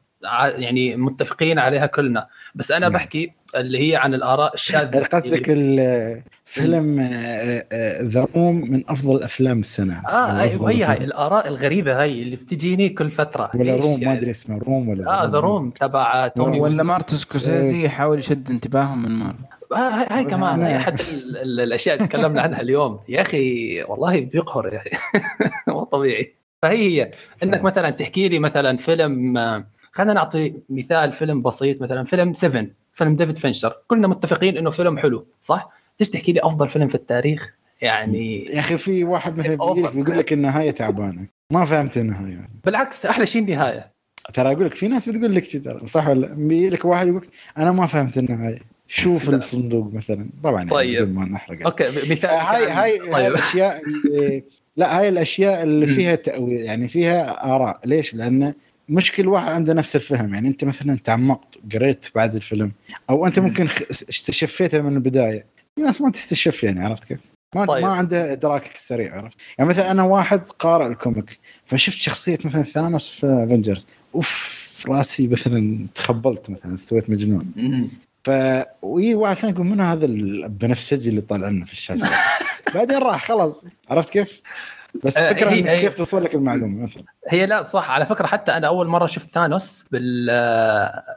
يعني متفقين عليها كلنا. بس أنا نعم. بحكي اللي هي عن الآراء الشاذة. قصدك اللي- الفيلم The Room من أفضل أفلام السنة. آه ولا هي هاي. الآراء الغريبة هاي اللي بتجيني كل فترة. ولا Room ما يعني؟ أدري اسمه Room ولا آه The Room تبع تومي ولا مارتن سكورسيزي يحاول يشد انتباههم من مارفل آه هاي, هاي كمان هاي حتى ال- ال- الأشياء اللي تكلمنا عنها اليوم. يا أخي والله بيقهر يا أخي. (laughs) مو طبيعي. فهي هي. إنك. مثلا تحكي لي مثلا فيلم آه، خلينا نعطي مثال فيلم بسيط مثلا فيلم 7 فيلم ديفيد فينشر. كلنا متفقين إنه فيلم حلو صح؟ تيجي تحكي لي أفضل فيلم في التاريخ؟ يعني يا أخي في واحد مثلا بيقول لك النهاية تعبانة. ما فهمت النهاية. بالعكس أحلى شيء النهاية. ترى أقول لك في ناس بتقول لك كذا صح ولا؟ بيجي لك واحد يقول لك أنا ما فهمت النهاية. شوف الصندوق مثلا. طبعا يعني طيب. بدون ما نحرق أوكي مثال هاي كان- هاي هاي طيب. الأشياء اللي لا هاي الأشياء اللي. فيها تأويل يعني فيها آراء. ليش؟ لأن مش كل واحد عنده نفس الفهم يعني أنت مثلا تعمقت قريت بعد الفيلم أو أنت مم. ممكن استشفيتها من البداية في ناس ما تستشف يعني عرفت كيف؟ ما طيب. ما عنده إدراك سريع عرفت؟ يعني مثلا أنا واحد قارئ الكوميك فشفت شخصية مثلا ثانوس في افنجرز أوف راسي مثلا تخبلت مثلا استويت مجنون. في واحد ثاني يقول منو هذا البنفسجي اللي طالع لنا في الشاشة (laughs) بعدين راح خلاص عرفت كيف؟ بس آه، الفكرة هي- إنك كيف توصل لك المعلومة مثلا هي لا صح على فكرة حتى أنا أول مرة شفت ثانوس بال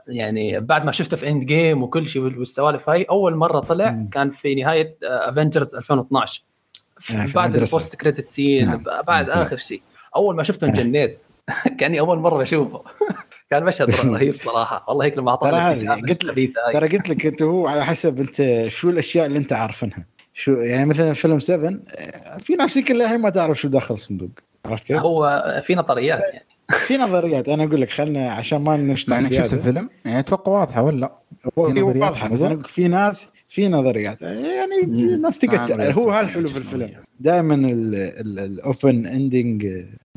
يعني بعد ما شفته في Endgame وكل شيء والسوالف هاي أول مرة طلع. كان في نهاية Avengers 2012 آه، في بعد المدرسة. ال post credit scene نعم. بعد نعم. آخر شيء أول ما شفته آه. انجنيت (laughs) كأني أول مرة اشوفه (laughs) كان مشهد (laughs) رهيب صراحة والله هيك لما ترى اعطاني الابتسامة قلت لك-. ترى قلت لك أنت هو على حسب أنت شو الأشياء اللي أنت عارفينها شو يعني مثلا فيلم 7 آه، في ناس يمكن للحين ما تعرف شو داخل الصندوق. عرفت كيف؟ هو في نظريات يعني. (laughs) في نظريات. أنا أقول لك خلنا عشان ما نشطح انك شفت زيادة. الفيلم؟ يعني أتوقع واضحة ولا في واضحة بس؟ أنا في ناس في نظريات. يعني في. ناس تقدر نعم، هو هالحلو في. الفيلم. دائما ال open ending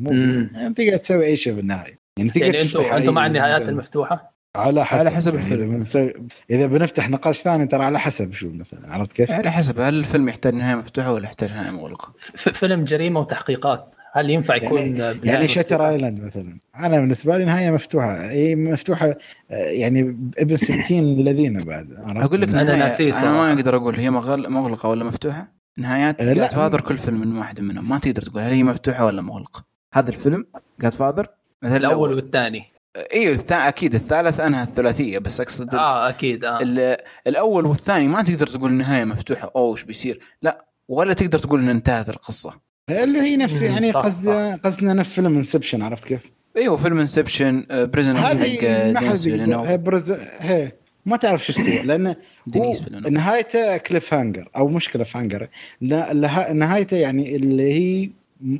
موفيز مم. يعني تقدر تسوي أي شيء بالنهايه يعني تقدر يعني تفتح أنتم أنتم مع النهايات المفتوحة؟ على حسب على حسب يعني الفيلم. اذا بنسوي إذا بنفتح نقاش ثاني ترى على حسب شو مثلا عرفت كيف؟ على حسب هل الفيلم يحتاج نهاية مفتوحة ولا يحتاج نهاية مغلقة؟ فيلم جريمة وتحقيقات هل ينفع يكون يعني شاتر مفتوحة؟ ايلاند مثلا أنا بالنسبة لي نهاية مفتوحة هي مفتوحة يعني ابن 60 الذين بعد عرفت؟ أقول لك ناسيه أنا صراحة. ما أقدر أقول هي مغل- مغلقة ولا مفتوحة نهايات لا. Godfather كل فيلم من واحد منهم ما تقدر تقول هل هي مفتوحة ولا مغلقة هذا الفيلم Godfather مثلا الأول والثاني أيوه أكيد الثالث أنهى الثلاثية بس أقصد ال- آه أكيد آه ال- الأول والثاني ما تقدر تقول النهاية مفتوحة أوه إيش بيصير لا ولا تقدر تقول إن انتهت القصة اللي هي نفس يعني قصد. قصدنا نفس فيلم Inception عرفت كيف؟ إيوه فيلم Inception Prisoners حق دينيس برز... هي ما تعرف شو استوى لأن (laughs) هو دينيس فيلنوف نهايته cliffhanger أو مش cliffhanger نهايته يعني اللي هي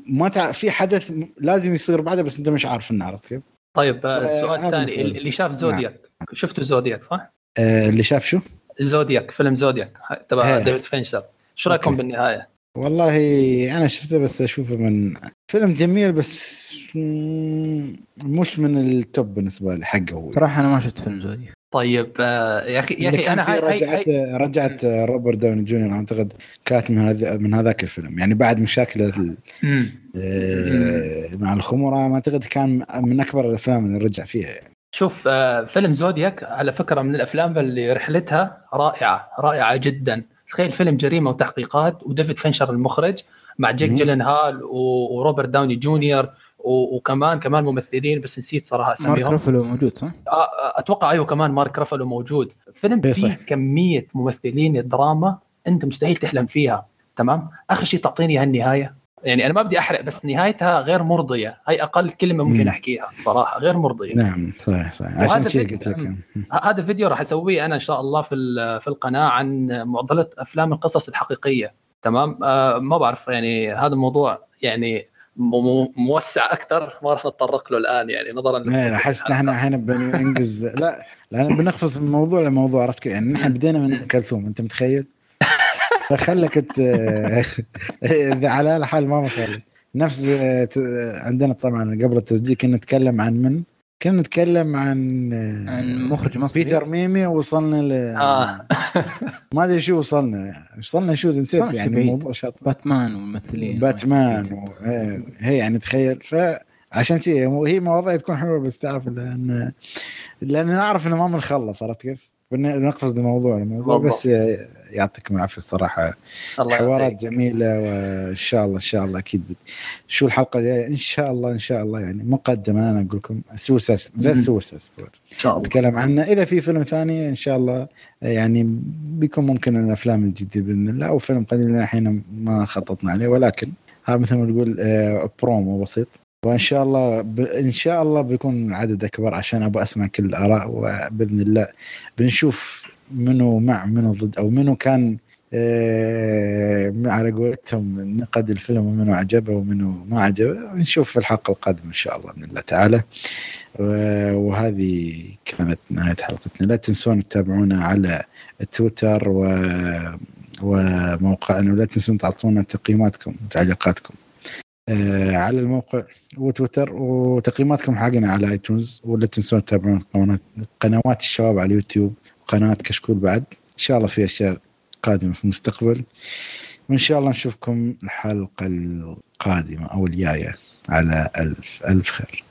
ما تعرف في حدث لازم يصير بعده بس أنت مش عارف إنه عرفت كيف؟ طيب آه، آه، السؤال الثاني. اللي شاف Zodiac شفتوا Zodiac صح؟ آه اللي شاف شو؟ Zodiac فيلم Zodiac تبع إيه. ديفيد فينشر شو رأيكم أوكي. بالنهاية؟ والله أنا شفته بس أشوفه من فيلم جميل بس مش من ال top بالنسبة لي حقه هو صراحة أنا ما شفت فيلم Zodiac طيب آه، يا أخي يا أخي أنا هاي رجعت هاي رجعت روبرت داوني جونيور أعتقد كانت من هذا من هذاك الفيلم يعني بعد مشاكل مع الخمرة ما أعتقد كان من أكبر الأفلام اللي رجع فيها يعني. شوف آه، فيلم Zodiac على فكرة من الأفلام اللي رحلتها رائعة رائعة جدا تخيل فيلم جريمة وتحقيقات وديفيد فينشر المخرج مع جيك مم. جيلنهال و- وروبرت داوني جونيور وكمان كمان ممثلين بس نسيت صراحة اساميهم مارك رفلو موجود صح؟ آه، آه، أتوقع أيوه كمان مارك رفلو موجود فيلم إيه فيه صح. كمية ممثلين الدراما أنت مستحيل تحلم فيها تمام آخر شيء تعطيني هالنهاية يعني أنا ما بدي أحرق بس نهايتها غير مرضية. هاي أقل كلمة ممكن مم. أحكيها صراحة غير مرضية. نعم صحيح صحيح. عشان فيلم- قلت لك. هذا فيديو راح أسويه أنا إن شاء الله في في القناة عن معضلة أفلام القصص الحقيقية. تمام؟ آه ما بعرف يعني هذا الموضوع يعني موسع أكثر ما راح نتطرق له الآن يعني نظرا لا حس نحن الحين بننجز لا لأن بنقفز من موضوع لموضوع عرفت؟ يعني نحن بدينا من كلثوم أنت متخيل؟ فخلك انت اذا (laughs) على هالحال ما بخلص نفس آه، عندنا طبعا قبل التسجيل كنا نتكلم عن من؟ كنا نتكلم عن آه، عن مخرج مصري بيتر ميمي وصلنا ل آه. (laughs) ما أدري شو وصلنا وصلنا شو نسيت يعني. الموضوع شاط باتمان وممثلين باتمان (laughs) و... إيه، هي يعني تخيل فعشان شيء هي مواضيع تكون حلوة بس تعرف لأن لأن نعرف إنه ما بنخلص عرفت كيف؟ بن- نقفز لموضوع الموضوع بالضبط. بس يعطيكم العافية الصراحة. الله حوارات يعطيك. جميلة وإن شاء الله إن شاء الله أكيد بت... شو الحلقة الجاية؟ إن شاء الله إن شاء الله يعني مقدمة أنا أقول لكم. سوساس ذا مم. سوساس إن شاء الله. نتكلم عنه. إذا في فيلم ثاني إن شاء الله يعني بيكون ممكن الأفلام الجديدة بإذن الله أو فيلم قديم الحين ما خططنا عليه. ولكن هذا مثل ما تقول آه، برومو بسيط. وإن شاء الله ب... إن شاء الله بيكون عدد أكبر عشان أبغى أسمع كل الآراء. وبإذن الله بنشوف منو مع منو ضد أو منو كان آه، على قولتهم نقد الفيلم ومنه عجبه ومنه ما عجبه نشوف في الحلقة القادمة إن شاء الله بإذن الله تعالى. وهذه كانت نهاية حلقتنا. لا تنسون تتابعونا على تويتر و وموقعنا ولا تنسون تعطونا تقييماتكم وتعليقاتكم آه، على الموقع وتويتر وتقييماتكم حقنا على آيتونز. ولا تنسون تتابعون قنوات الشباب على اليوتيوب. قناة كشكول بعد. إن شاء الله في أشياء قادمة في المستقبل. وإن شاء الله نشوفكم الحلقة القادمة أو الجاية على ألف ألف خير.